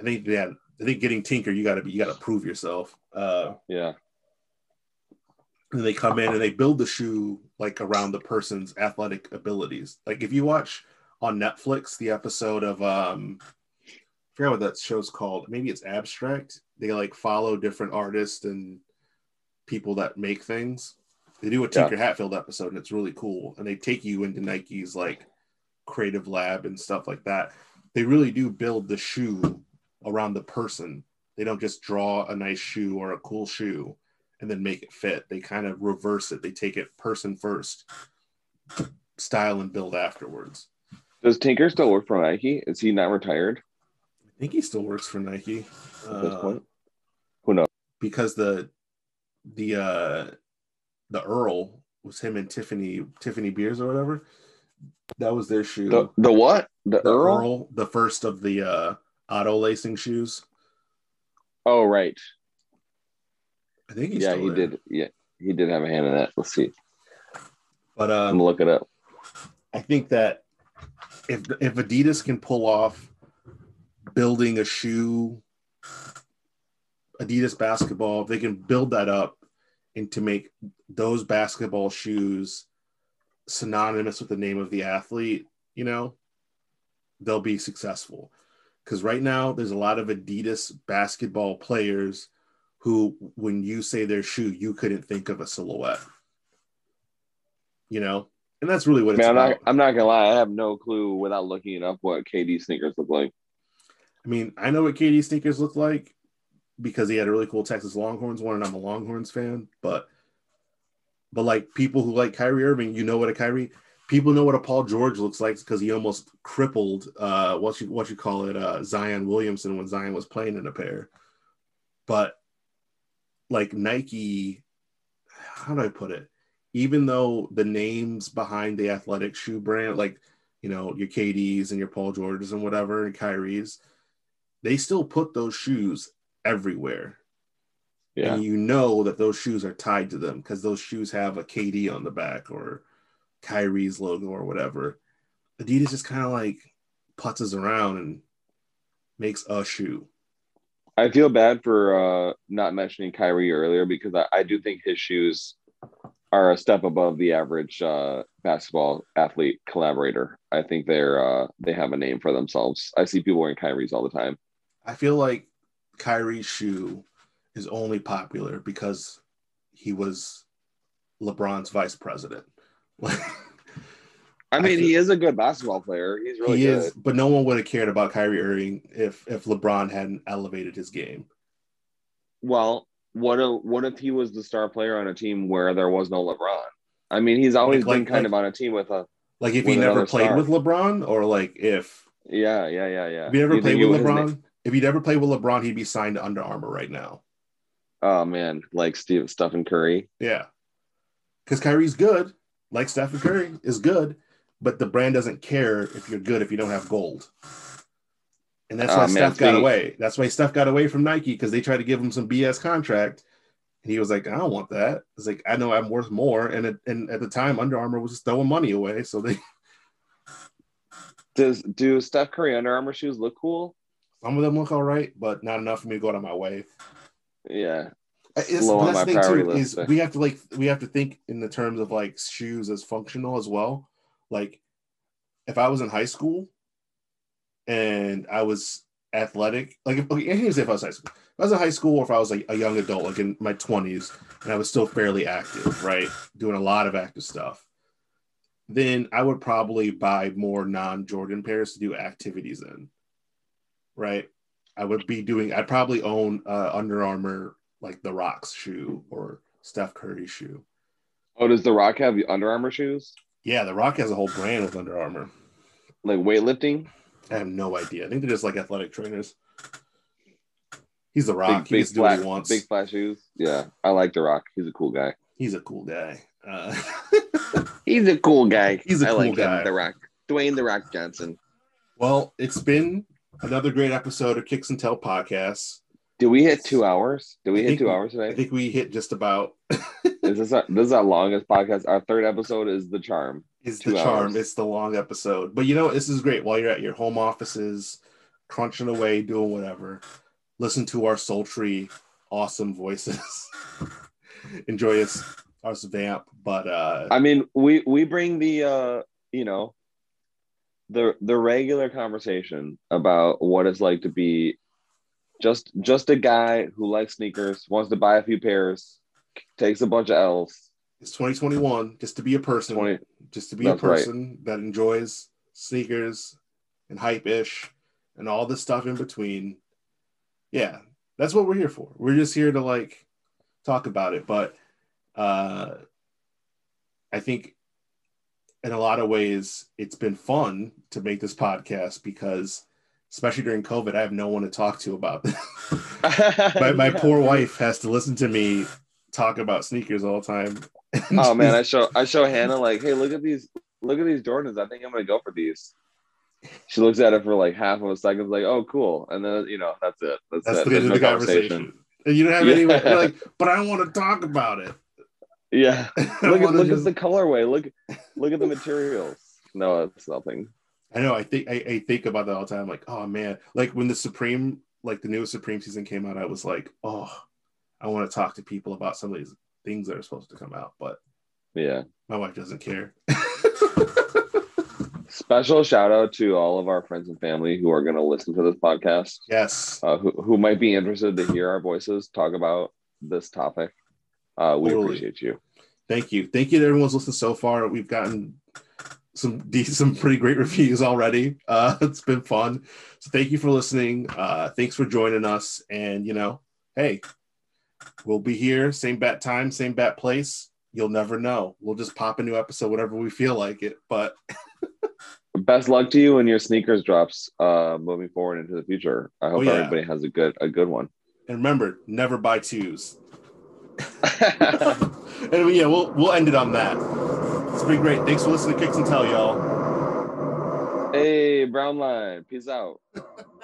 S1: I think yeah, I think getting Tinker, you gotta be you gotta prove yourself. Uh
S2: Yeah.
S1: and they come in and they build the shoe like around the person's athletic abilities. Like if you watch on Netflix the episode of um I forgot what that show's called. Maybe it's abstract. They like follow different artists and people that make things. They do a Tinker Hatfield episode and it's really cool. And they take you into Nike's like creative lab and stuff like that. They really do build the shoe around the person. They don't just draw a nice shoe or a cool shoe and then make it fit. They kind of reverse it. They take it person first, style and build afterwards.
S2: Does Tinker still work for Nike? Is he not retired
S1: I think he still works for Nike
S2: at this
S1: uh,
S2: point? Who knows?
S1: because the the uh the Earl was him and Tiffany Tiffany Beers or whatever. That was their shoe.
S2: The, the what? The,
S1: the
S2: Earl?
S1: Earl, the first of the uh auto lacing shoes.
S2: Oh, right.
S1: I think he's
S2: yeah,
S1: still
S2: he
S1: there.
S2: did. Yeah, he did have a hand in that. Let's see.
S1: But
S2: I'm
S1: um,
S2: look it up.
S1: I think that if if Adidas can pull off building a shoe, Adidas basketball, if they can build that up and to make those basketball shoes synonymous with the name of the athlete, you know, they'll be successful. Because right now, there's a lot of Adidas basketball players who, when you say their shoe, you couldn't think of a silhouette. You know, and that's really what it's
S2: Man, I'm
S1: about.
S2: not, I'm not gonna lie. I have no clue without looking it up what KD sneakers look like.
S1: I mean, I know what KD sneakers look like because he had a really cool Texas Longhorns one, and I'm a Longhorns fan. But, but like people who like Kyrie Irving, you know what a Kyrie. People know what a Paul George looks like because he almost crippled uh, what you what you call it uh, Zion Williamson when Zion was playing in a pair. But like Nike, how do I put it? Even though the names behind the athletic shoe brand, like you know your KDs and your Paul Georges and whatever and Kyrie's, they still put those shoes everywhere.
S2: Yeah,
S1: And you know that those shoes are tied to them because those shoes have a KD on the back or Kyrie's logo or whatever. Adidas just kind of like putzes around and makes a shoe.
S2: I feel bad for uh, not mentioning Kyrie earlier because I, I do think his shoes are a step above the average uh, basketball athlete collaborator. I think they're uh, they have a name for themselves. I see people wearing Kyrie's all the time.
S1: I feel like Kyrie's shoe is only popular because he was LeBron's vice president.
S2: I mean,
S1: I
S2: he is a good basketball player. He's really
S1: he
S2: good.
S1: is, but no one would have cared about Kyrie Irving if if LeBron hadn't elevated his game.
S2: Well, what if what if he was the star player on a team where there was no LeBron? I mean, he's always
S1: Like-
S2: been
S1: like-
S2: kind
S1: like-
S2: of on a team with a
S1: Like if he never played
S2: star.
S1: with LeBron, or like if
S2: yeah, yeah, yeah, yeah.
S1: if he never
S2: You
S1: played with LeBron, if he'd ever played with LeBron, he'd be signed to Under Armour right now.
S2: Oh man, like Steve Stephen Curry.
S1: Yeah, because Kyrie's good, like Stephen Curry is good, but the brand doesn't care if you're good if you don't have gold. And that's
S2: Oh,
S1: why
S2: man,
S1: Steph got
S2: speaking-
S1: away. That's why Steph got away from Nike because they tried to give him some BS contract. And he was like, I don't want that. It's like, I know I'm worth more. And, it, and at the time, Under Armour was just throwing money away. So they,
S2: Does do Steph Curry Under Armour shoes look cool?
S1: Some of them look all right, but not enough for me to go out of my way.
S2: Yeah.
S1: It's,
S2: Low on
S1: that's
S2: my
S1: the thing too,
S2: list
S1: is we have to like we have to think in the terms of like shoes as functional as well. Like if I was in high school and I was athletic, like if, okay, I can't even say if I was high school. If I was in high school or if I was like a young adult, like in my twenties, and I was still fairly active, right? Doing a lot of active stuff, then I would probably buy more non-Jordan pairs to do activities in. Right. I would be doing I'd probably own uh Under Armour like the Rock's shoe or Steph Curry shoe.
S2: Oh, does The Rock have Under Armour shoes?
S1: Yeah, the Rock has a whole brand with Under Armour.
S2: Like weightlifting?
S1: I have no idea. I think they're just like athletic trainers. He's the Rock.
S2: Big,
S1: he
S2: big,
S1: gets to do what
S2: flat,
S1: he wants.
S2: big flat shoes. Yeah, I like The Rock. He's a cool guy.
S1: He's a cool guy. Uh,
S2: He's a cool guy.
S1: He's a
S2: I
S1: cool
S2: like
S1: guy.
S2: Him, the Rock. Dwayne The Rock Johnson.
S1: well, it's been another great episode of Kicks and Tell podcast.
S2: Did we hit two hours? Did we hit two
S1: we-
S2: hours
S1: I think we hit just about
S2: Is this our, this is our longest podcast? Our third episode is the charm.
S1: is the charm.
S2: hours.
S1: It's the long episode. But you know, this is great. While you're at your home offices, crunching away, doing whatever, listen to our sultry, awesome voices. Enjoy us, us vamp. But uh
S2: I mean, we we bring the uh, you know, the the regular conversation about what it's like to be just just a guy who likes sneakers, wants to buy a few pairs, takes a bunch of L's.
S1: it's 2021, just to be a person,
S2: Twenty.
S1: just to be a
S2: That's right.
S1: person that enjoys sneakers and hype ish and all the stuff in between. Yeah, that's what we're here for. We're just here to like talk about it. But uh I think in a lot of ways it's been fun to make this podcast because especially during COVID, I have no one to talk to about this. my, my
S2: Yeah.
S1: poor wife has to listen to me talk about sneakers all the time.
S2: oh man, I show I show Hannah like, hey, look at these, look at these Jordans. I think I'm gonna go for these. She looks at it for like half of a second, like, oh, cool, and then you know that's it. That's,
S1: that's
S2: it.
S1: the
S2: There's
S1: end of
S2: no
S1: the conversation. And you don't have
S2: Yeah.
S1: any you're like, but I want to talk about it.
S2: Yeah, look at look
S1: just-
S2: at the colorway. Look look at the materials. No, it's nothing.
S1: I know. I think I, I think about that all the time. Like, oh man, like when the Supreme, like the newest Supreme season came out, I was like, oh, I want to talk to people about some of these things that are supposed to come out, but
S2: Yeah.
S1: my wife doesn't care.
S2: Special shout out to all of our friends and family who are going to listen to this podcast,
S1: yes,
S2: uh, who, who might be interested to hear our voices talk about this topic. Uh, we
S1: Totally.
S2: appreciate you.
S1: Thank you, thank you to everyone who's listened so far. We've gotten some decent, some pretty great reviews already. Uh, it's been fun. So thank you for listening. Uh, thanks for joining us. And you know, hey, we'll be here, same bat time, same bat place. You'll never know. We'll just pop a new episode whenever we feel like it. But
S2: Best luck to you when your sneakers drops uh, moving forward into the future. I hope
S1: Oh, yeah.
S2: everybody has a good a good one.
S1: and remember, never buy twos. and yeah, we'll we'll end it on that. It's been great. Thanks for listening to Kicks and Tell, y'all.
S2: hey, Brown Line, peace out.